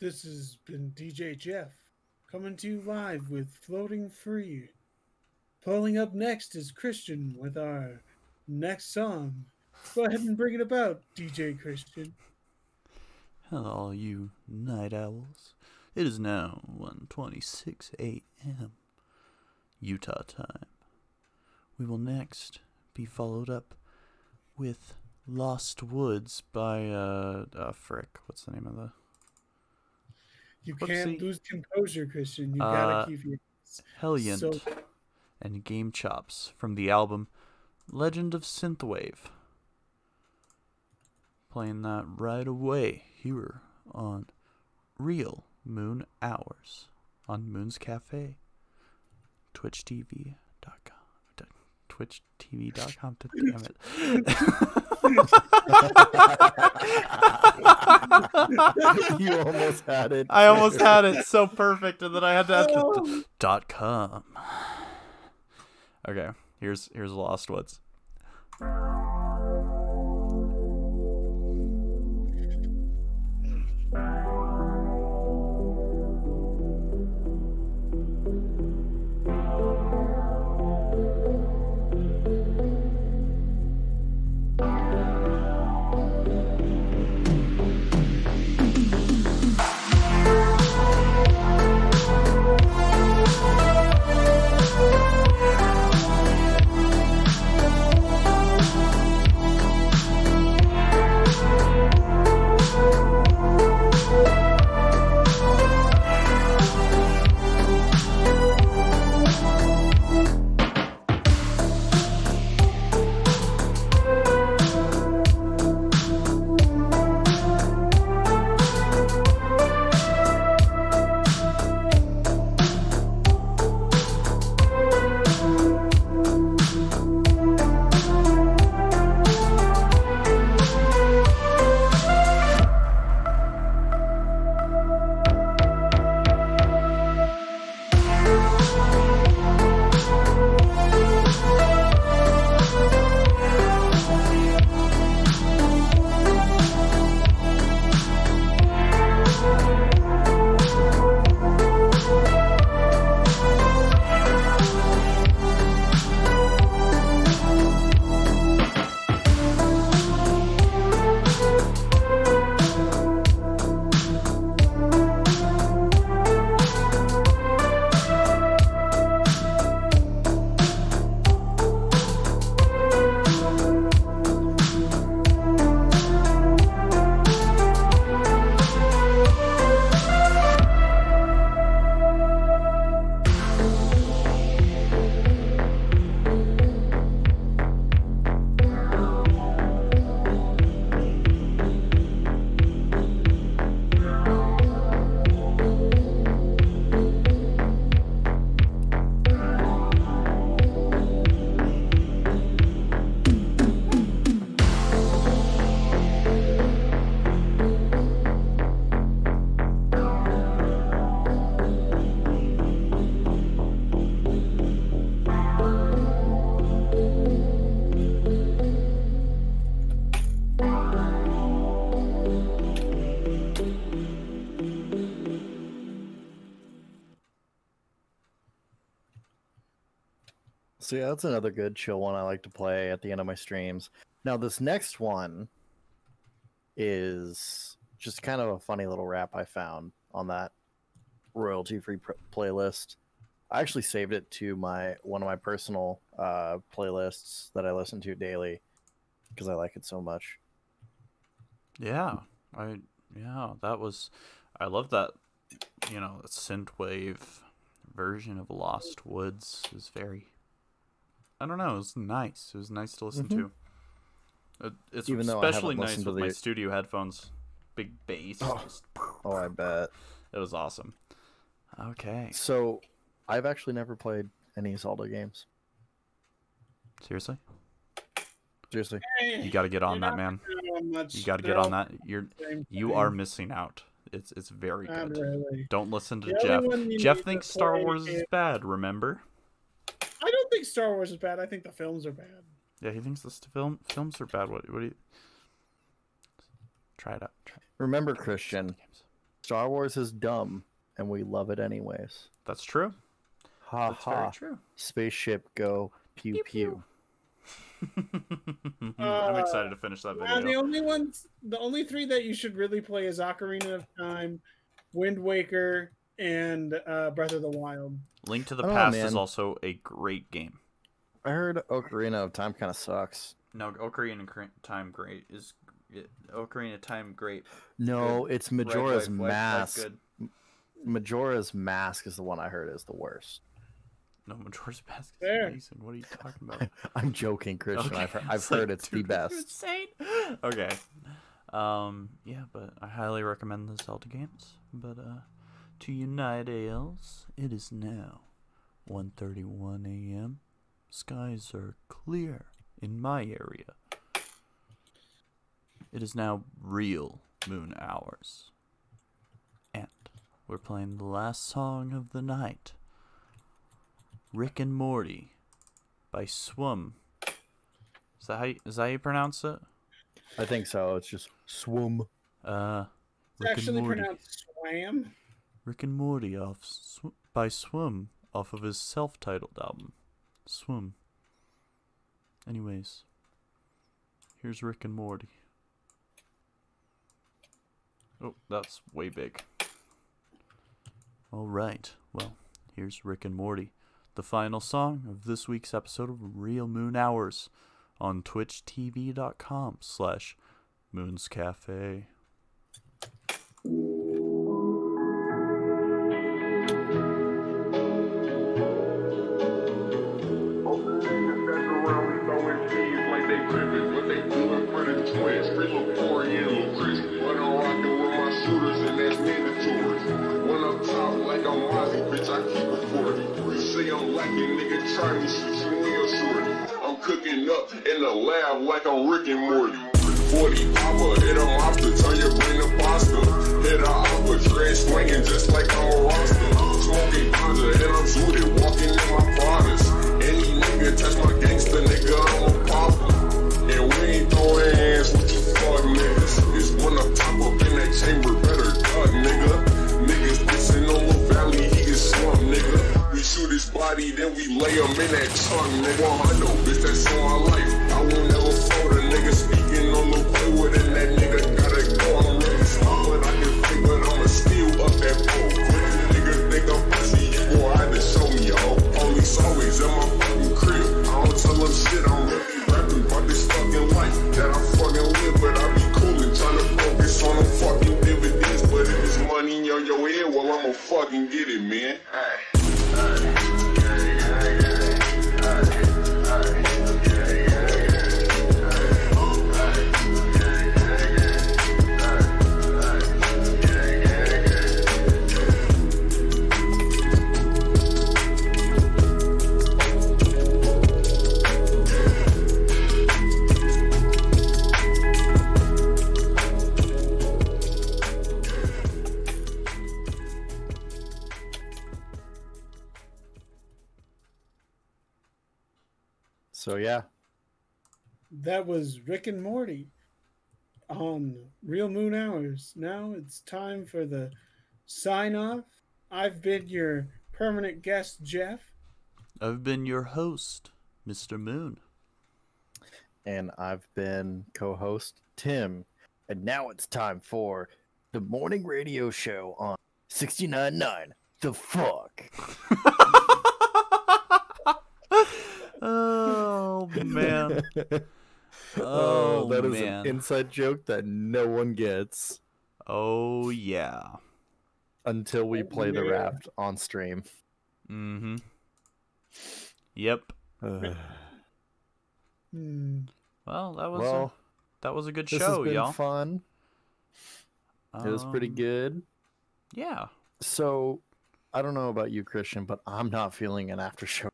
This has been DJ Jeff coming to you live with Floating Free. Pulling up next is Christian with our next song. Go ahead and bring it about, DJ Christian. Hello, you night owls. It is now 1:26 a.m. Utah time. We will next be followed up with Lost Woods by uh, uh frick. What's the name of the You Whoopsie. can't lose composure, Christian. You Uh, gotta keep your Helynt So- and Game Chops from the album Legend of Synthwave. Playing that right away here on Real Moon Hours on Moon's Cafe. TwitchTV.com. D- TwitchTV.com. d- Damn it. you almost had it. I almost had it so perfect, and then I had to add the oh. dot com. Okay, here's here's Lost Woods. So yeah, that's another good chill one I like to play at the end of my streams. Now this next one is just kind of a funny little rap I found on that royalty-free pr- playlist. I actually saved it to my one of my personal uh, playlists that I listen to daily because I like it so much. Yeah, I yeah that was I love that you know synthwave version of Lost Woods is very I don't know it was nice it was nice to listen mm-hmm. to. It, it's Even though I haven't especially nice with to my studio headphones, big bass. Oh. just- Oh, I bet. it was awesome. Okay, So I've actually never played any Zelda games. seriously, Seriously. Hey, you got to get on that, man. You got to get on that. You're you are missing out. It's it's very Not good. really. Don't listen to The Jeff. Jeff thinks Star Wars is is- bad. Remember? I don't think Star Wars is bad. I think the films are bad. Yeah, he thinks the film films are bad. What what do you? Try it out. Try it. Remember, Christian, Star Wars is dumb, and we love it anyways. That's true. Ha That's very ha. true. Spaceship go pew Pew, pew. I'm Uh, excited to finish that Now, the video. only ones, the only three that you should really play is Ocarina of Time, Wind Waker, and uh, Breath of the Wild. Link to the I don't know, Past is also a great game. I heard Ocarina of Time kind of sucks. No, Ocarina Cr- Time Great is Ocarina Time Great. No, it's Majora's Right, right, right, Mask. Good. Majora's Mask is the one I heard is the worst. No, Majora's Mask is There. amazing. What are you talking about? I'm joking, Christian. Okay, I've, heard, I I've was like, heard it's the dude, are best. insane? Okay. Um. Yeah, but I highly recommend the Zelda games. But uh, to unite ales, it is now 1:31 a.m. Skies are clear in my area. It is now real moon hours, and we're playing the last song of the night. Rick and Morty by Swum. Is that how you, is that how you pronounce it? I think so. It's just swum. Uh, It's Rick actually and Morty. pronounced swam. Rick and Morty off sw- by Swim off of his self-titled album, Swim. Anyways, here's Rick and Morty. Oh, that's way big. All right. Well, here's Rick and Morty, the final song of this week's episode of Real Moon Hours on twitchtv.com slash Moon's I'm cooking up in the lab like I'm Rick and Morty. 40 papa, hit 'em off to turn your brain to pasta. Hit a opera, dread swinging just like I'm a roster. Smoking ganja and I'm zooted, walking in my Pradas. Any nigga touch my gangster, nigga, I'm a popper. And we ain't throwing hands with you fuck niggas. It's when I'm top up in that chamber, his body, then we lay him in that trunk, nigga. I know, bitch, that's on my life. I will never fold a nigga speaking on the fluid, and that nigga gotta go. I'm really smart, but I can think, but I'ma steal up that pole. Nigga think I'm pussy, you gon' have to show me, yo. Police always in my fucking crib. That was Rick and Morty on Real Moon Hours. Now it's time for the sign off. I've been your permanent guest, Jeff. I've been your host, Mr. Moon. and I've been co-host Tim, and now it's time for the morning radio show on 69.9. The fuck. oh man. oh, Oh, that is man. an inside joke that no one gets Oh yeah. until we Oh, play the raft on stream. Mm-hmm. Yep. Ugh. Hmm. Well, that was well, a, that was a good this show, has been y'all. fun. It was pretty Um, good. Yeah. So, I don't know about you, Christian, but I'm not feeling an after show.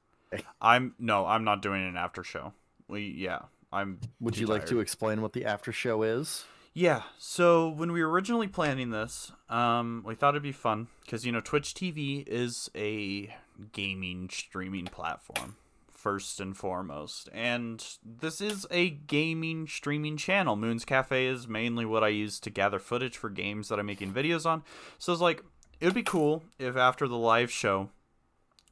I'm no, I'm not doing an after show. We yeah. I'm Would you like to explain what the after show is? Yeah. So when we were originally planning this, um, we thought it'd be fun because you know Twitch TV is a gaming streaming platform first and foremost, and this is a gaming streaming channel. Moon's Cafe is mainly what I use to gather footage for games that I'm making videos on. So it's like it would be cool if after the live show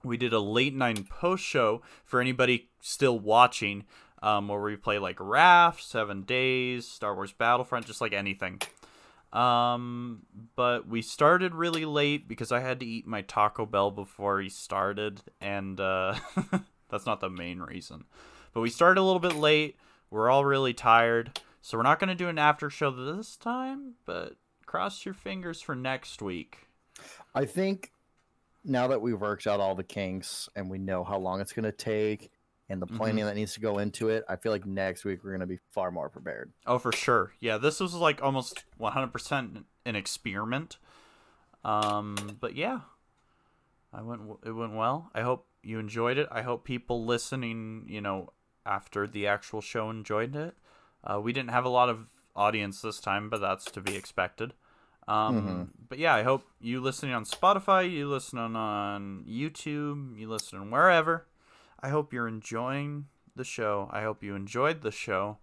we did a late night post show for anybody still watching um, where we play like raft seven days star wars battlefront just like anything um, but we started really late because i had to eat my taco bell before he started and uh, that's not the main reason but we started a little bit late we're all really tired, so we're not gonna do an after show this time. But cross your fingers for next week. I think now that we've worked out all the kinks and we know how long it's going to take and the planning that needs to go into it, I feel like next week we're going to be far more prepared. Oh, for sure. Yeah, this was like almost 100% an experiment. Um, but yeah, I went. It went well. I hope you enjoyed it. I hope people listening, you know, after the actual show enjoyed it. Uh, we didn't have a lot of audience this time, but that's to be expected. Um, But yeah, I hope you listening on Spotify, you listening on YouTube, you listening wherever. I hope you're enjoying the show. I hope you enjoyed the show.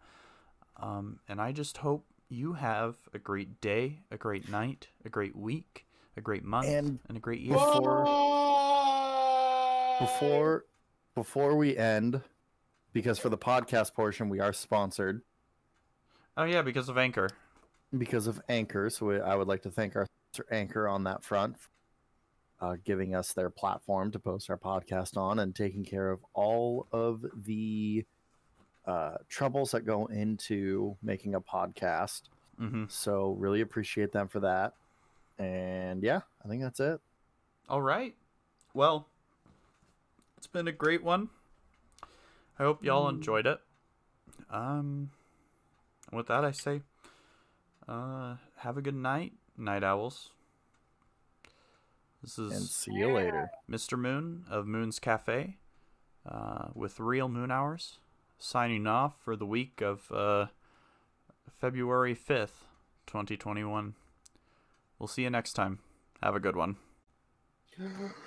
Um, and I just hope you have a great day, a great night, a great week, a great month, and, And a great year. Before before before we end, because for the podcast portion we are sponsored Oh yeah, because of Anchor. because of Anchor. So we, I would like to thank our Anchor on that front, uh, giving us their platform to post our podcast on and taking care of all of the uh, troubles that go into making a podcast. hmm So really appreciate them for that. And yeah, I think that's it. All right. Well, it's been a great one. I hope y'all enjoyed it. Um, with that, I say, uh, have a good night, night owls. This is And see you later. Mr. Moon of Moon's Cafe uh, with Real Moon Hours, signing off for the week of uh, February 5th, 2021. We'll see you next time. Have a good one.